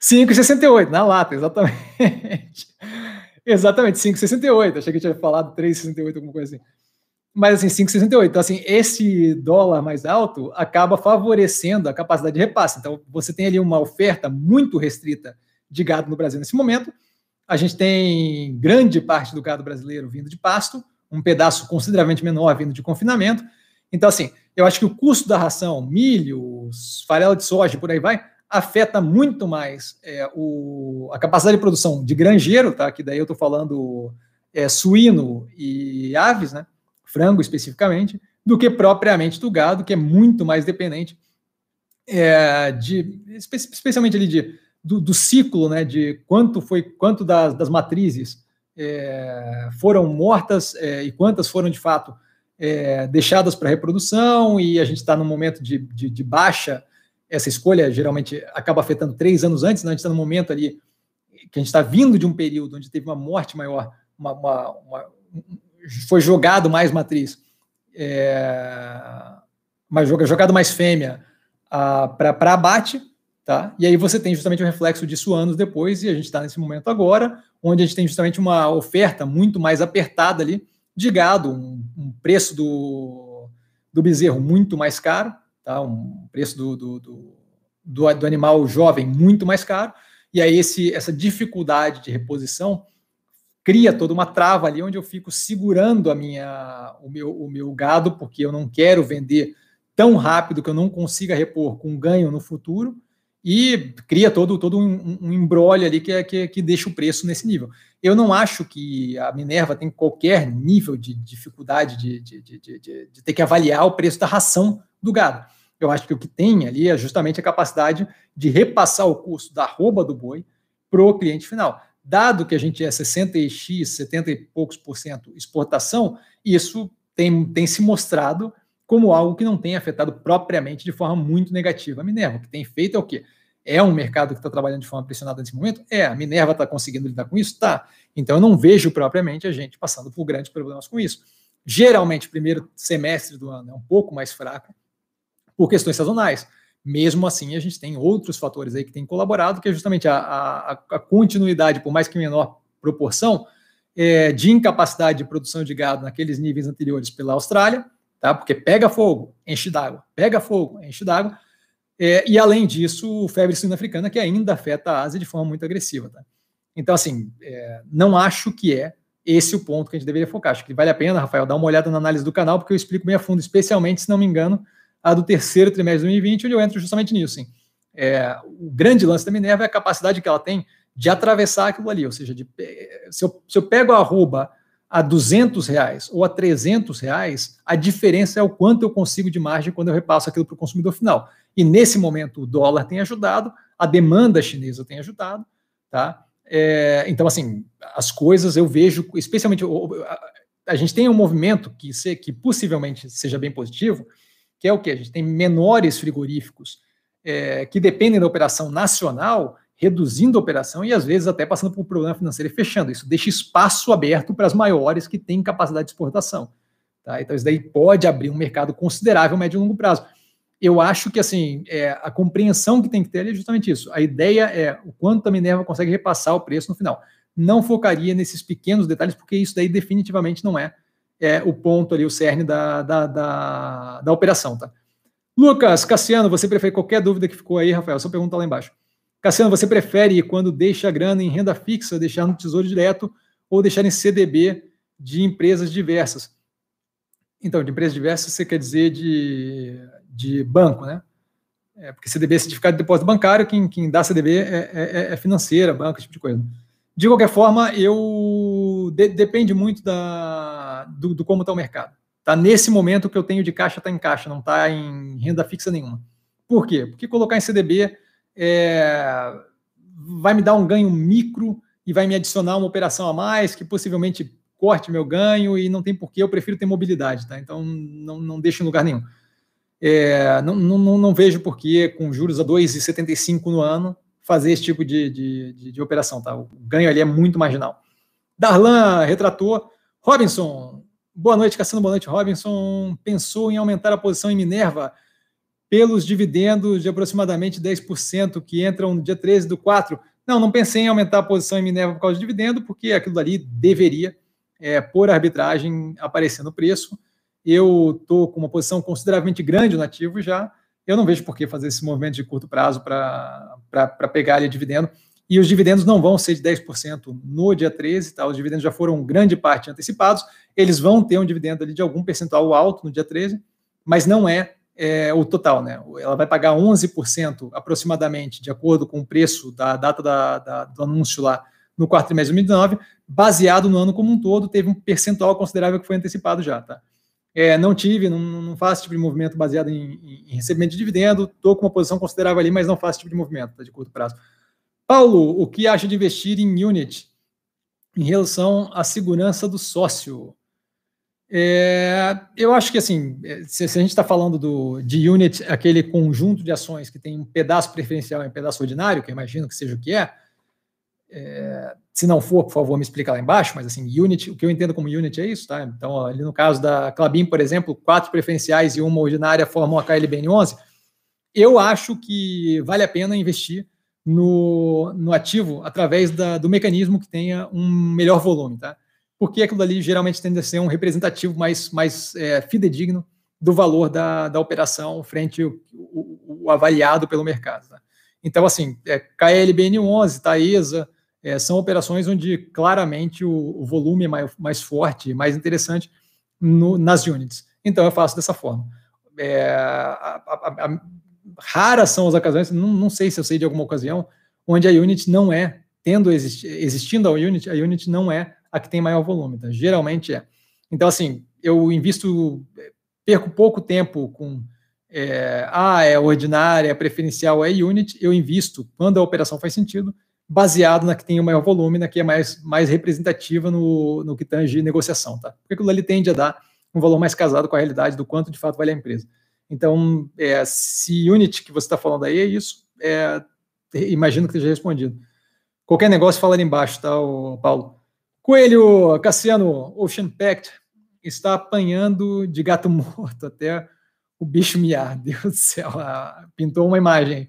5,68 na lata, exatamente. exatamente, 5,68. Achei que eu tinha falado 3,68, alguma coisa assim. Mas assim, 5,68. Então, assim, esse dólar mais alto acaba favorecendo a capacidade de repasse. Então, você tem ali uma oferta muito restrita de gado no Brasil nesse momento. A gente tem grande parte do gado brasileiro vindo de pasto, um pedaço consideravelmente menor vindo de confinamento. Então, assim, eu acho que o custo da ração, milho, farela de soja, por aí vai, afeta muito mais é, o, a capacidade de produção de granjeiro, tá? Que daí eu estou falando é, suíno e aves, né? Frango especificamente, do que propriamente do gado, que é muito mais dependente é, de, especialmente ali de do, do, ciclo, né? De quanto foi, quanto das, das matrizes é, foram mortas é, e quantas foram de fato é, deixadas para reprodução e a gente está num momento de, de, de baixa essa escolha geralmente acaba afetando três anos antes, né? a gente está no momento ali que a gente está vindo de um período onde teve uma morte maior, uma, uma, uma foi jogado mais matriz, é, mais jogado mais fêmea para abate, tá? E aí você tem justamente o reflexo disso anos depois, e a gente está nesse momento agora, onde a gente tem justamente uma oferta muito mais apertada ali de gado, um, um preço do, do bezerro muito mais caro, tá? um preço do, do, do, do, animal jovem muito mais caro, e aí esse, essa dificuldade de reposição cria toda uma trava ali onde eu fico segurando a minha, o, meu, o meu gado, porque eu não quero vender tão rápido que eu não consiga repor com ganho no futuro, e cria todo, todo um, um ali que, é, que, que deixa o preço nesse nível. Eu não acho que a Minerva tem qualquer nível de dificuldade de, de, de, de, ter que avaliar o preço da ração do gado. Eu acho que o que tem ali é justamente a capacidade de repassar o custo da arroba do boi para o cliente final. Dado que a gente é 60 e X, 70 e poucos por cento exportação, isso tem, tem se mostrado como algo que não tem afetado propriamente de forma muito negativa a Minerva. O que tem feito é o quê? É um mercado que está trabalhando de forma pressionada nesse momento? É. A Minerva está conseguindo lidar com isso? Tá. Então eu não vejo propriamente a gente passando por grandes problemas com isso. Geralmente, primeiro semestre do ano é um pouco mais fraco, por questões sazonais. Mesmo assim, a gente tem outros fatores aí que têm colaborado, que é justamente a, a, a continuidade, por mais que menor proporção, é, de incapacidade de produção de gado naqueles níveis anteriores pela Austrália, tá? porque pega fogo, enche d'água, pega fogo, enche d'água, é, e além disso, febre suína africana, que ainda afeta a Ásia de forma muito agressiva. Tá? Então, assim, é, não acho que é esse o ponto que a gente deveria focar. Acho que vale a pena, Rafael, dar uma olhada na análise do canal, porque eu explico bem a fundo, especialmente, se não me engano, a do terceiro trimestre de 2020, onde eu entro justamente nisso. Sim. É, o grande lance da Minerva é a capacidade que ela tem de atravessar aquilo ali, ou seja, de, se, eu, se eu pego a arroba a 200 reais ou a 300 reais, a diferença é o quanto eu consigo de margem quando eu repasso aquilo para o consumidor final. E nesse momento o dólar tem ajudado, a demanda chinesa tem ajudado, tá? É, então, assim, as coisas eu vejo, especialmente a, gente tem um movimento que, se, que possivelmente seja bem positivo, que é o que? A gente tem menores frigoríficos é, que dependem da operação nacional, reduzindo a operação e às vezes até passando por um problema financeiro e fechando. Isso deixa espaço aberto para as maiores que têm capacidade de exportação. Tá? Então, isso daí pode abrir um mercado considerável médio e longo prazo. Eu acho que assim é, a compreensão que tem que ter é justamente isso. A ideia é o quanto a Minerva consegue repassar o preço no final. não focaria nesses pequenos detalhes, porque isso daí definitivamente não é, é o ponto ali, o cerne da, da, da, da operação, tá? Lucas, Cassiano, você prefere qualquer dúvida que ficou aí, Rafael? Só pergunta lá embaixo. Cassiano, você prefere quando deixa a grana em renda fixa, deixar no Tesouro Direto ou deixar em CDB de empresas diversas? Então, de empresas diversas, você quer dizer de, de banco, né? É, porque CDB é certificado de depósito bancário, quem, quem dá CDB é, é, é, financeira, banco, esse tipo de coisa. De qualquer forma, eu de, depende muito da, do, do como está o mercado. Tá nesse momento que eu tenho de caixa está em caixa, não está em renda fixa nenhuma. Por quê? Porque colocar em CDB é, vai me dar um ganho micro e vai me adicionar uma operação a mais que possivelmente corte meu ganho e não tem porquê, eu prefiro ter mobilidade, tá? Então não, não deixo em lugar nenhum. É, não, não, não vejo porquê, com juros a 2,75 no ano, fazer esse tipo de, de, de, de operação, tá? O ganho ali é muito marginal. Darlan retratou. Robinson, Boa noite, Cassino. Boa noite, Robinson. Pensou em aumentar a posição em Minerva pelos dividendos de aproximadamente 10% que entram no dia 13 do 4? Não, não pensei em aumentar a posição em Minerva por causa de dividendo, porque aquilo ali deveria, é, por arbitragem, aparecer no preço. Eu estou com uma posição consideravelmente grande no ativo já. Eu não vejo por que fazer esse movimento de curto prazo para pegar ali dividendo. E os dividendos não vão ser de 10% no dia 13, tá? Os dividendos já foram grande parte antecipados. Eles vão ter um dividendo ali de algum percentual alto no dia 13, mas não é, é o total, né? Ela vai pagar 11% aproximadamente, de acordo com o preço da data da, da, do anúncio lá no quarto trimestre de 2019, baseado no ano como um todo, teve um percentual considerável que foi antecipado já, tá? É, não tive, não, não faço tipo de movimento baseado em, em, recebimento de dividendo, estou com uma posição considerável ali, mas não faço tipo de movimento tá, de curto prazo. Paulo, o que acha de investir em Unit em relação à segurança do sócio? É, eu acho que assim, se, se a gente está falando do, de Unit, aquele conjunto de ações que tem um pedaço preferencial e um pedaço ordinário, que eu imagino que seja o que é, é, se não for, por favor, me explica lá embaixo, mas assim, Unit, o que eu entendo como Unit é isso, tá? Então, ali no caso da Clabin, por exemplo, quatro preferenciais e uma ordinária formam a KLBN11. Eu acho que vale a pena investir no, no ativo através da, do mecanismo que tenha um melhor volume, tá? Porque aquilo ali geralmente tende a ser um representativo mais, mais é, fidedigno do valor da, da operação frente ao, avaliado pelo mercado. Tá? Então, assim, é, KLBN11, Taesa, é, são operações onde claramente o, o, volume é mais, mais forte, mais interessante no, nas units. Então, eu faço dessa forma. É, a, a, a, raras são as ocasiões, não, não sei se eu sei de alguma ocasião, onde a unit não é, tendo existi, existindo a unit, a unit não é a que tem maior volume, tá? geralmente é. Então, assim, eu invisto, perco pouco tempo com, é, ah, é ordinária, é preferencial, é unit, eu invisto quando a operação faz sentido, baseado na que tem o maior volume, na que é mais, mais representativa no, no que tange negociação, tá? Porque aquilo ali tende a dar um valor mais casado com a realidade do quanto de fato vale a empresa. Então, é, se Unity que você está falando aí é isso, é, imagino que esteja respondido. Qualquer negócio, fala ali embaixo, tá, Paulo? Coelho, Cassiano, Ocean Pact está apanhando de gato morto até o bicho miar. Deus do céu, pintou uma imagem.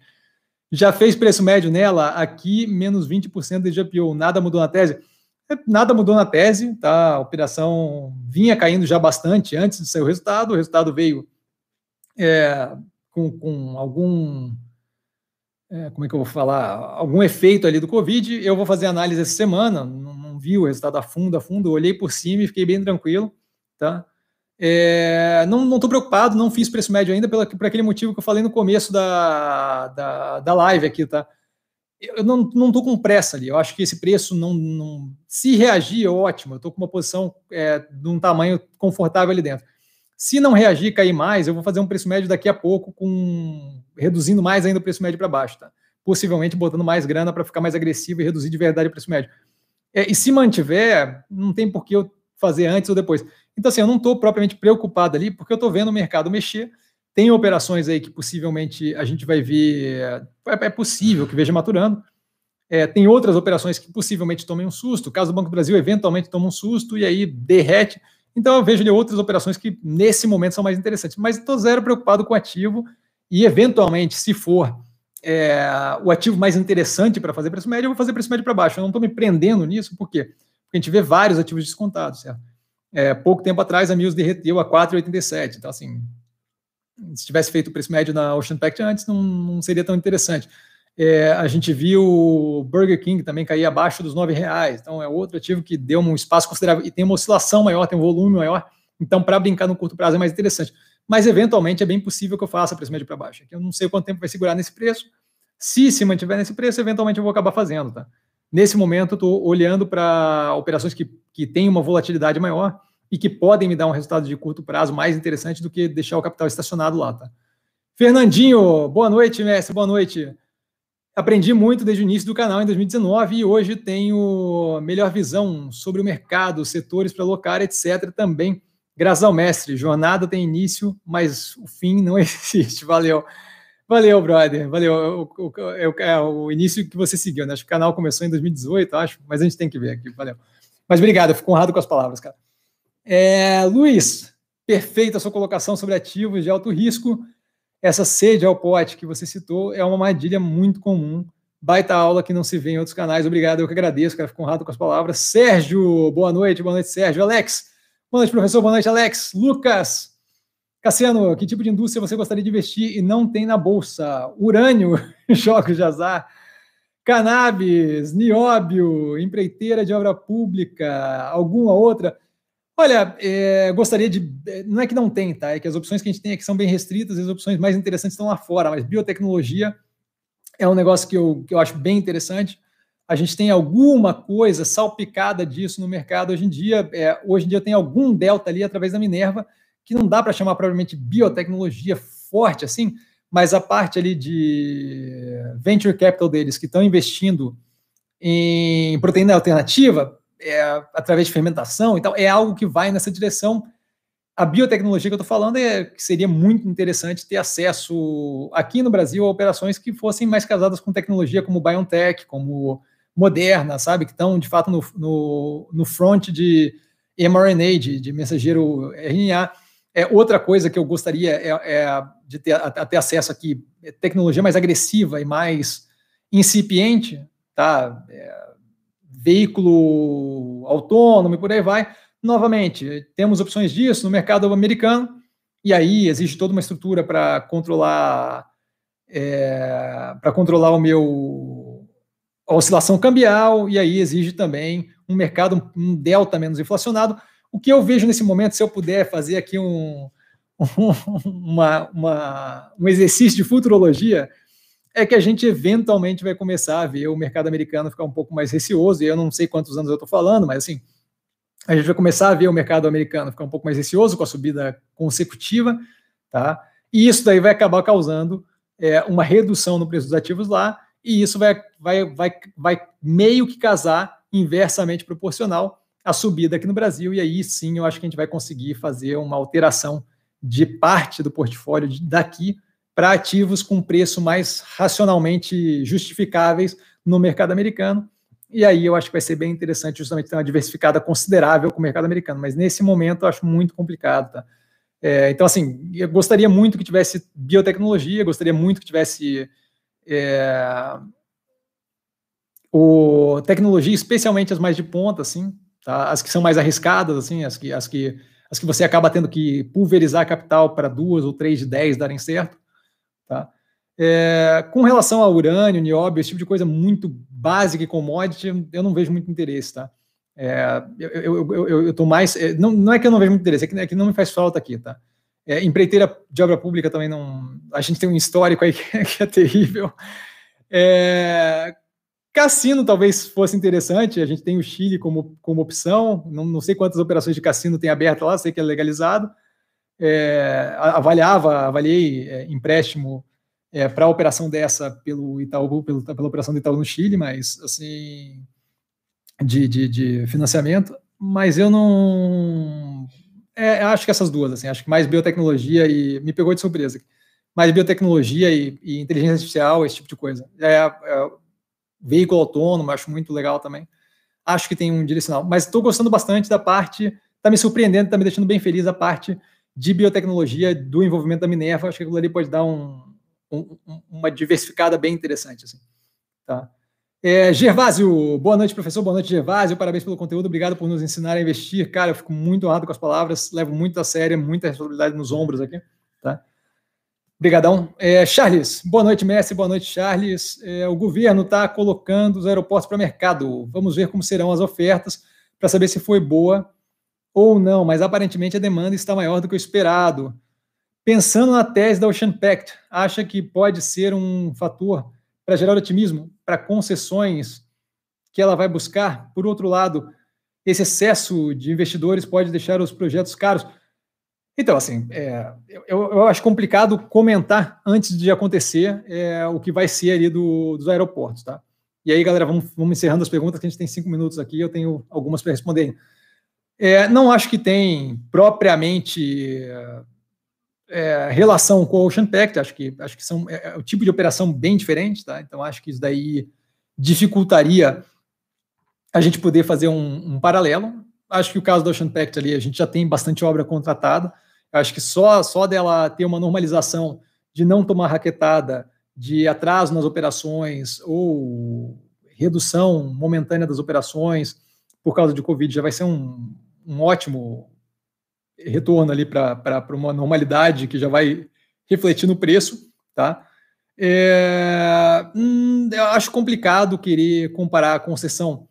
Já fez preço médio nela? Aqui, menos 20% de GPO. Nada mudou na tese? É, nada mudou na tese, tá? A operação vinha caindo já bastante antes de sair o resultado. O resultado veio é, com, com, algum. É, como é que eu vou falar? Algum efeito ali do Covid. Eu vou fazer análise essa semana, não, vi o resultado a fundo, a fundo, olhei por cima e fiquei bem tranquilo, tá? É, não estou preocupado, não fiz preço médio ainda pela, por aquele motivo que eu falei no começo da, da, da live aqui, tá? Eu não, tô com pressa ali, eu acho que esse preço não, não se reagir, é ótimo, eu estou com uma posição é, de um tamanho confortável ali dentro. Se não reagir, cair mais, eu vou fazer um preço médio daqui a pouco, com reduzindo mais ainda o preço médio para baixo, tá? Possivelmente botando mais grana para ficar mais agressivo e reduzir de verdade o preço médio. É, e se mantiver, não tem por que eu fazer antes ou depois. Então, assim, eu não estou propriamente preocupado ali, porque eu estou vendo o mercado mexer. Tem operações aí que possivelmente a gente vai ver, é, é possível que veja maturando. É, tem outras operações que possivelmente tomem um susto. O caso do Banco do Brasil eventualmente toma um susto e aí derrete. Então eu vejo ali outras operações que nesse momento são mais interessantes. Mas estou zero preocupado com ativo e, eventualmente, se for é, o ativo mais interessante para fazer preço médio, eu vou fazer preço médio para baixo. Eu não estou me prendendo nisso, por quê? Porque a gente vê vários ativos descontados, certo? É, pouco tempo atrás, a Mills derreteu a 4,87. Então, assim, se tivesse feito o preço médio na Ocean Pact antes, não, não seria tão interessante. É, a gente viu o Burger King também cair abaixo dos R$ reais. Então, é outro ativo que deu um espaço considerável e tem uma oscilação maior, tem um volume maior. Então, para brincar no curto prazo é mais interessante. Mas, eventualmente, é bem possível que eu faça preço médio para baixo. Eu não sei quanto tempo vai segurar nesse preço. Se se mantiver nesse preço, eventualmente eu vou acabar fazendo. Tá? Nesse momento, eu estou olhando para operações que, que têm uma volatilidade maior e que podem me dar um resultado de curto prazo mais interessante do que deixar o capital estacionado lá. Tá? Fernandinho, boa noite, mestre, boa noite. Aprendi muito desde o início do canal em 2019 e hoje tenho melhor visão sobre o mercado, setores para alocar, etc. Também, graças ao mestre. Jornada tem início, mas o fim não existe. Valeu. Valeu, brother. Valeu. O, o, o, é o início que você seguiu, né? Acho que o canal começou em 2018, acho, mas a gente tem que ver aqui. Valeu. Mas obrigado, eu fico honrado com as palavras, cara. É, Luiz, perfeita a sua colocação sobre ativos de alto risco. Essa sede ao pote que você citou é uma armadilha muito comum. Baita aula que não se vê em outros canais. Obrigado, eu que agradeço, cara. Fico honrado com as palavras. Sérgio, boa noite, boa noite, Sérgio. Alex, boa noite, professor, boa noite, Alex. Lucas, Cassiano, que tipo de indústria você gostaria de investir e não tem na bolsa? Urânio, jogos de azar, cannabis, nióbio, empreiteira de obra pública, alguma outra? Olha, é, gostaria de. É, não é que não tem, tá? É que as opções que a gente tem aqui são bem restritas as opções mais interessantes estão lá fora, mas biotecnologia é um negócio que eu, que eu acho bem interessante. A gente tem alguma coisa salpicada disso no mercado hoje em dia. É, hoje em dia tem algum delta ali através da Minerva, que não dá para chamar provavelmente biotecnologia forte assim, mas a parte ali de venture capital deles que estão investindo em proteína alternativa, é, através de fermentação e tal, é algo que vai nessa direção. A biotecnologia que eu estou falando é que seria muito interessante ter acesso aqui no Brasil a operações que fossem mais casadas com tecnologia como BioNTech, como Moderna, sabe? Que estão, de fato, no, no, no front de mRNA, de, de mensageiro RNA. É, outra coisa que eu gostaria é, é de ter, a, a ter acesso aqui, é tecnologia mais agressiva e mais incipiente, tá? É, veículo autônomo e por aí vai. Novamente, temos opções disso no mercado americano, e aí existe toda uma estrutura para controlar é, para controlar o meu oscilação cambial, e aí exige também um mercado, um delta menos inflacionado. O que eu vejo nesse momento, se eu puder fazer aqui um, uma, uma, um exercício de futurologia, é que a gente eventualmente vai começar a ver o mercado americano ficar um pouco mais receoso, e eu não sei quantos anos eu estou falando, mas assim, a gente vai começar a ver o mercado americano ficar um pouco mais receoso com a subida consecutiva, tá? E isso daí vai acabar causando é, uma redução no preço dos ativos lá, e isso vai, vai, vai, vai meio que casar inversamente proporcional à subida aqui no Brasil, e aí sim eu acho que a gente vai conseguir fazer uma alteração de parte do portfólio daqui para ativos com preço mais racionalmente justificáveis no mercado americano. E aí eu acho que vai ser bem interessante justamente ter uma diversificada considerável com o mercado americano, mas nesse momento eu acho muito complicado, tá? É, então, assim, eu gostaria muito que tivesse biotecnologia, gostaria muito que tivesse é, o, tecnologia, especialmente as mais de ponta, assim, tá? as que são mais arriscadas, assim, as que, as que, as que você acaba tendo que pulverizar capital para duas ou três de dez darem certo. Tá? É, com relação a urânio, nióbio, esse tipo de coisa muito básica e commodity, eu não vejo muito interesse, tá? É, eu, eu, eu, eu tô mais. É, não, não é que eu não vejo muito interesse, é que, é que não me faz falta aqui, tá? É, empreiteira de obra pública também não. A gente tem um histórico aí que, que é terrível. É, cassino talvez fosse interessante, a gente tem o Chile como, como opção, não, não sei quantas operações de cassino tem aberta lá, sei que é legalizado é, avaliava, avaliei é, empréstimo é, para a operação dessa pelo Itaú, pelo, pela operação do Itaú no Chile, mas assim de, de, de financiamento, mas eu não é, acho que essas duas, assim, acho que mais biotecnologia e me pegou de surpresa, mais biotecnologia e, e inteligência artificial, esse tipo de coisa. É, é, veículo autônomo, acho muito legal também. Acho que tem um direcional, mas estou gostando bastante da parte, está me surpreendendo, está me deixando bem feliz a parte de biotecnologia, do envolvimento da Minerva, acho que aquilo ali pode dar um, um, uma diversificada bem interessante. Assim, tá? É, Gervásio, boa noite, professor. Boa noite, Gervásio. Parabéns pelo conteúdo. Obrigado por nos ensinar a investir. Cara, eu fico muito honrado com as palavras. Levo muito a sério, muita responsabilidade nos ombros aqui. Tá? Obrigadão. É, Charles, boa noite, Messi. Boa noite, Charles. É, o governo está colocando os aeroportos para mercado. Vamos ver como serão as ofertas para saber se foi boa ou não, mas aparentemente a demanda está maior do que o esperado. Pensando na tese da Ocean Pact, acha que pode ser um fator para gerar otimismo para concessões que ela vai buscar. Por outro lado, esse excesso de investidores pode deixar os projetos caros. Então, assim, é, eu, eu, acho complicado comentar antes de acontecer é, o que vai ser ali do, dos aeroportos, tá? E aí, galera, vamos, vamos encerrando as perguntas, que a gente tem cinco minutos aqui, eu tenho algumas para responder. É, não acho que tem propriamente é, relação com o Ocean Pact, acho que, acho que são, é, é tipo de operação bem diferente, tá? Então acho que isso daí dificultaria a gente poder fazer um, um, paralelo. Acho que o caso do Ocean Pact ali, a gente já tem bastante obra contratada. Acho que só, só dela ter uma normalização de não tomar raquetada, de atraso nas operações ou redução momentânea das operações por causa de Covid já vai ser um, um ótimo retorno ali para uma normalidade que já vai refletir no preço, tá? É, hum, eu acho complicado querer comparar a concessão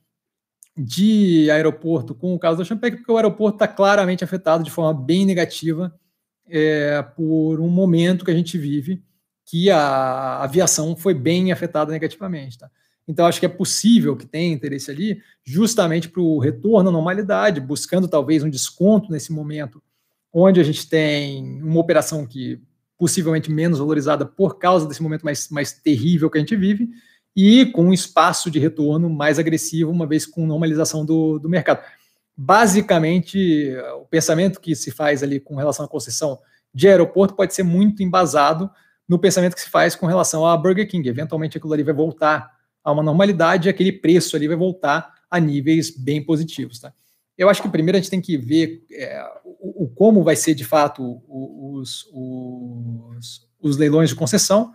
de aeroporto com o caso da Champec, porque o aeroporto está claramente afetado de forma bem negativa é, por um momento que a gente vive que a aviação foi bem afetada negativamente. Tá? Então, acho que é possível que tenha interesse ali, justamente para o retorno à normalidade, buscando talvez um desconto nesse momento, onde a gente tem uma operação que possivelmente menos valorizada por causa desse momento mais, mais terrível que a gente vive, e com um espaço de retorno mais agressivo, uma vez com normalização do, do mercado. Basicamente, o pensamento que se faz ali com relação à concessão de aeroporto pode ser muito embasado no pensamento que se faz com relação à Burger King. Eventualmente, aquilo ali vai voltar a uma normalidade, aquele preço ali vai voltar a níveis bem positivos. Tá? Eu acho que primeiro a gente tem que ver é, o, o, como vai ser de fato os, os, os leilões de concessão,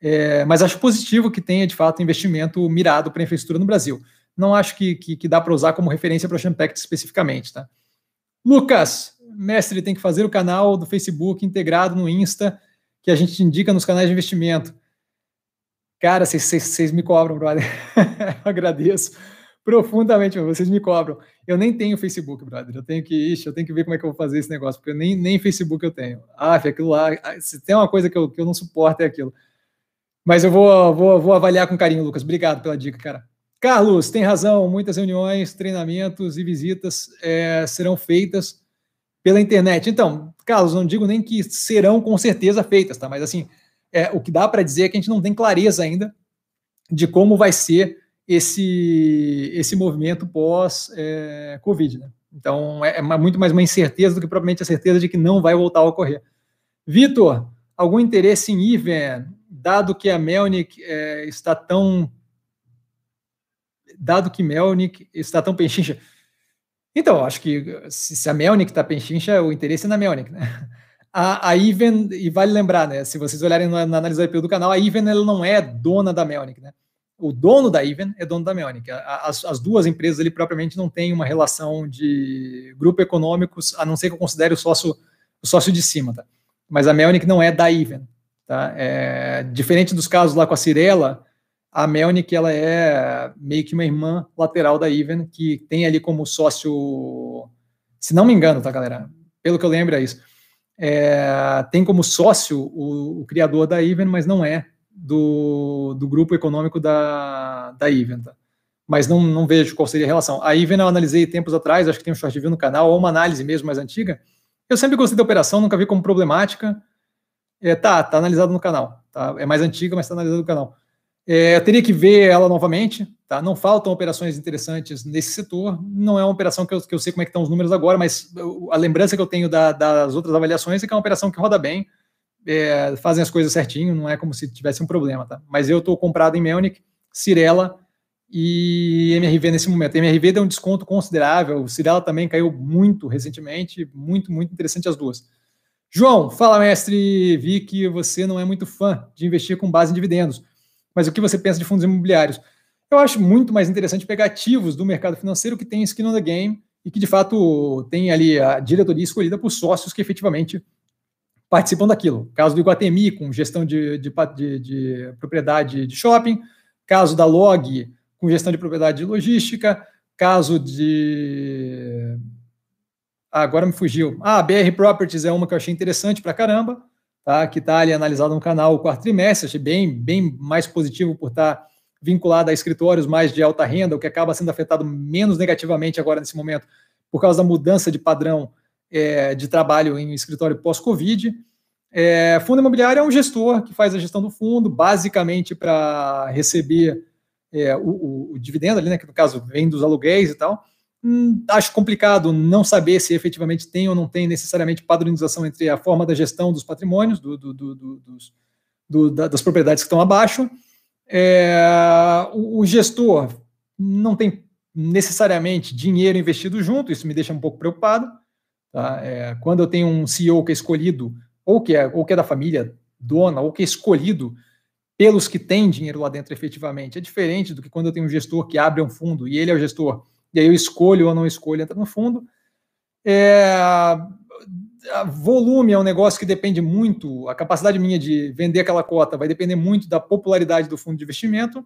é, mas acho positivo que tenha de fato investimento mirado para infraestrutura no Brasil. Não acho que, que, que dá para usar como referência para o Champact especificamente. Tá? Lucas, mestre, tem que fazer o canal do Facebook integrado no Insta, que a gente indica nos canais de investimento. Cara, vocês me cobram, brother. eu agradeço profundamente, vocês me cobram. Eu nem tenho Facebook, brother. Eu tenho que, ixi, eu tenho que ver como é que eu vou fazer esse negócio, porque nem, nem Facebook eu tenho. Ah, aquilo lá, ah, se tem uma coisa que eu, que eu não suporto é aquilo. Mas eu vou, vou, vou avaliar com carinho, Lucas. Obrigado pela dica, cara. Carlos, tem razão. Muitas reuniões, treinamentos e visitas é, serão feitas pela internet. Então, Carlos, não digo nem que serão com certeza feitas, tá? Mas assim, é, o que dá para dizer é que a gente não tem clareza ainda de como vai ser esse, esse movimento pós-Covid. É, né? Então, é, é, muito mais uma incerteza do que propriamente a certeza de que não vai voltar a ocorrer. Vitor, algum interesse em Iven, dado que a Melnick é, está tão. Dado que Melnick está tão penchincha. Então, acho que se a Melnick está penchincha, o interesse é na Melnick, né? A, a Even, e vale lembrar, né? Se vocês olharem na, na análise do IPO do canal, a Even ela não é dona da Melnick, né? O dono da Even é dono da Melnick. As, as duas empresas ali propriamente não têm uma relação de grupo econômico, a não ser que eu considere o sócio, o sócio de cima, tá? Mas a Melnick não é da Even, tá? É, diferente dos casos lá com a Cirela, a Melnick ela é meio que uma irmã lateral da Even, que tem ali como sócio, se não me engano, tá, galera? Pelo que eu lembro é isso é, tem como sócio o, o, criador da Even, mas não é do, do grupo econômico da, da Even. Tá? Mas não, não vejo qual seria a relação. A Even eu analisei tempos atrás, acho que tem um short review no canal, ou uma análise mesmo mais antiga. Eu sempre gostei da operação, nunca vi como problemática. É, tá, tá analisado no canal. Tá? É mais antiga, mas está analisado no canal. É, eu teria que ver ela novamente, tá? Não faltam operações interessantes nesse setor. Não é uma operação que eu, que eu sei como é que estão os números agora, mas a lembrança que eu tenho da, das outras avaliações é que é uma operação que roda bem, é, fazem as coisas certinho, não é como se tivesse um problema, tá? Mas eu estou comprado em Melnick, Cirela e MRV nesse momento. A MRV deu um desconto considerável, Cirela também caiu muito recentemente, muito, muito interessante as duas. João, fala, mestre. Vi que você não é muito fã de investir com base em dividendos, mas o que você pensa de fundos imobiliários? Eu acho muito mais interessante pegar ativos do mercado financeiro que tem skin on the game e que, de fato, tem ali a diretoria escolhida por sócios que efetivamente participam daquilo. Caso do Iguatemi, com gestão de, de, de, de propriedade de shopping, caso da Log, com gestão de propriedade de logística, caso de ah, agora me fugiu. Ah, a BR Properties é uma que eu achei interessante para caramba, tá? que está ali analisado no canal o quarto trimestre, achei bem, bem mais positivo por estar tá vinculado a escritórios mais de alta renda, o que acaba sendo afetado menos negativamente agora nesse momento, por causa da mudança de padrão é, de trabalho em escritório pós-Covid. É, fundo imobiliário é um gestor que faz a gestão do fundo, basicamente para receber é, o, o, o, dividendo ali, né, que no caso vem dos aluguéis e tal. Hum, acho complicado não saber se efetivamente tem ou não tem necessariamente padronização entre a forma da gestão dos patrimônios, do, do, do, dos, das propriedades que estão abaixo. É, o, o, gestor não tem necessariamente dinheiro investido junto, isso me deixa um pouco preocupado. Tá? É, quando eu tenho um CEO que é escolhido, ou que é, ou que é da família dona, ou que é escolhido pelos que têm dinheiro lá dentro efetivamente, é diferente do que quando eu tenho um gestor que abre um fundo e ele é o gestor e aí eu escolho ou não escolho entrar no fundo. É, volume é um negócio que depende muito, a capacidade minha de vender aquela cota vai depender muito da popularidade do fundo de investimento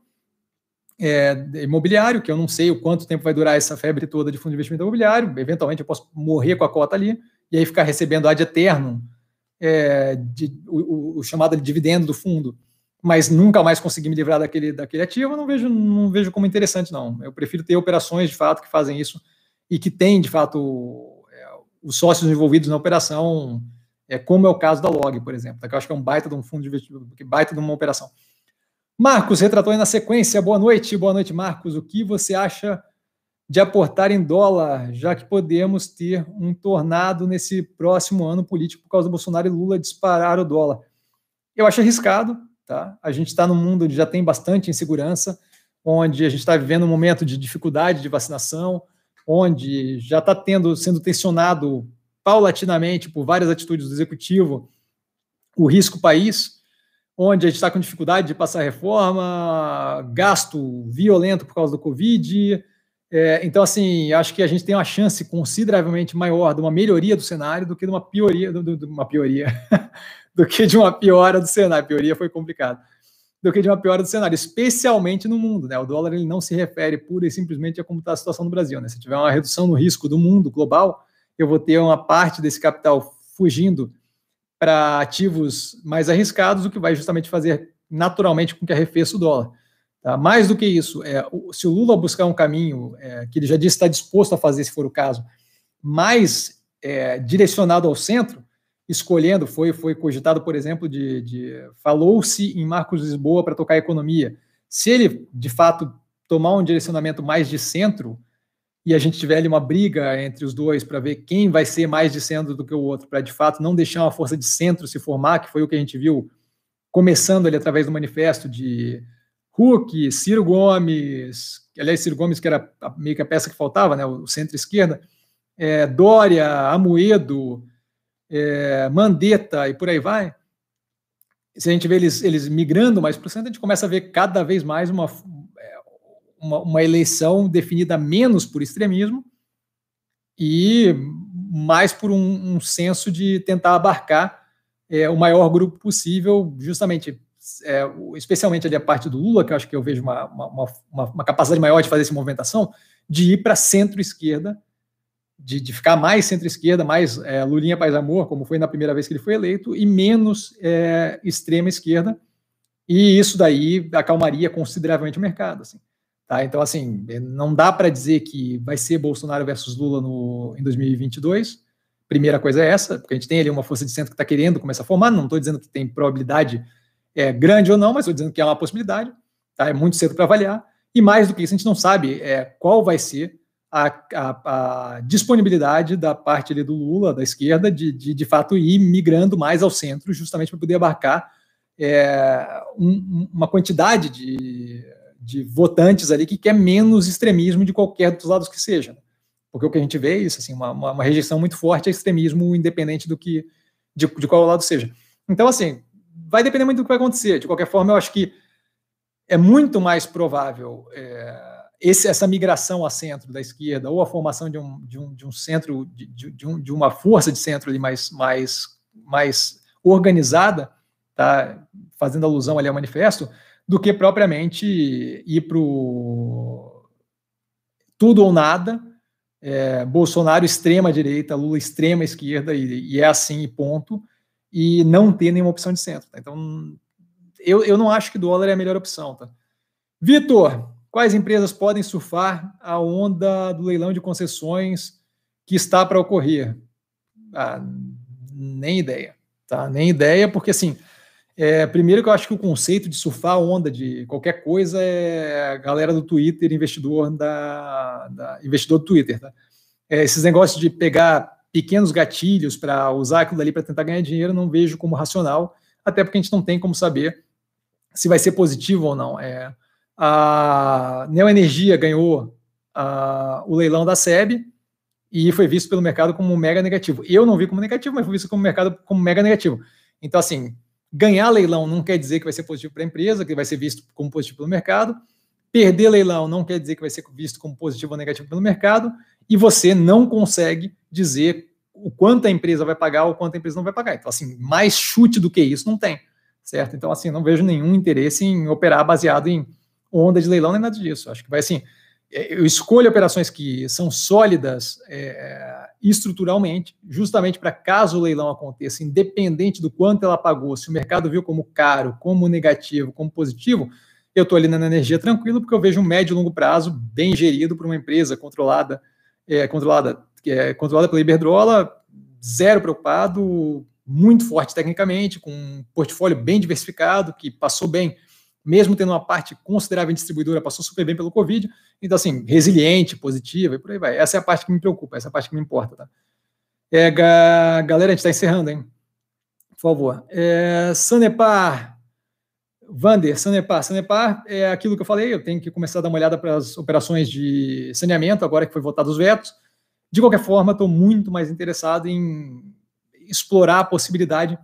é, imobiliário, que eu não sei o quanto tempo vai durar essa febre toda de fundo de investimento imobiliário, eventualmente eu posso morrer com a cota ali, e aí ficar recebendo ad eterno é, de, o, o, chamado de dividendo do fundo, mas nunca mais conseguir me livrar daquele, daquele ativo, eu não vejo, não vejo como interessante, não. Eu prefiro ter operações, de fato, que fazem isso e que têm, de fato, é, os sócios envolvidos na operação, é, como é o caso da Log, por exemplo, que eu acho que é um baita de um fundo de investimento, baita de uma operação. Marcos retratou aí na sequência. Boa noite, boa noite, Marcos. O que você acha de aportar em dólar, já que podemos ter um tornado nesse próximo ano político por causa do Bolsonaro e Lula disparar o dólar? Eu acho arriscado, Tá? A gente está num mundo onde já tem bastante insegurança, onde a gente está vivendo um momento de dificuldade de vacinação, onde já está tendo sendo tensionado paulatinamente por várias atitudes do executivo o risco país, onde a gente está com dificuldade de passar reforma, gasto violento por causa do Covid. É, então, assim, acho que a gente tem uma chance consideravelmente maior de uma melhoria do cenário do que de uma pioria, de uma pioria, do que de uma piora do cenário. A pioria foi complicado. Do que de uma piora do cenário, especialmente no mundo. Né? O dólar ele não se refere pura e simplesmente a como está a situação no Brasil. Né? Se tiver uma redução no risco do mundo global, eu vou ter uma parte desse capital fugindo para ativos mais arriscados, o que vai justamente fazer naturalmente com que arrefeça o dólar. Tá? Mais do que isso, é, se o Lula buscar um caminho é, que ele já disse está disposto a fazer, se for o caso, mais é, direcionado ao centro, escolhendo, foi, foi cogitado, por exemplo, de, de falou-se em Marcos Lisboa para tocar economia. Se ele, de fato, tomar um direcionamento mais de centro, e a gente tiver ali uma briga entre os dois para ver quem vai ser mais de centro do que o outro, para de fato não deixar uma força de centro se formar, que foi o que a gente viu começando ali através do manifesto de Huck, Ciro Gomes, aliás, Ciro Gomes, que era meio que a peça que faltava, né, o centro-esquerda, é, Dória, Amoedo, é, Mandetta e por aí vai, se a gente vê eles, eles migrando mais para o centro, a gente começa a ver cada vez mais uma, é, uma, uma, eleição definida menos por extremismo e mais por um, um senso de tentar abarcar é, o maior grupo possível, justamente, é, especialmente ali a parte do Lula, que eu acho que eu vejo uma, uma, uma, uma capacidade maior de fazer essa movimentação, de ir para centro-esquerda de, de ficar mais centro-esquerda, mais é, Lulinha Paz Amor, como foi na primeira vez que ele foi eleito, e menos é, extrema esquerda, e isso daí acalmaria consideravelmente o mercado. Assim, tá? Então, assim, não dá para dizer que vai ser Bolsonaro versus Lula no, em 2022. Primeira coisa é essa, porque a gente tem ali uma força de centro que está querendo começar a formar, não estou dizendo que tem probabilidade é, grande ou não, mas estou dizendo que é uma possibilidade, tá? é muito cedo para avaliar, e mais do que isso, a gente não sabe é, qual vai ser a, a, a, disponibilidade da parte ali do Lula, da esquerda, de, de, de fato ir migrando mais ao centro, justamente para poder abarcar é, um, uma quantidade de, de votantes ali que quer menos extremismo de qualquer dos lados que seja. Porque o que a gente vê é isso, assim, uma, uma, uma rejeição muito forte a extremismo, independente do que, de, de qual lado seja. Então, assim, vai depender muito do que vai acontecer. De qualquer forma, eu acho que é muito mais provável é, esse, essa migração a centro da esquerda ou a formação de um, de um, de um centro, de, de, um, de uma força de centro ali mais, mais, mais organizada, tá, fazendo alusão ali ao manifesto, do que propriamente ir para tudo ou nada, é, Bolsonaro extrema direita, Lula extrema esquerda, e, e, é assim e ponto, e não ter nenhuma opção de centro. Tá? Então, eu, eu não acho que dólar é a melhor opção. Tá? Vitor, quais empresas podem surfar a onda do leilão de concessões que está para ocorrer? Ah, nem ideia, tá? Nem ideia, porque assim, é, primeiro que eu acho que o conceito de surfar a onda de qualquer coisa é a galera do Twitter, investidor da, da investidor do Twitter, tá? É, esses negócios de pegar pequenos gatilhos para usar aquilo ali para tentar ganhar dinheiro, não vejo como racional, até porque a gente não tem como saber se vai ser positivo ou não. É, a Neoenergia ganhou o leilão da SEB e foi visto pelo mercado como mega negativo. Eu não vi como negativo, mas foi visto como mercado como mega negativo. Então, assim, Ganhar leilão não quer dizer que vai ser positivo para a empresa, que vai ser visto como positivo pelo mercado. Perder leilão não quer dizer que vai ser visto como positivo ou negativo pelo mercado. E você não consegue dizer o quanto a empresa vai pagar ou quanto a empresa não vai pagar. Então, assim, mais chute do que isso não tem, certo? Então, assim, não vejo nenhum interesse em operar baseado em onda de leilão nem nada disso. Acho que vai assim. É, eu escolho operações que são sólidas é, estruturalmente, justamente para caso o leilão aconteça, independente do quanto ela pagou, se o mercado viu como caro, como negativo, como positivo, eu estou ali na energia tranquilo, porque eu vejo um médio e longo prazo bem gerido por uma empresa controlada, é, controlada, é, controlada pela Iberdrola, zero preocupado, muito forte tecnicamente, com um portfólio bem diversificado, que passou bem mesmo tendo uma parte considerável em distribuidora, passou super bem pelo Covid. Então, assim, resiliente, positiva e por aí vai. Essa é a parte que me preocupa, essa é a parte que me importa, tá? É, ga, galera, a gente está encerrando, hein? Por favor. É, Sanepar, Vander, Sanepar. Sanepar é aquilo que eu falei, eu tenho que começar a dar uma olhada para as operações de saneamento, agora que foi votado os vetos. De qualquer forma, estou muito mais interessado em explorar a possibilidade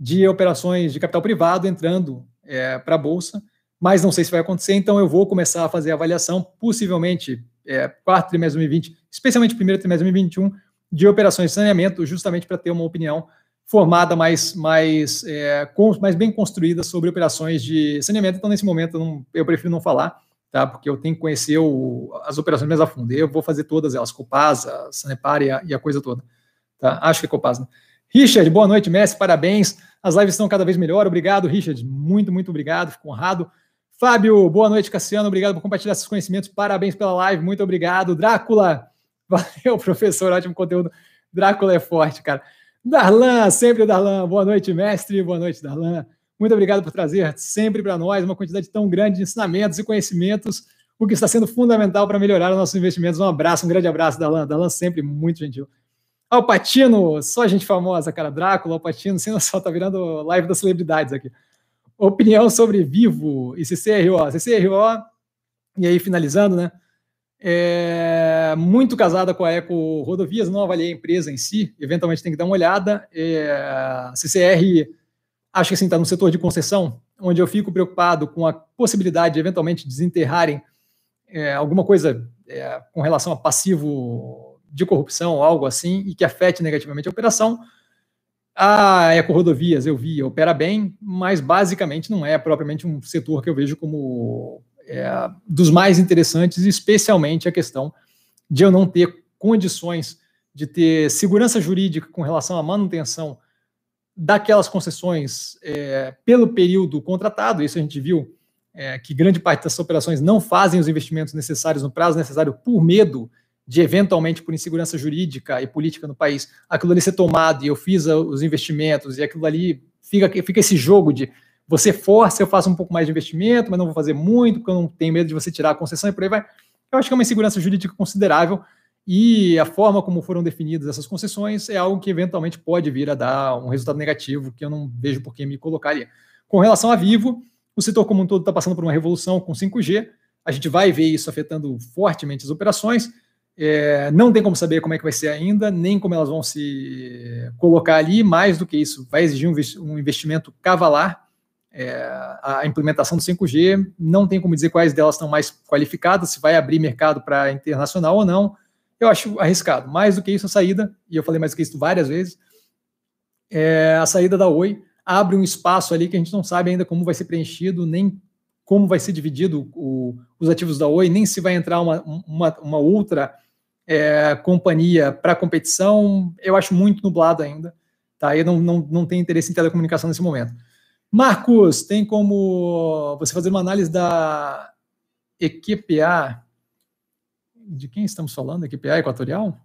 de operações de capital privado entrando é, para a Bolsa, mas não sei se vai acontecer, então eu vou começar a fazer a avaliação, possivelmente é, quarto trimestre de 2020, especialmente primeiro trimestre de 2021, de operações de saneamento, justamente para ter uma opinião formada mais, mais, é, com, mais bem construída sobre operações de saneamento. Então, nesse momento, eu, não, eu prefiro não falar, tá? porque eu tenho que conhecer o, as operações mais a fundo. Eu vou fazer todas elas, Copasa, Sanepar e a, e a coisa toda. Tá? Acho que é Copasa. Né? Richard, boa noite, Messi, parabéns. As lives estão cada vez melhor. Obrigado, Richard. Muito, muito obrigado. Fico honrado. Fábio, boa noite, Cassiano. Obrigado por compartilhar esses conhecimentos. Parabéns pela live. Muito obrigado. Drácula, valeu, professor. Ótimo conteúdo. Drácula é forte, cara. Darlan, sempre Darlan. Boa noite, mestre. Boa noite, Darlan. Muito obrigado por trazer sempre para nós uma quantidade tão grande de ensinamentos e conhecimentos, o que está sendo fundamental para melhorar os nossos investimentos. Um abraço, um grande abraço, Darlan. Darlan sempre muito gentil. Alpatino, só gente famosa, cara. Drácula, Alpatino, sem noção, tá virando live das celebridades aqui. Opinião sobre Vivo e CCRO. CCRO, e aí finalizando, né? É, muito casada com a Eco Rodovias, não avaliei a empresa em si, eventualmente tem que dar uma olhada. É, CCR, acho que assim, está no setor de concessão, onde eu fico preocupado com a possibilidade de eventualmente desenterrarem é, alguma coisa é, com relação a passivo de corrupção, algo assim, e que afete negativamente a operação. A Eco Rodovias, eu vi, opera bem, mas basicamente não é propriamente um setor que eu vejo como é, dos mais interessantes, especialmente a questão de eu não ter condições de ter segurança jurídica com relação à manutenção daquelas concessões é, pelo período contratado. Isso a gente viu é, que grande parte das operações não fazem os investimentos necessários no prazo necessário por medo de eventualmente por insegurança jurídica e política no país, aquilo ali ser tomado e eu fiz os investimentos e aquilo ali fica, fica esse jogo de você força, eu faço um pouco mais de investimento, mas não vou fazer muito, porque eu não tenho medo de você tirar a concessão e por aí vai. Eu acho que é uma insegurança jurídica considerável e a forma como foram definidas essas concessões é algo que eventualmente pode vir a dar um resultado negativo que eu não vejo por que me colocaria. Com relação a Vivo, o setor como um todo está passando por uma revolução com 5G, a gente vai ver isso afetando fortemente as operações, É, não tem como saber como é que vai ser ainda, nem como elas vão se colocar ali. Mais do que isso, vai exigir um investimento cavalar. É, a implementação do 5G, não tem como dizer quais delas estão mais qualificadas, se vai abrir mercado para internacional ou não. Eu acho arriscado. Mais do que isso, a saída, e eu falei mais do que isso várias vezes, é, a saída da Oi abre um espaço ali que a gente não sabe ainda como vai ser preenchido, nem como vai ser dividido o, os ativos da Oi, nem se vai entrar uma, uma, uma outra é, companhia para competição. Eu acho muito nublado ainda. Tá? Eu não, não, não tenho interesse em telecomunicação nesse momento. Marcos, tem como você fazer uma análise da EQPA? De quem estamos falando? EQPA Equatorial?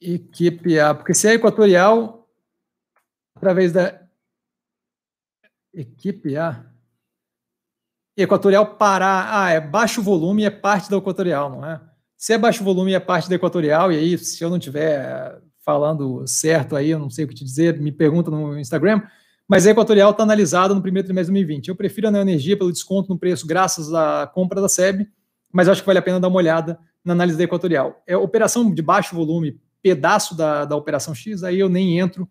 EQPA, porque se é Equatorial, através da EQPA, Equatorial Pará, ah, é baixo volume é parte da Equatorial, não é? Se é baixo volume é parte da Equatorial, e aí, se eu não estiver falando certo aí, eu não sei o que te dizer, me pergunta no Instagram, mas a Equatorial está analisada no primeiro trimestre de 2020. Eu prefiro a Neoenergia pelo desconto no preço, graças à compra da SEB, mas acho que vale a pena dar uma olhada na análise da Equatorial. É operação de baixo volume, pedaço da, da operação X, aí eu nem entro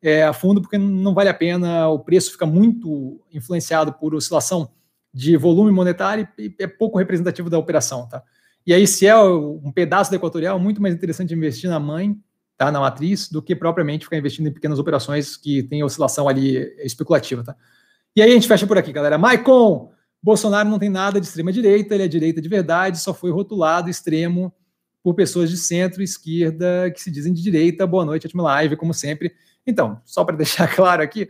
é, a fundo, porque não vale a pena, o preço fica muito influenciado por oscilação de volume monetário e é pouco representativo da operação, tá? E aí, se é um pedaço da Equatorial, muito mais interessante investir na mãe, tá, na matriz, do que propriamente ficar investindo em pequenas operações que tem oscilação ali especulativa, tá? E aí a gente fecha por aqui, galera. Maicon, Bolsonaro não tem nada de extrema direita, ele é direita de verdade, só foi rotulado extremo por pessoas de centro esquerda que se dizem de direita. Boa noite, Atma Live, como sempre. Então, só para deixar claro aqui,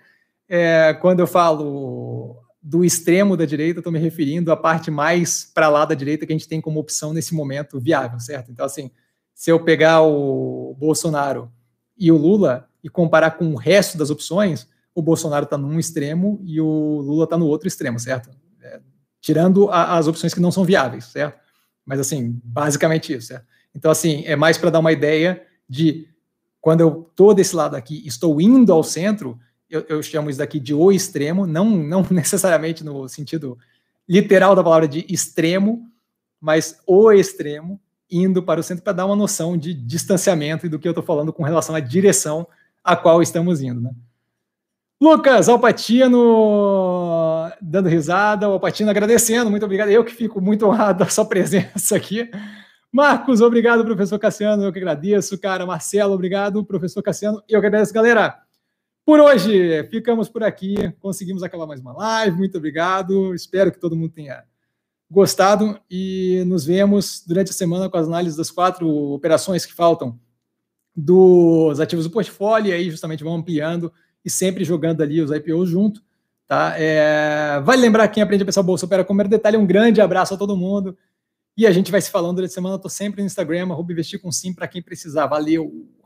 é, quando eu falo do extremo da direita, estou me referindo à parte mais para lá da direita que a gente tem como opção nesse momento viável, certo? Então, assim, se eu pegar o Bolsonaro e o Lula e comparar com o resto das opções, o Bolsonaro está num extremo e o Lula está no outro extremo, certo? É, tirando a, as opções que não são viáveis, certo? Mas, assim, basicamente isso, certo? Então, assim, é mais para dar uma ideia de quando eu estou desse lado aqui, estou indo ao centro, eu, eu, chamo isso daqui de o extremo, não, não necessariamente no sentido literal da palavra de extremo, mas o extremo, indo para o centro para dar uma noção de distanciamento e do que eu estou falando com relação à direção a qual estamos indo. Né? Lucas Alpatino dando risada, o Alpatino agradecendo, muito obrigado. Eu que fico muito honrado da sua presença aqui. Marcos, obrigado, professor Cassiano, eu que agradeço, cara. Marcelo, obrigado, professor Cassiano, eu que agradeço, galera. Por hoje, ficamos por aqui. Conseguimos acabar mais uma live. Muito obrigado. Espero que todo mundo tenha gostado e nos vemos durante a semana com as análises das quatro operações que faltam dos ativos do portfólio. E aí, justamente, vão ampliando e sempre jogando ali os IPOs junto. Tá? É... Vale lembrar quem aprende a pensar bolsa opera com detalhe. Um grande abraço a todo mundo. E a gente vai se falando durante a semana. Estou sempre no Instagram, arroba investir com sim para quem precisar. Valeu!